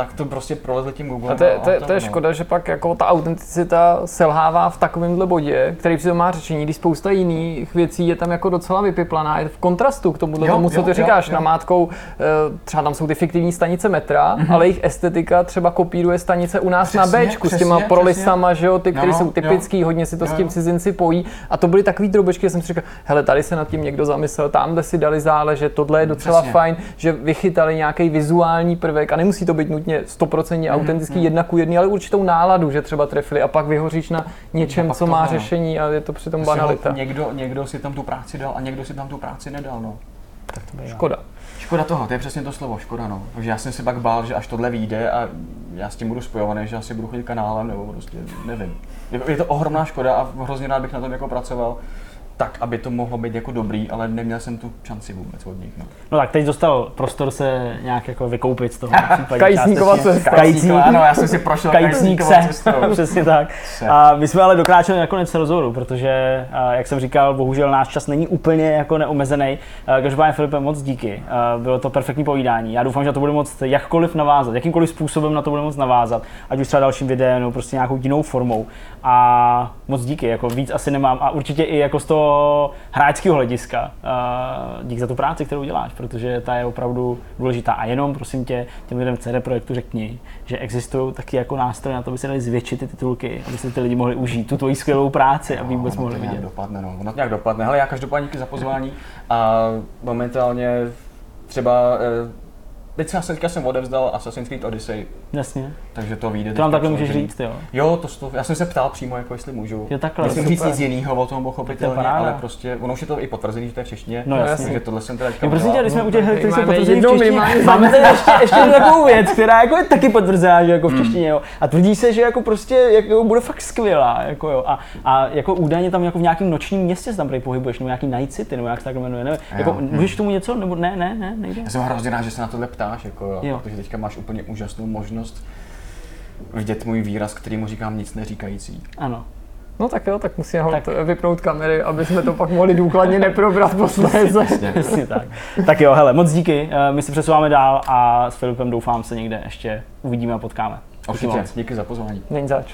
tak to prostě prolezli tím Google. A to je, to, je, to je škoda, že pak jako ta autenticita selhává v takovémhle bodě, který přitom má řešení, když spousta jiných věcí je tam jako docela vypiplaná, je v kontrastu k tomu, Jo, tomu co jo, ty jo, říkáš, jo. namátkou, eh, třeba tam jsou ty fiktivní stanice metra, Mhm. ale jejich estetika třeba kopíruje stanice u nás na Přesně, Bčku s těma přesně, prolisama, že jo, ty, které Jo, jsou jo. typický, hodně si to Jo, s tím jo. cizinci pojí a to byly takový drobečky, že jsem si říkal, hele, tady se nad tím někdo zamyslel, tamhle si dali záležet, tohle je docela Přesně. fajn, že vychytali nějaký vizuální prvek a nemusí to být nutně 100% autentický jedna ku jedný, ale určitou náladu, že třeba trefili a pak vyhoříš na něčem, pak co to má ano. řešení a je to přitom banalita. Někdo, někdo si tam tu práci dal a někdo si tam tu práci nedal, no. Škoda. Škoda toho, to je přesně to slovo, škoda no. Takže já jsem si pak bál, že až tohle vyjde a já s tím budu spojovaný, že asi budu chodit kanálem nebo prostě nevím. Je, je to ohromná škoda a hrozně rád bych na tom jako pracoval tak, aby to mohlo být jako dobrý, ale neměl jsem tu šanci vůbec od nich. No. No tak teď dostal prostor se nějak jako vykoupit z toho. <laughs> částečně. cesta. Kajícník, Ano, já jsem si prošel Kajícník se, cestou. <laughs> přesně tak. A my jsme ale dokráčeli na konec rozhovoru, protože, jak jsem říkal, bohužel náš čas není úplně jako neomezený. Každopádně Filipe, moc díky. A Bylo to perfektní povídání. Já doufám, že to bude moc jakkoliv navázat, jakýmkoliv způsobem na to bude moc navázat, ať už třeba dalším videem nebo prostě nějakou jinou formou. A moc díky, jako víc asi nemám a určitě i jako z toho hráčského hlediska. A díky za tu práci, kterou děláš, protože ta je opravdu důležitá. A jenom, prosím tě, těm lidem v CD Projektu řekni, že existují taky jako nástroje na to, aby se dali zvětšit ty titulky, aby se ty lidi mohli užít tu tvoji skvělou práci, aby vůbec ono mohli to nějak vidět. dopadne, no. Ono to nějak dopadne. Hele, já každopádně díky za pozvání a momentálně třeba eh, Teď jsem, teďka jsem odevzdal Assassin's Creed Odyssey, Jasně. takže to vyjde. To nám takhle můžeš přeložený. říct, jo. Jo, to, to, já jsem se ptal přímo, jako jestli můžu. Jo, takhle, Myslím říct nic jiného o tom pochopitelně, paráda. ale prostě, ono už je to i potvrzený, že to je v češtině. No jasně. Takže tohle jsem teda Jo, prosím tě, když jsme u těch her, které jsou Máme potvrzené v češtině, máme tady ještě, ještě jednu takovou věc, která jako je taky potvrzená, že jako v češtině, jo. A tvrdí se, že jako prostě jako bude fakt skvělá, jako jo. A, a jako údajně tam jako v nějakém nočním městě se tam pohybuješ, nebo nějaký Night City, nebo jak se tak jmenuje, nevím. Jako, můžeš tomu něco, nebo ne, ne, ne, nejde? Já jsem hrozně rád, že se na tohle ptáš, jako jo, Jo. protože teďka máš úplně úžasnou možnost vidět můj výraz, kterýmu říkám nic neříkající. Ano. No tak jo, tak musíme hold Tak. vypnout kamery, aby jsme to pak mohli důkladně neprobrat posléze. <laughs> Přesně tak. Tak jo, hele, moc díky, eh, my se přesouváme dál a s Filipem doufám se někde ještě uvidíme a potkáme. Určitě, díky za pozvání. Není zač.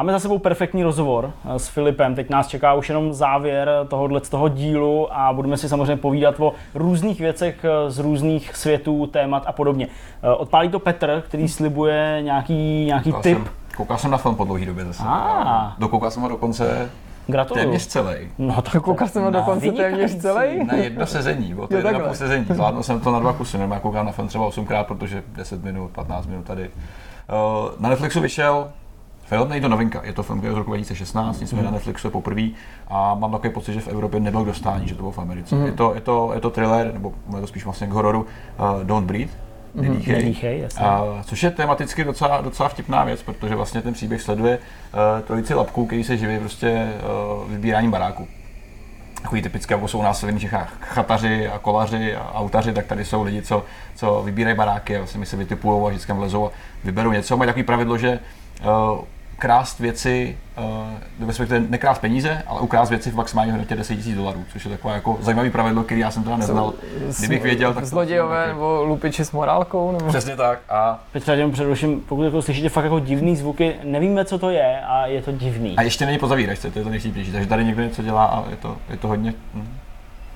Máme za sebou perfektní rozhovor eh, s Filipem. Teď nás čeká už jenom závěr tohohle z toho dílu a budeme si samozřejmě povídat o různých věcech eh, z různých světů, témat a podobně. Eh, Odpálí to Petr, který slibuje nějaký, nějaký Koukal tip. Jsem, koukal jsem na film po dlouhé době zase. Ah. Dokoukal jsem ho dokonce Gratuluju. téměř celý. No, tak Koukal jsem ho dokonce téměř celý. Na jedno sezení, bylo to Jo, jedno půl sezení. Zvládl jsem to na dva kusy, nebo já koukám na film třeba 8krát, protože 10 minut, 15 minut tady. Na Netflixu vyšel film, není to novinka, je to film, který je z roku 2016, nicméně na Netflixu je poprvé a mám takový pocit, že v Evropě nebyl k dostání, že to bylo v Americe. Je, to, je, to, je to thriller, nebo je to spíš vlastně k hororu uh, Don't Breathe, Nedýchej. Nedýchej, jasně. A, což je tematicky docela, docela vtipná věc, protože vlastně ten příběh sleduje uh, trojici lapků, který se živí prostě uh, vybíráním baráku. Takový typické, jako jsou u nás v Čechách chataři a kolaři a autaři, tak tady jsou lidi, co, co vybírají baráky a vlastně my se vytipují a vždycky vlezou a vyberou něco. Mají takový pravidlo, že uh, krást věci, uh, respektive nekrást peníze, ale ukrást věci v maximální hodnotě 10 000 dolarů, což je takové jako zajímavý pravidlo, který já jsem teda neznal. Kdybych věděl, tak to- Zlodějové nebo lupiči s morálkou? Nebo... Přesně tak. A Petře, jenom především, pokud jako slyšíte fakt jako divný zvuky, nevíme, co to je a je to divný. A ještě není po zavíračce, to je to nejvtipnější. Takže tady někdo něco dělá a je to, je to hodně... Hm.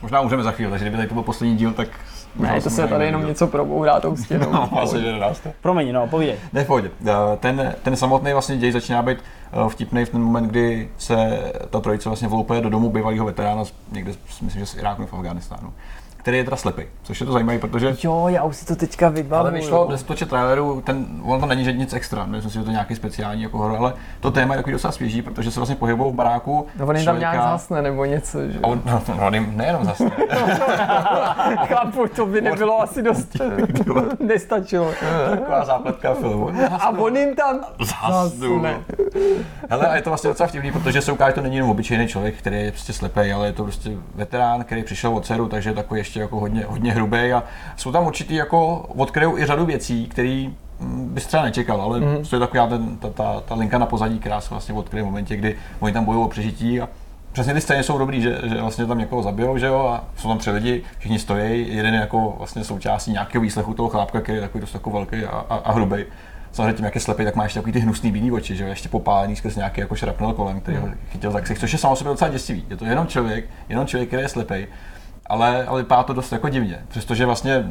Možná můžeme za chvíli, takže kdyby tady to byl poslední díl, tak... Ne, to se tady jenom něco probourá tou stěnou. <laughs> No, asi, že nedá se to. Promiň, no, povídej. Ne, v pohodě. Eh, Ten, ten samotný vlastně děj začíná být eh, vtipný v ten moment, kdy se ta trojice vlastně vloupé do domu bývalého veterána, z- někde, myslím, že z Iráku nebo v Afganistánu, který je teda slepý, což je to zajímavé, protože Jo, já už si to teďka vybavuju. ale vyšlo bez počet trailerů, ten, on to není že nic extra, myslím si, že to je nějaký speciální jako horor, ale to téma je takový docela svěží, protože se vlastně pohybují v baráku. No, on jim tam nějak zasne nebo něco, že? On, no, no, on jim nejenom zase. <laughs> Chápu, to by nebylo asi dost, <laughs> nestačilo. Taková zápletka filmu. A on jim tam zasne. Hele, a je to vlastně docela vtipný, protože se ukáže, že to není jenom obyčejný člověk, který je prostě slepý, ale je to prostě veterán, který přišel od dceru, takže je takový ještě jako hodně, hodně hrubý a jsou tam určitý jako odkryjou i řadu věcí, které bys třeba nečekal, ale mm-hmm. to je taková ten, ta, ta, ta, linka na pozadí, která se vlastně odkryje v momentě, kdy oni tam bojují o přežití a Přesně ty scény jsou dobrý, že, že vlastně tam někoho zabijou, že jo, a jsou tam tři lidi, všichni stojí, jeden je jako vlastně součástí nějakého výslechu toho chlápka, který je takový dost jako velký a, a, a hrubý. Samozřejmě tím, jak je slepý, tak má ještě takový ty hnusný bílý oči, že jo, ještě popálený skrz nějaký jako šrapnel kolem, který ho chytil tak si, což je samo sobě docela děsivý. Je to jenom člověk, jenom člověk, který je slepý, ale, ale vypadá to dost jako divně, přestože vlastně,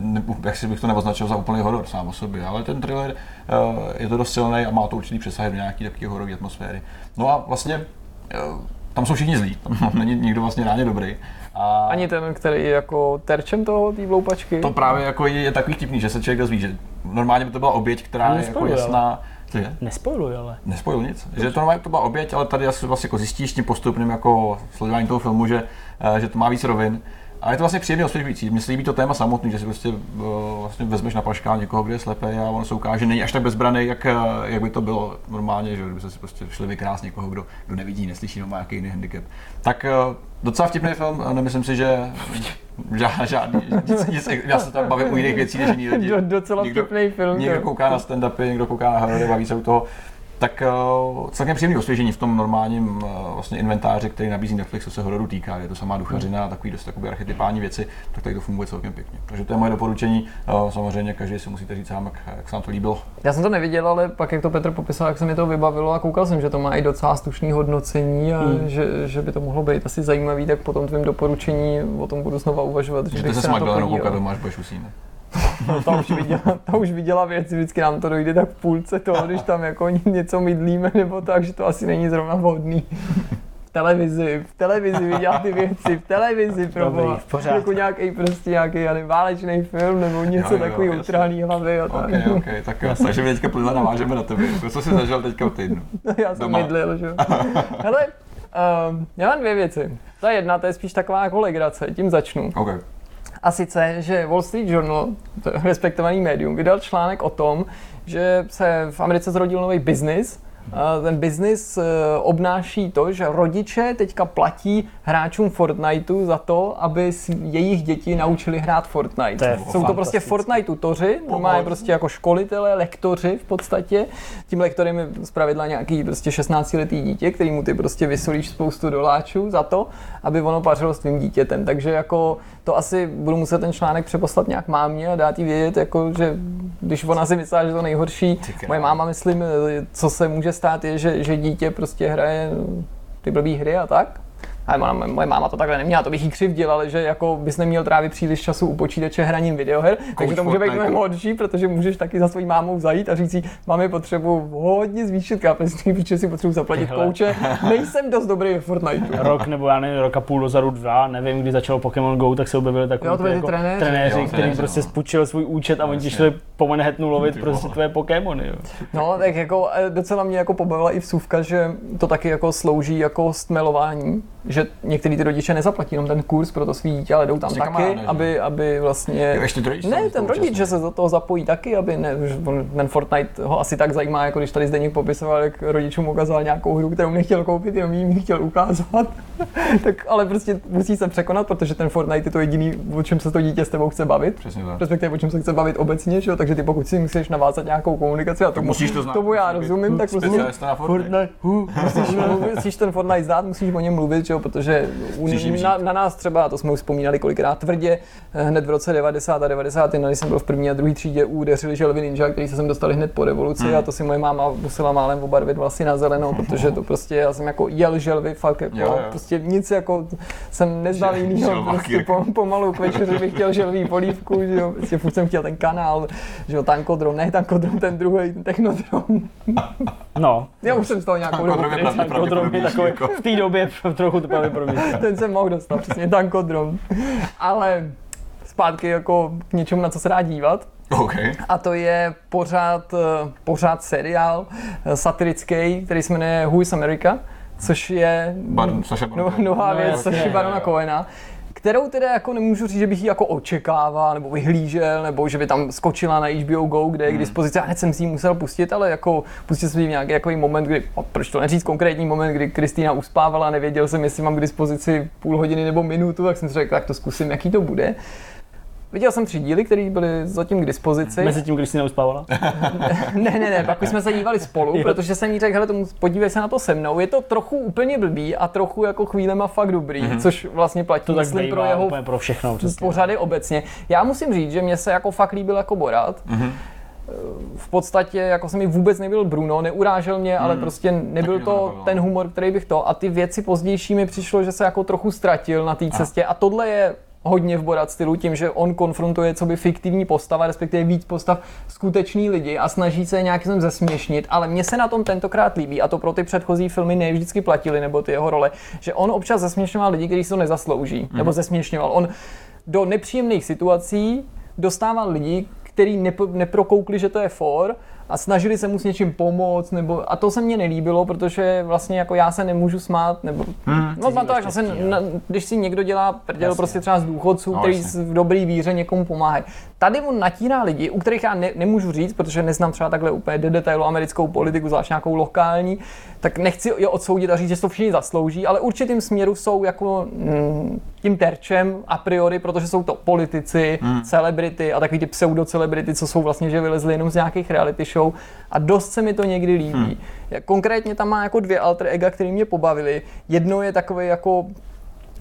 jak si bych to neoznačil za úplný horor sám o sobě, ale ten thriller uh, je to dost silný a má to určitý přesahy do nějaký takové hororové atmosféry. No a vlastně uh, tam jsou všichni zlí, tam <laughs> není nikdo vlastně ráně dobrý. A Ani ten, který je jako terčem toho, té vloupačky. to právě jako je, je takový vtipný, že se člověk dozví, že normálně by to byla oběť, která je jako jasná. Co je? Nespojluj, ale. Nespojil nic. Že to normálně to byla oběť, ale tady asi vlastně jako zjistíš tím postupným jako sledováním toho filmu, že, eh, že to má víc rovin. A je to vlastně příjemně osvěžující. Mně se líbí to téma samotný, že si prostě eh, vlastně vezmeš na paškál někoho, kdo je slepý a ono se ukáže, že není až tak bezbraný, jak, eh, jak by to bylo normálně, že kdyby se si prostě šli vykrást někoho, kdo, kdo nevidí, neslyší, nebo má nějaký jiný handicap. Tak eh, docela vtipný film, nemyslím si, že <laughs> žádný, žádný nic, nic, já se tam bavím u jiných věcí než jiný lidi. Do- docela vtipný film, Někdo kouká na stand-upy, někdo kouká na horory, baví se u toho. Tak uh, celkem příjemný osvěžení v tom normálním uh, vlastně inventáři, který nabízí Netflix, co se hororu týká. Je to samá duchařina a takový dost takový archetypální věci, tak tady to funguje celkem pěkně. Takže to je moje doporučení. Uh, samozřejmě každý si musíte říct sám, jak, jak se vám to líbilo. Já jsem to neviděl, ale pak, jak to Petr popisal, jak se mi to vybavilo a koukal jsem, že to má i docela slušný hodnocení a Hmm. že, že, by to mohlo být asi zajímavý, tak po tom tvém doporučení o tom budu znova uvažovat, že Že se se s na to Magdalenou koukat podíval. doma, až budeš usínat. No, ta, už viděla, ta už viděla věci, vždycky nám to dojde tak v půlce toho, když tam jako <laughs> něco mydlíme nebo tak, že to asi není zrovna vhodný. V televizi, v televizi viděla ty věci, v televizi pro Dobrý, v pořádku. Jako nějaký prostě nějaký nevím, válečný film nebo něco takový jasně. utrhaný hlavy a tak. OK, OK, tak jo. Takže my teďka plynule navážeme na tebe. To, co jsi zažil teďka v týdnu. <laughs> Já jsem Doma. mydlil, že jo. Hele, um, já mám dvě věci. Ta jedna, to je spíš taková jako legrace, tím začnu. OK. A sice, že Wall Street Journal, respektovaný médium, vydal článek o tom, že se v Americe zrodil nový biznis. Ten biznis eh, obnáší to, že rodiče teďka platí hráčům Fortniteu za to, aby jejich děti naučili hrát Fortnite. To je Jsou to prostě. Fortnite tutoři, normálně prostě jako školitelé, lektoři v podstatě. Tím lektorem je zpravidla nějaký prostě 16 letý dítě, který mu ty prostě vysolíš spoustu doláčů za to, aby ono pařilo s tvým dítětem. Takže jako to asi budu muset ten článek přeposlat nějak mámě a dát jí vědět, jako, že když ona si myslela, že to nejhorší, moje máma, myslím, co se může stát, je, že, že dítě prostě hraje ty blbý hry a tak. Ale moje, moje máma to takhle neměla, to bych jí křivdil, ale že jako bys neměl trávit příliš času u počítače hraním videoher, takže to může být mnohem horší, protože můžeš taky za svojí mámou zajít a říct si, máme potřebu hodně zvýšit kapacity, <laughs> protože si potřebuji zaplatit Tyhle. kouče, <laughs> nejsem dost dobrý v Fortnite. Rok nebo já nevím, roka půl dozadu dva, nevím, kdy začal Pokémon Go, tak se objevili takový jo, jako trenéři, trenéři jo, který prostě no. spučil svůj účet a oni ti šli po Manhattanu lovit prostě tvoje Pokémony. Jo. No, tak jako eh, docela mě jako pobavila i vsuvka, že to taky jako slouží jako stmelování, že některý ty rodiče nezaplatí jenom ten kurz pro to svý dítě, ale jdou tam taky, kamaráde, aby, aby vlastně... Jo, ještě rodič ne, ten rodič, že se do toho zapojí taky, aby ne, ten Fortnite ho asi tak zajímá, jako když tady Zdeněk popisoval, jak rodičům ukazoval nějakou hru, kterou nechtěl koupit, jenom jim chtěl ukázat. <laughs> tak ale prostě musí se překonat, protože ten Fortnite je to jediný, o čem se to dítě s tebou chce bavit. Přesně tak. Respektive o čem se chce bavit obecně, že jo? takže ty pokud si musíš navázat nějakou komunikaci a tomu, musíš to znát, tomu já rozumím, tak musíš, Fortnite. musíš, musíš ten Fortnite znát, musíš o něm mluvit, že jo? protože na, na, nás třeba, to jsme už vzpomínali kolikrát tvrdě, eh, hned v roce 90 a 91, když jsem byl v první a druhé třídě, udeřili želvy ninja, který se sem dostali hned po revoluci hmm. a to si moje máma musela málem obarvit vlastně na zelenou, <laughs> protože to prostě, já jsem jako jel želvy, fakt jako, jo, jo. prostě nic jako, jsem neznal jinýho, prostě po, pomalu k večeři bych chtěl želvý polívku, že jo, prostě furt jsem chtěl ten kanál, že jo, tankodrom, ne tankodrom, ten druhý, ten technodrom. <laughs> No. Já už jsem z toho nějakou dobu. Tankodrom je takový, jako- v té době trochu to právě Ten jsem mohl dostat, přesně tankodrom. Ale zpátky jako k něčemu, na co se dá dívat. Okay. A to je pořád, eh, pořád seriál eh, satirický, který se jmenuje Who is America, což je Bar- no, nová věc no, Saši Barona Cohena kterou teda jako nemůžu říct, že bych ji jako očekával, nebo vyhlížel, nebo že by tam skočila na HBO Go, kde je k hmm. dispozici. A hned jsem si ji musel pustit, ale jako pustil jsem si nějaký jako moment, kdy, proč to neříct konkrétní moment, kdy Kristýna uspávala, nevěděl jsem, jestli mám k dispozici půl hodiny nebo minutu, tak jsem si řekl, tak to zkusím, jaký to bude. Viděl jsem tři díly, které byly zatím k dispozici. Mezi tím, když si neuspávala? <laughs> ne, ne, ne, pak jsme se dívali spolu, protože jsem jí řekl, hele, tomu, podívej se na to se mnou. Je to trochu úplně blbý a trochu jako chvílema fakt dobrý, mm-hmm. což vlastně platí, to myslím, pro jeho pro všechno, přesně. pořady obecně. Já musím říct, že mě se jako fakt líbil jako Borat. Mm-hmm v podstatě jako se mi vůbec nebyl Bruno, neurážel mě, hmm. ale prostě nebyl to ten humor, který bych to. A ty věci pozdější mi přišlo, že se jako trochu ztratil na té cestě. A tohle je hodně v Borat stylu tím, že on konfrontuje co by fiktivní postava, respektive víc postav skutečný lidi a snaží se nějakým způsobem zesměšnit, ale mně se na tom tentokrát líbí a to pro ty předchozí filmy nevždycky platily, nebo ty jeho role, že on občas zesměšňoval lidi, kteří si to nezaslouží, mm. nebo zesměšňoval. On do nepříjemných situací dostával lidi, který neprokoukli, že to je for a snažili se mu s něčím pomoct, nebo, a to se mně nelíbilo, protože vlastně jako já se nemůžu smát, nebo, hmm, no má to tak, vlastně, na, když si někdo dělá prdel prostě třeba z důchodců, no, který jasně. v dobrý víře někomu pomáhají. Tady on natírá lidi, u kterých já ne, nemůžu říct, protože neznám třeba takhle úplně do detailu americkou politiku, zvlášť nějakou lokální, tak nechci je odsoudit a říct, že to všichni zaslouží, ale určitým směru jsou jako mm, tím terčem a priori, protože jsou to politici, hmm. celebrity a takový ty pseudocelebrity, co jsou vlastně, že vylezli jenom z nějakých reality show a dost se mi to někdy líbí. Hmm. Konkrétně tam má jako dvě alter ega, které mě pobavily. Jedno je takový jako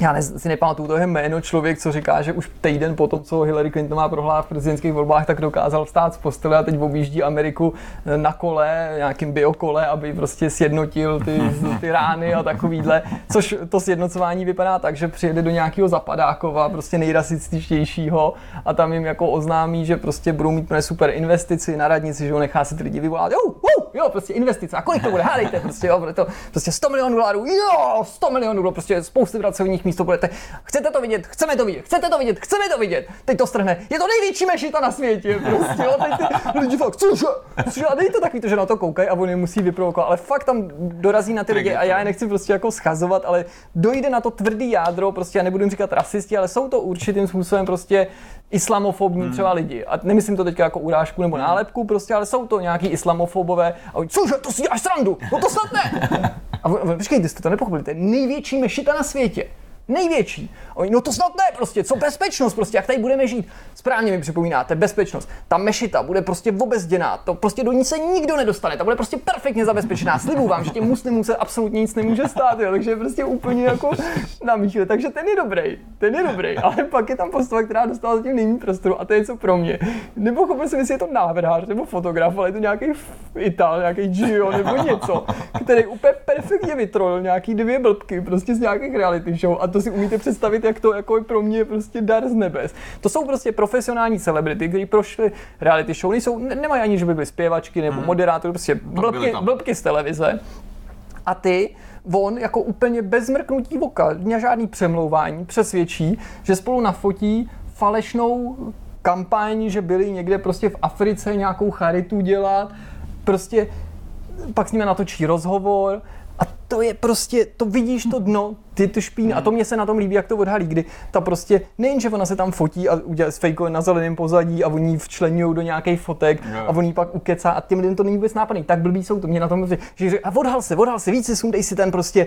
já ne, si nepamatuju to je jméno, člověk, co říká, že už týden po tom, co Hillary Clintonová prohlála v prezidentských volbách, tak dokázal vstát z postele a teď objíždí Ameriku eh, na kole, nějakým biokole, aby prostě sjednotil ty, <laughs> ty rány a takovýhle. Což to sjednocování vypadá tak, že přijede do nějakého zapadákova, prostě nejrasističtějšího a tam jim jako oznámí, že prostě budou mít super investici na radnici, že ho nechá si ty lidi vyvolat. Jo, jo, prostě investice. A kolik to bude? Hádejte, prostě, jo, to prostě 100 milionů dolarů, jo, 100 milionů dolarů, prostě spousty pracovních místo budete. Chcete to vidět? Chceme to vidět. Chcete to vidět? Chceme to vidět. Teď to strhne. Je to největší mešita na světě. Prostě, jo, teď ty lidi fakt, cože? cože? A to takový to, že na to koukají a oni musí vyprovokovat. Ale fakt tam dorazí na ty lidi a já je nechci prostě jako schazovat, ale dojde na to tvrdý jádro, prostě já nebudu říkat rasisti, ale jsou to určitým způsobem prostě islamofobní hmm. třeba lidi. A nemyslím to teďka jako urážku nebo hmm. nálepku, prostě, ale jsou to nějaký islamofobové. A oni, cože, to si děláš srandu, no to snad ne. <laughs> A počkejte, jste to nepochopili, to je největší mešita na světě největší. Oni, no to snad ne, prostě, co bezpečnost, prostě, jak tady budeme žít. Správně mi připomínáte, bezpečnost. Ta mešita bude prostě obezděná, to prostě do ní se nikdo nedostane, ta bude prostě perfektně zabezpečená. Slibuju vám, že těm muslimům se absolutně nic nemůže stát, jo, takže je prostě úplně jako na míchu. Takže ten je dobrý, ten je dobrý, ale pak je tam postava, která dostala zatím nejméně prostoru a to je co pro mě. Nebo chopil jsem, jestli je to návrhář nebo fotograf, ale je to nějaký Ital, nějaký Gio nebo něco, který úplně perfektně vytrojil nějaký dvě blbky prostě z nějakých reality show a to si umíte představit, jak to jako je pro mě prostě dar z nebes. To jsou prostě profesionální celebrity, kteří prošli reality show, nejsou, ne, nemají ani, že by byly zpěvačky nebo hmm. moderátory, prostě blbky, blbky z televize. A ty on jako úplně bez mrknutí oka, na žádný přemlouvání, přesvědčí, že spolu nafotí falešnou kampaň, že byli někde prostě v Africe nějakou charitu dělat, prostě pak s nimi natočí rozhovor a to je prostě, to vidíš to dno, ty tu špín, a to mě se na tom líbí, jak to odhalí, kdy ta prostě, nejen, že ona se tam fotí a udělá fejkuje na zeleném pozadí a oni ji včlenují do nějakých fotek no. a oni pak ukecá a těm lidem to není vůbec nápadný. Tak blbý jsou to, mě na tom že, že a odhal se, odhal se, víc si sundej si ten prostě,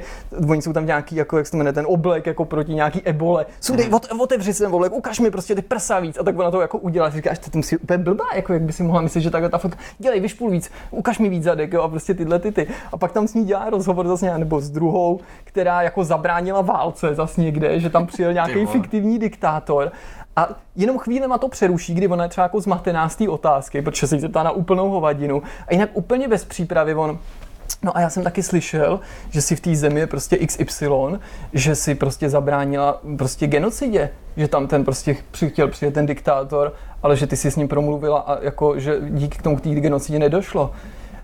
oni jsou tam nějaký, jako jak se jmenuje, ten oblek jako proti nějaký ebole, sundej, mm. otevři si ten oblek, ukaž mi prostě ty prsa víc a tak ona to jako udělá, říkáš, to musí úplně blbá, jako jak by si mohla myslet, že takhle ta fotka, dělej, vyšpůl víc, ukaž mi víc zadek, jo, a prostě tyhle ty, ty. A pak tam s ní dělá rozhovor zase nebo s druhou, která jako zabránila válce zas někde, že tam přijel nějaký fiktivní diktátor a jenom chvíli to přeruší, kdy ona je třeba jako zmatená z té otázky, protože se zeptá na úplnou hovadinu. A jinak úplně bez přípravy on No a já jsem taky slyšel, že si v té zemi je prostě XY, že si prostě zabránila prostě genocidě, že tam ten prostě chtěl přijet ten diktátor, ale že ty si s ním promluvila a jako, že díky k tomu k té genocidě nedošlo.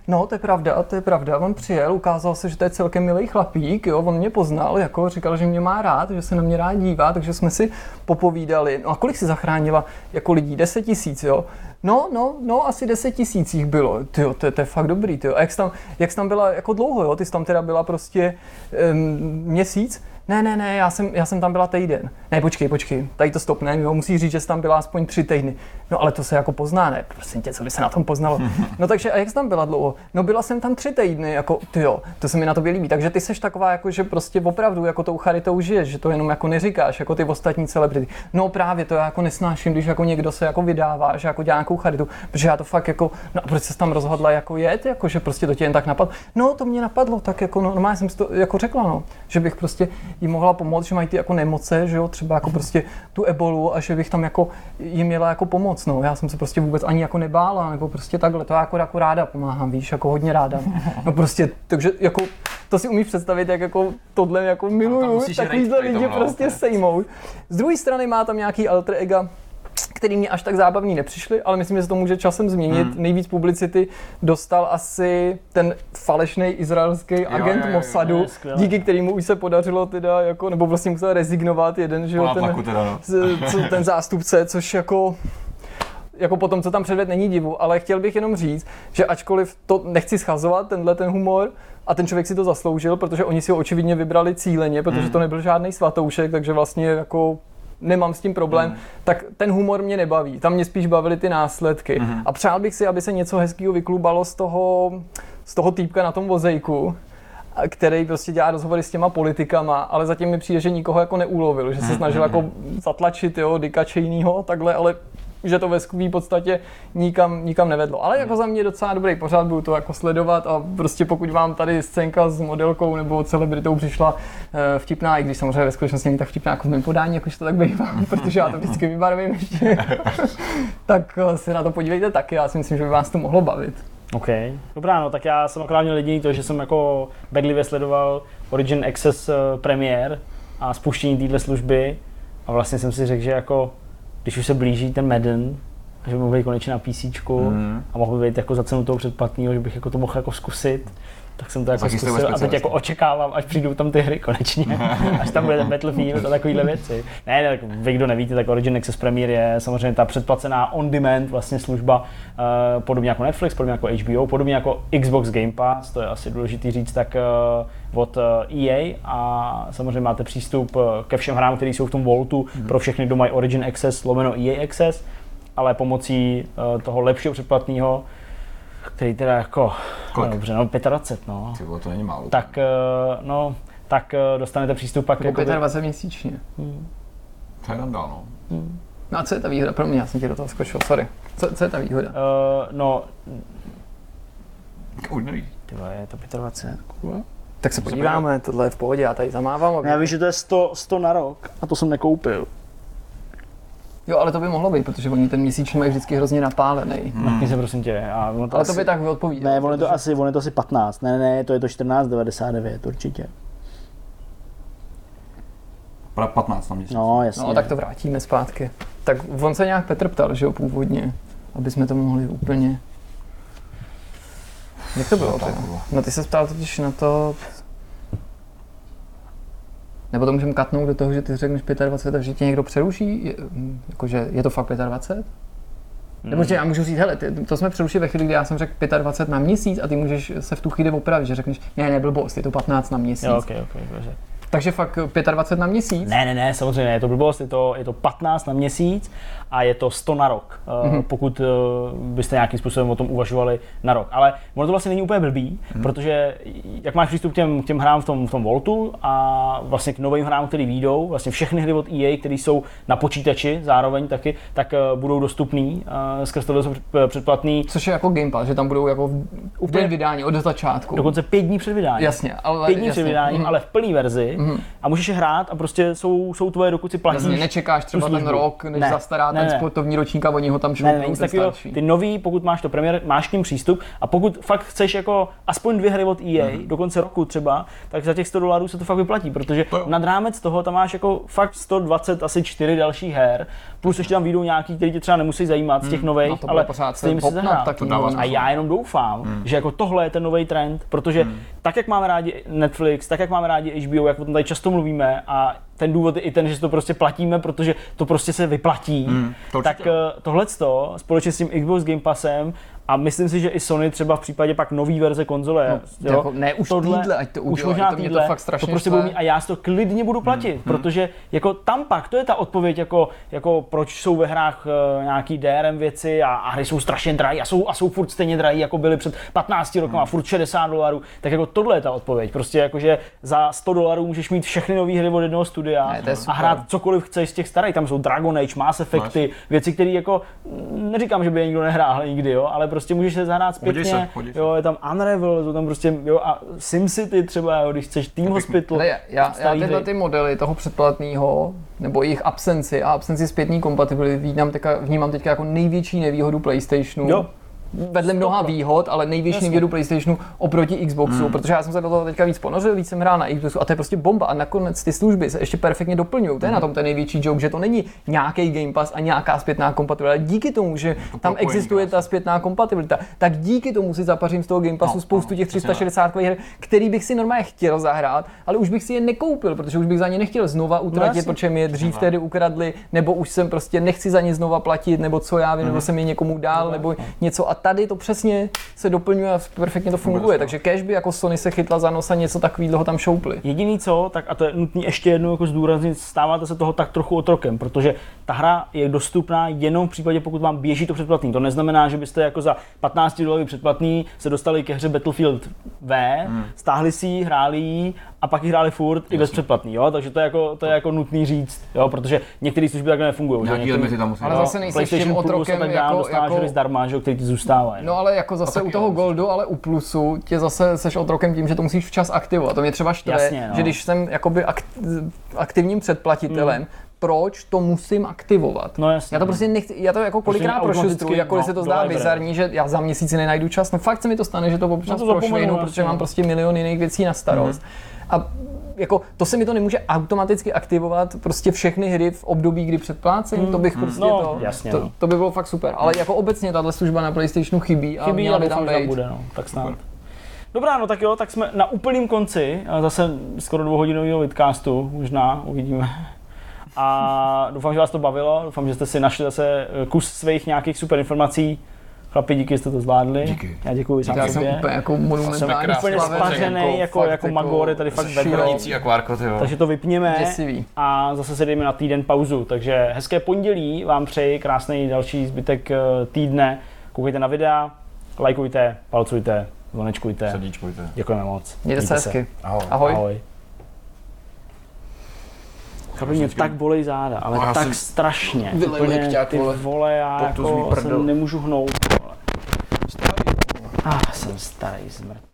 No, to je pravda, to je pravda. On přijel, ukázal se, že to je celkem milý chlapík, jo, on mě poznal, jako říkal, že mě má rád, že se na mě rád dívá, takže jsme si popovídali. No a kolik si zachránila jako lidí? 10 tisíc, jo? No, no, no, asi 10 tisíc jich bylo. Tyjo, to, to, je fakt dobrý, tyjo. A jak jsi, tam, jak jsi tam byla jako dlouho, jo? Ty jsi tam teda byla prostě um, měsíc? Ne, ne, ne, já jsem, já jsem tam byla týden. Ne, počkej, počkej, tady to stopne, jo, musí říct, že jsi tam byla aspoň tři týdny. No ale to se jako pozná, ne? Prosím tě, co by se na tom poznalo? <laughs> No takže a jak jsi tam byla dlouho? No byla jsem tam tři týdny, jako ty jo, to se mi na tobě líbí. Takže ty seš taková, jako že prostě opravdu jako tou charitou žiješ, že to jenom jako neříkáš, jako ty ostatní celebrity. No právě to já jako nesnáším, když jako někdo se jako vydává, že jako dělá nějakou charitu, protože já to fakt jako, no a proč jsi tam rozhodla jako jet, jako že prostě to tě jen tak napadlo? No to mě napadlo, tak jako no, normálně jsem si to jako řekla, no, že bych prostě jí mohla pomoct, že mají ty jako nemoce, že jo, třeba jako prostě tu ebolu a že bych tam jako jim měla jako pomoc, no. Já jsem se prostě vůbec ani jako nebála, nebo prostě takhle, to jako, jako ráda pomáhám, víš, jako hodně ráda. <laughs> No prostě, takže jako to si umíš představit, jak jako tohle jako miluju, takovýhle lidi prostě sejmout. Z druhé strany má tam nějaký alter ego, který mě až tak zábavní nepřišly, ale myslím, že se to může časem změnit. Hmm. Nejvíc publicity dostal asi ten falešný izraelský agent jo, jo, Mossadu, jo, díky kterému už se podařilo teda, jako, nebo vlastně musel rezignovat jeden, že jo, ten, teda, no. ten zástupce, což jako jako po tom, co tam předved, není divu, ale chtěl bych jenom říct, že ačkoliv to nechci schazovat, tenhle ten humor, a ten člověk si to zasloužil, protože oni si ho očividně vybrali cíleně, protože hmm. to nebyl žádný svatoušek, takže vlastně jako nemám s tím problém, mm. tak ten humor mě nebaví. Tam mě spíš bavily ty následky. Mm. A přál bych si, aby se něco hezkého vyklubalo z toho, z toho týpka na tom vozejku, který prostě dělá rozhovory s těma politikama, ale zatím mi přijde, že nikoho jako neulovil, že se mhm, snažil mm. jako zatlačit, jo, Dikačejnýho, takhle, ale že to ve skvělé podstatě nikam, nikam nevedlo. Ale jako za mě docela dobrý pořád, budu to jako sledovat a prostě pokud vám tady scénka s modelkou nebo celebritou přišla eh, vtipná, i když samozřejmě ve skutečnosti není tak vtipná jako v mém podání, jakož to tak bývá, <laughs> protože já to vždycky vybarvím ještě, <laughs> tak eh, se na to podívejte taky, já si myslím, že by vás to mohlo bavit. OK. Dobrá, no tak já jsem akorát měl jediný to, že jsem jako bedlivě sledoval Origin Access eh, premiér a spuštění této služby a vlastně jsem si řekl, že jako když už se blíží ten Madden, že by mohl být konečně na PC mm. a mohl by být jako za cenu toho předplatného, že bych jako to mohl jako zkusit, tak jsem to jako zkusil a teď jako očekávám, až přijdou tam ty hry konečně, <laughs> až tam bude ten Battlefield a takovéhle věci. Ne, ne, tak vy, kdo nevíte, tak Origin Access Premier je samozřejmě ta předplacená on-demand vlastně služba, uh, podobně jako Netflix, podobně jako HBO, podobně jako Xbox Game Pass, to je asi důležitý říct, tak uh, od uh, eh, EA a samozřejmě máte přístup ke všem hrám, které jsou v tom Voltu mm-hmm. pro všechny, kdo mají Origin Access, lomeno EA Access, ale pomocí uh, toho lepšího předplatného který teda jako, Kolik? no dobře, no 25, no. Ty to není málo. Tak, eh, no, tak eh, dostanete přístup pak jako... 25 měsíčně. Hmm. To je randál, no. No a co je ta výhoda pro mě? Já jsem ti do toho skočil, sorry. Co, co je ta výhoda? Uh, no, Už neví. ty vole, je to 25. kurva. Tak se podíváme, tohle je v pohodě, já tady zamávám. Aby... Já vím, že to je 100, 100 na rok a to jsem nekoupil. Jo, ale to by mohlo být, protože oni ten měsíční mají vždycky hrozně napálený. Hmm. Se prosím tě. A ono to Ale asi, to by tak odpovídá. Ne, ono je to asi, ono je to asi 15. Ne, ne, ne, to je to 14,99 určitě. Pra 15 na měsíc. No, jasně. No, tak to vrátíme zpátky. Tak on se nějak Petr ptal, že jo, původně, aby jsme to mohli úplně... Jak to bylo? Ty? No ty se ptal totiž na to... Nebo to můžeme katnout do toho, že ty řekneš 25 a že tě někdo přeruší? Je, jakože je to fakt 25? Nebo že já můžu říct, hele, ty, to jsme přerušili ve chvíli, kdy já jsem řekl 25 na měsíc a ty můžeš se v tu chvíli opravit, že řekneš, ne, ne, blbost, je to 15 na měsíc. Jo, okay, okay, dobře. Takže fakt 25 na měsíc? Ne, ne, ne, samozřejmě, je to blbost, je to, je to 15 na měsíc a je to 100 na rok, Mhm. mm-hmm. pokud uh, byste nějakým způsobem o tom uvažovali na rok. Ale ono to vlastně není úplně blbý, Mhm. mm-hmm. protože jak máš přístup k těm, k těm hrám v tom, v tom Voltu a vlastně k novým hrám, které výjdou, vlastně všechny hry od EA, které jsou na počítači zároveň taky, tak uh, budou dostupný uh, skrz tohle předplatný Což je jako Game Pass, že tam budou jako v, den vydání od začátku. dokonce pět dní před vydáním. Jasně, ale Pět dní jasně. před vydáním, Mhm. ale v plné verzi a můžeš je hrát a prostě jsou, jsou tvoje, dokud si platíš. Jasně, nečekáš třeba ten rok, než Ne, zastará ne, ten ne. sportovní ročník a oni ho tam Ne, šoupnou, ne, nic takového. starší. Ty nový, pokud máš to premiér, máš k ním přístup a pokud fakt chceš jako aspoň dvě hry od EA Mhm. do konce roku třeba, tak za těch 100 dolarů se to fakt vyplatí, protože To jo. nad rámec toho tam máš jako fakt 120, asi 4 další her, plus ještě tam vyjdou nějaký, který tě třeba nemusí zajímat z těch nových, No ale pořád stejně se si zahrát. A já jenom doufám, že jako tohle je ten nový trend, protože tak, jak máme rádi Netflix, tak, jak máme rádi HBO, jak o tom tady často mluvíme a ten důvod je i ten, že to prostě platíme, protože to prostě se vyplatí, Hmm, to určitě. tak tohle společně s tím Xbox Game Passem a myslím si, že i Sony třeba v případě pak nový verze konzole, No, jako ne už týdle, ať to už udělají, možná to mě to týdle, fakt strašně to prostě budou mít a já si to klidně budu platit, Hmm, protože jako tam pak, to je ta odpověď, jako, jako proč jsou ve hrách uh, nějaký DRM věci a, a hry jsou strašně drahé a jsou, a jsou furt stejně drahé, jako byly před 15 roky Hmm. a furt 60 dolarů, tak jako tohle je ta odpověď. Prostě jakože za 100 dolarů můžeš mít všechny nové hry od jednoho studia Ne, je a hrát cokoliv chceš z těch starých. Tam jsou Dragon Age, Mass Effecty, věci, které jako, neříkám, že by je nikdo nehrál nikdy, jo, ale prostě můžeš se zahrát zpětně, se, se. jo, je tam Unravel, jsou tam prostě, jo, a SimCity třeba, jo, když chceš Team Hospital. Ale já, já, tyhle ty modely toho předplatného, nebo jejich absenci a absenci zpětní kompatibility vnímám teďka, vnímám teďka jako největší nevýhodu PlayStationu. Jo. Vedle mnoha výhod, ale největší nevýhodu PlayStationu oproti Xboxu, Hmm. protože já jsem se do toho teďka víc ponořil, víc jsem hrál na Xboxu a to je prostě bomba. A nakonec ty služby se ještě perfektně doplňují. To je na Hmm. tom ten největší joke, že to není nějaký Game Pass a nějaká zpětná kompatibilita. Ale díky tomu, že tam existuje ta zpětná kompatibilita, tak díky tomu si zapařím z toho Game Passu No, spoustu no, těch přesně tak. 360 her, který bych si normálně chtěl zahrát, ale už bych si je nekoupil, protože už bych za ně nechtěl znova utratit, jasně. protože mi je dřív tedy ukradli, nebo už jsem prostě nechci za ně znova platit, nebo co já vím, Mhm. nebo jsem je někomu dál, nebo něco. A tady to přesně se doplňuje a perfektně to funguje. skvěle. Takže kež by jako Sony se chytla za nos a něco takového tam šoupli. Jediný co, tak a to je nutné ještě jednou jako zdůraznit, stáváte se toho tak trochu otrokem, protože ta hra je dostupná jenom v případě, pokud vám běží to předplatný. To neznamená, že byste jako za 15 dolarů předplatný se dostali ke hře Battlefield V, Hmm. stáhli si ji, hráli ji a pak ji hráli furt i bez předplatný, jo? takže to je jako, to je jako nutný říct, jo? protože některé služby takhle nefungují. Nějaký Některý- limity tam musí Ale zase nejseš tím Plus a otrokem tak dále jako, dostáváš jako zdarma, že, jo, který ti zůstávají. No ale jako zase u toho jo. Goldu, ale u Plusu tě zase seš otrokem tím, že to musíš včas aktivovat. To mě třeba štve, Jasně, no. že když jsem jakoby akt- aktivním předplatitelem, proč to musím aktivovat? No jasně. Já to prostě nechci, já to jako kolikrát automaticky, prošustruju, jakkoliv no, se to zdá bizarní, že já za měsíc nenajdu čas. No fakt se mi to stane, že to občas No to no prošvihnu, jasně, protože mám no. prostě milion jiných věcí na starost. A jako to se mi to nemůže automaticky aktivovat prostě všechny hry v období, kdy předplácím, to bych prostě No, to, jasně, to, no. to, by bylo fakt super. Ale jako obecně tahle služba na PlayStationu chybí a Chybí měla by tam být. bude, no. tak snad. Dobrá, no tak jo, tak jsme na úplném konci, a zase skoro dvouhodinového vidcastu, možná, uvidíme. A doufám, že vás to bavilo, doufám, že jste si našli zase kus svých nějakých super informací. Chlapi, díky, že jste to zvládli. Díky. Já děkuji sám Já jsem úplně jako Jsem monumentální krásně úplně slavený, spařený, jako, jako Magor je tady fakt vedro. Akvárko, ty jo. Takže to vypněme Děsivý. a zase se dejme na týden pauzu. Takže hezké pondělí vám přeji, krásný další zbytek eh, týdne. Koukejte na videa, lajkujte, palcujte, zvonečkujte. Srdíčkujte. Děkujeme moc. Mějte se hezky. Ahoj. Ahoj. Ahoj. Fakt mě tak bolej záda, ale No, tak strašně. Vylej ty vole. já jako se nemůžu hnout. Ah, jsem starý zmrt.